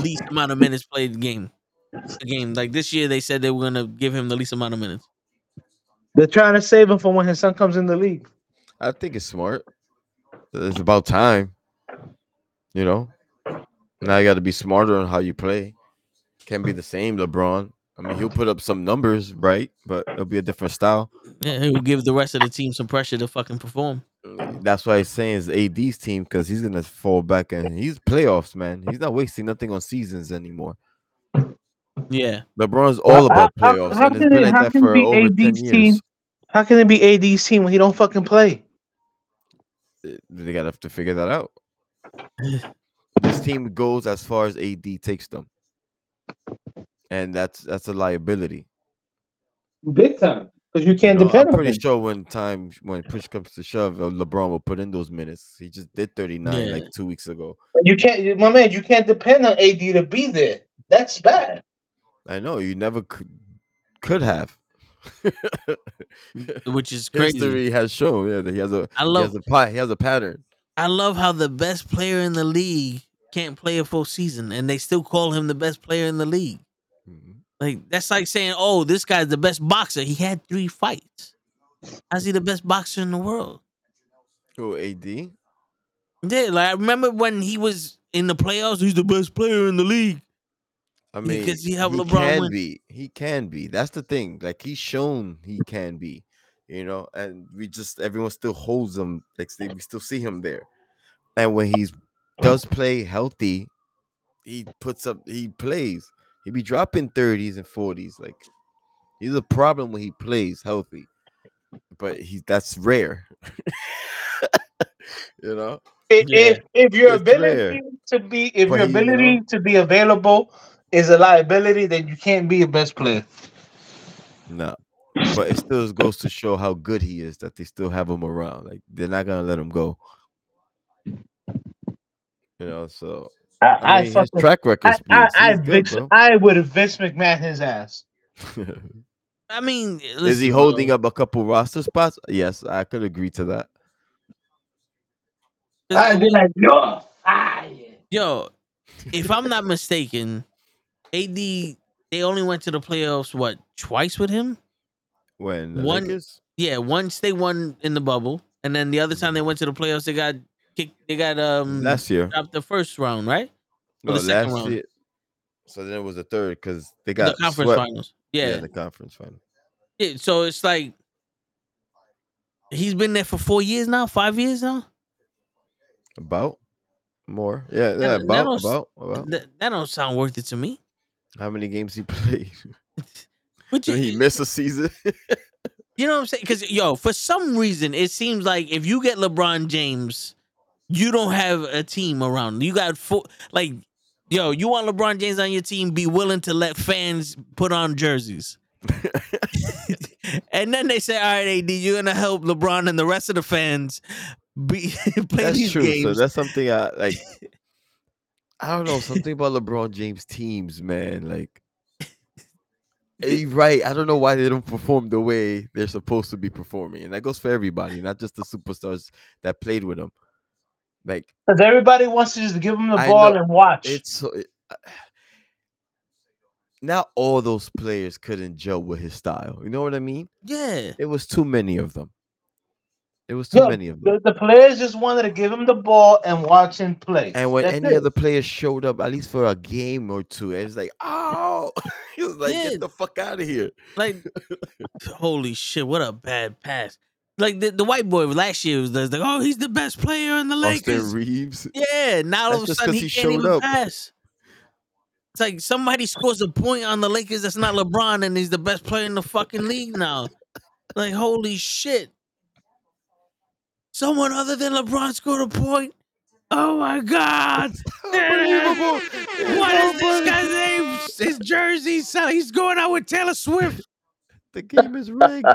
least amount of minutes played game? A game like this year, they said they were gonna give him the least amount of minutes. They're trying to save him for when his son comes in the league. I think it's smart. It's about time. You know. Now you got to be smarter on how you play. Can't be the same LeBron. I mean, he'll put up some numbers, right? But it'll be a different style. Yeah, he will give the rest of the team some pressure to fucking perform. That's why he's saying it's AD's team because he's gonna fall back and he's playoffs, man. He's not wasting nothing on seasons anymore. Yeah. LeBron's all about playoffs, how and it's can it- like how can it be over ten AD's years. team? How can it be AD's team when he don't fucking play? Uh, They gotta have to figure that out. (sighs) this team goes as far as AD takes them, and that's that's a liability. Big time. Because you can't You know, depend I'm on pretty sure when time when push comes to shove, uh, LeBron will put in those minutes. He just did 39 Yeah. like two weeks ago. You can't, my man. You can't depend on AD to be there. That's bad. I know you never could could have. (laughs) which is crazy. History has shown yeah, that he has a I he love has a pi- he has a pattern. I love how the best player in the league can't play a full season and they still call him the best player in the league. Mhm. Like that's like saying, "Oh, this guy's the best boxer. He had 3 fights." How's he the best boxer in the world? Oh, AD. Yeah, like I remember when he was in the playoffs, he's the best player in the league. I Yeah, mean, 'cause he helped he LeBron can win. be. He can be. That's the thing. Like he's shown he can be. You know, and we just everyone still holds him. Like they, we still see him there. And when he mm. does play healthy, he puts up. He plays. He be dropping thirties and forties. Like he's a problem when he plays healthy, but he that's rare. (laughs) you know. If Yeah. if, if your It's ability rare. to be, if But your he, you ability know- to be available is a liability, then you can't be a best player. No. But it still goes to show how good he is that they still have him around. Like they're not gonna let him go. You know, so I, I I, mean, his fucking, track record I, speaks. I, I, good, I would have Vince McMahon his ass. I mean, is he holding up a couple roster spots? Yes, I could agree to that. I'd be like, yo, ah, yeah. Yo, if I'm not mistaken, AD they only went to the playoffs what twice with him? When One- Lakers? Yeah, once they won in the bubble, and then the other time they went to the playoffs, they got kicked. They got um last year, dropped the first round, right? no, the second last round. year. So then it was the third because they got the conference swept. finals. Yeah. the conference final. yeah. So it's like he's been there for four years now, five years now. About more, yeah, yeah, That- that about don't about about. That, that don't sound worth it to me. How many games he (laughs) played? But you, Did he miss a season? (laughs) You know what I'm saying? Because yo, for some reason, it seems like if you get LeBron James, you don't have a team around. You got four. Like, yo, you want LeBron James on your team? Be willing to let fans put on jerseys. (laughs) and then they say, "All right, AD, you're gonna help LeBron and the rest of the fans be play That's these true. games." So that's something I like. I don't know something about LeBron James teams, man. Like, (laughs) eh, right? I don't know why they don't perform the way they're supposed to be performing, and that goes for everybody, not just the superstars that played with him. Like, Because everybody wants to just give him the I ball know. and watch. it's so. It, not all those players couldn't gel with his style. You know what I mean? yeah, It was too many of them. It was too Yo, many of them. the, the players just wanted to give him the ball and watch him play. And when That's any it. other player showed up, at least for a game or two, it's like, oh, (laughs) he was like, Yeah. get the fuck out of here. like, (laughs) holy shit, what a bad pass! Like the, the white boy last year was like, "Oh, he's the best player in the Lakers." Austin Reaves. Yeah, now all of a sudden sudden 'cause he, he can't showed even up. pass. It's like somebody scores a point on the Lakers that's not LeBron and he's the best player in the fucking league now. Like holy shit. Someone other than LeBron scored a point. Oh my god. (laughs) Unbelievable. What is this guy's name? His jersey. So he's going out with Taylor Swift. The game is rigged.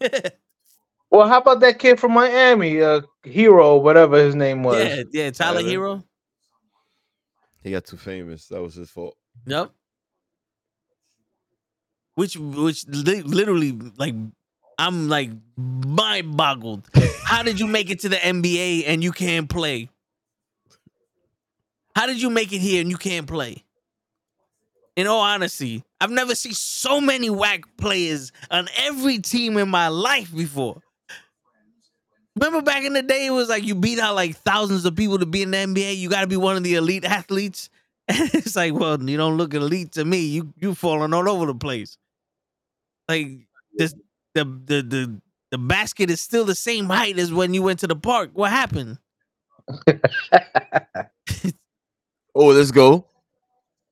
(laughs) (laughs) well, how about that kid from Miami, uh, Herro, whatever his name was? yeah, yeah, Tyler Tyler. Herro. he got too famous. That was his fault. Yep. Which which li- literally like I'm like mind boggled. (laughs) How did you make it to the NBA and you can't play? How did you make it here and you can't play? In all honesty, I've never seen so many whack players on every team in my life before. Remember back in the day, it was like you beat out like thousands of people to be in the NBA. You got to be one of the elite athletes. And (laughs) it's like, well, you don't look elite to me. You you falling all over the place. Like this, the the the the basket is still the same height as when you went to the park. What happened? (laughs) Oh, let's go.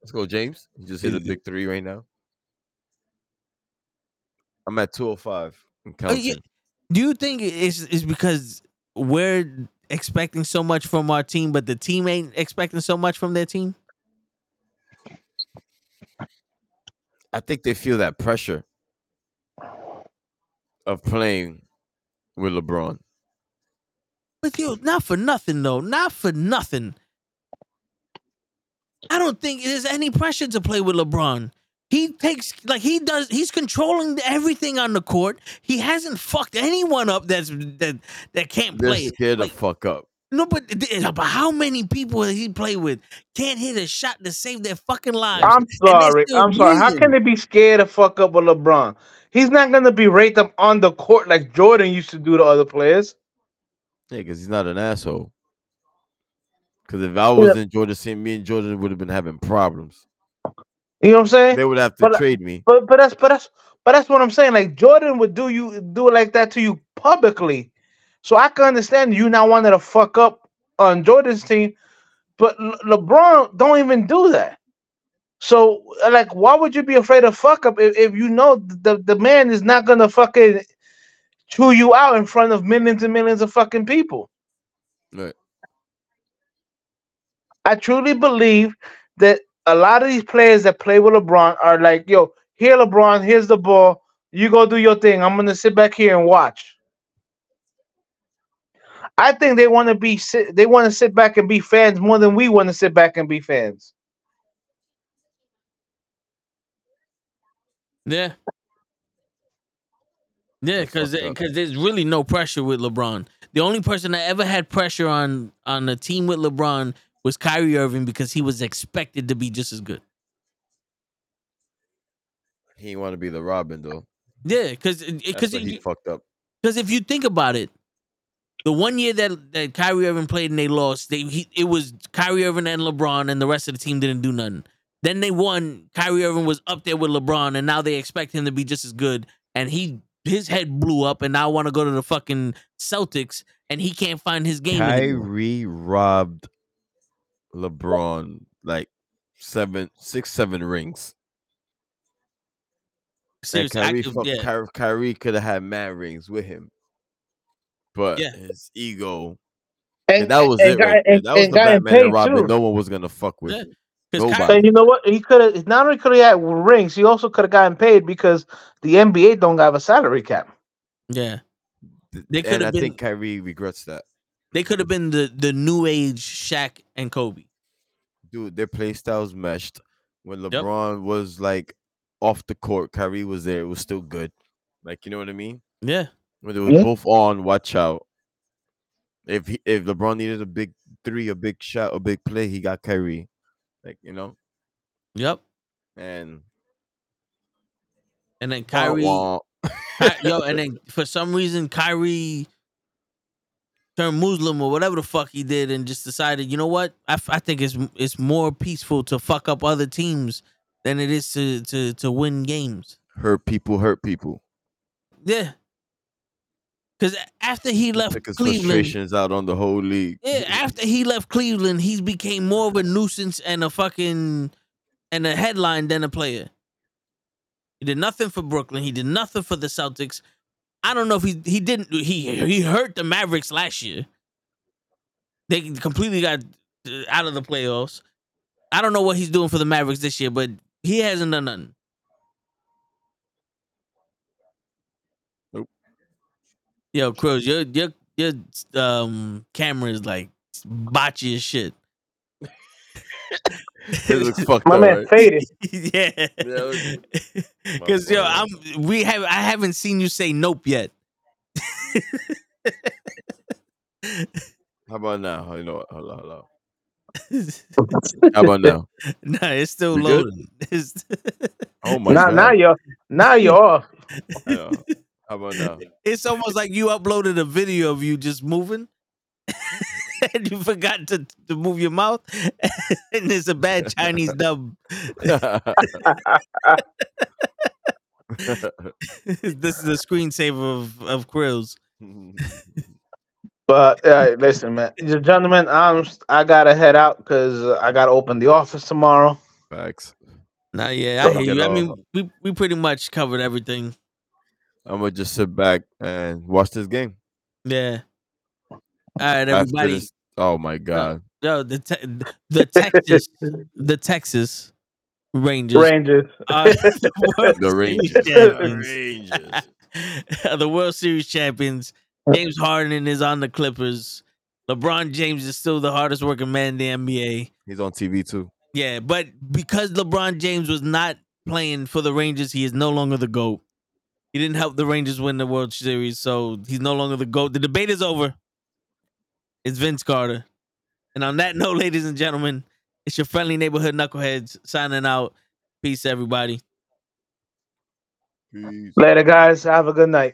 Let's go, James. You just hit a big three right now. I'm at 205. I'm Oh, yeah. Do you think it's it's because we're expecting so much from our team, but the team ain't expecting so much from their team? I think they feel that pressure of playing with LeBron. But yo, not for nothing though. Not for nothing. I don't think there's any pressure to play with LeBron. He takes like he does. He's controlling everything on the court. He hasn't fucked anyone up that's that that can't They're play. scared Like, to fuck up. no, but, but how many people does he play with can't hit a shot to save their fucking lives? I'm sorry. I'm sorry. How can they be scared to fuck up with LeBron? He's not gonna berate them on the court like Jordan used to do to other players. Yeah, because he's not an asshole. Because if I was in Jordan, seeing me and Jordan would have been having problems. You know what I'm saying? They would have to But, uh, trade me. But but that's but that's but that's what I'm saying. Like Jordan would do you do it like that to you publicly. So I can understand you not wanting to fuck up on Jordan's team, but Le- LeBron don't even do that. So like, why would you be afraid of fuck up if, if you know the the man is not gonna fucking chew you out in front of millions and millions of fucking people? Right. I truly believe that a lot of these players that play with LeBron are like, yo, here, LeBron, here's the ball. You go do your thing. I'm gonna sit back here and watch. I think they want to be sit, they want to sit back and be fans more than we want to sit back and be fans. Yeah. Yeah, because because there's really no pressure with LeBron. The only person that ever had pressure on on a team with LeBron was Kyrie Irving because he was expected to be just as good. He want to be the Robin though. Yeah, because because uh, what he fucked up. because if you think about it, the one year that that Kyrie Irving played and they lost, they he, it was Kyrie Irving and LeBron, and the rest of the team didn't do nothing. Then they won. Kyrie Irving was up there with LeBron, and now they expect him to be just as good. And he his head blew up, and now I want to go to the fucking Celtics, and he can't find his game anymore. Kyrie robbed LeBron like seven, six, seven rings. And Seriously, Kyrie, could- fuck, yeah. Kyrie, Kyrie could have had mad rings with him, but Yeah. his ego. And, And that was and it. got- Right and- That was the Batman and Robin. too. No one was gonna fuck with. Yeah. Him. 'Cause Nobody. So you know what? He could have not only could have had rings, he also could have gotten paid because the NBA don't have a salary cap. yeah, They and coulda I been- think Kyrie regrets that. they could have been the the new age Shaq and Kobe. Dude, their play styles meshed. When Yep. LeBron was like off the court, Kyrie was there. It was still good. Like you know what I mean? Yeah, When they were Yeah. both on, watch out. If he, if LeBron needed a big three, a big shot, a big play, he got Kyrie. Like you know, yep. and And then wah, Kyrie, wah. Ky- (laughs) yo, and then for some reason Kyrie turned Muslim or whatever the fuck he did, and just decided, you know what? I, f- I think it's it's more peaceful to fuck up other teams than it is to to to win games. hurt people, hurt people. Yeah, because after he left Cleveland, frustrations out on the whole league. yeah, after he left Cleveland, he's became more of a nuisance and a fucking and a headline than a player. He did nothing for Brooklyn. He did nothing for the Celtics. I don't know if he he didn't he he hurt the Mavericks last year. They completely got out of the playoffs. I don't know what he's doing for the Mavericks this year, but he hasn't done nothing. Yo, Cruz, your your your um camera is like botchy as shit. It looks (laughs) fucked My up. man right? faded. (laughs) yeah. Yeah, (laughs) Cause yo. I'm we have I haven't seen you say nope yet. How about now? You know what? Hold on, hold on. How about now? nah, it's still We loading. It's, Oh my now, god. now you're now you're off. Yeah. How about now? (laughs) it's almost like you uploaded a video of you just moving. (laughs) and you forgot to, to move your mouth. (laughs) and it's a bad Chinese dub. this is a screensaver of, of Krills. But uh, listen, man, gentlemen, I'm I gotta head out because I gotta open the office tomorrow. Facts. Nah, yeah, I hear you. I mean, we, we pretty much covered everything. I'm gonna just sit back and watch this game. Yeah. All right, everybody. this- oh my uh, god. Yo, the te- the Texas the Texas Rangers Rangers. Uh, are (laughs) the World The Rangers. (laughs) the World Series champions. James Harden is on the Clippers. LeBron James is still the hardest working man in the NBA. He's on TV too. Yeah, but because LeBron James was not playing for the Rangers, he is no longer the GOAT. He didn't help the Rangers win the World Series, so he's no longer the GOAT. The debate is over. It's Vince Carter. And on that note, ladies and gentlemen, it's your friendly neighborhood knuckleheads signing out. Peace, everybody. Peace. Later, guys. Have a good night.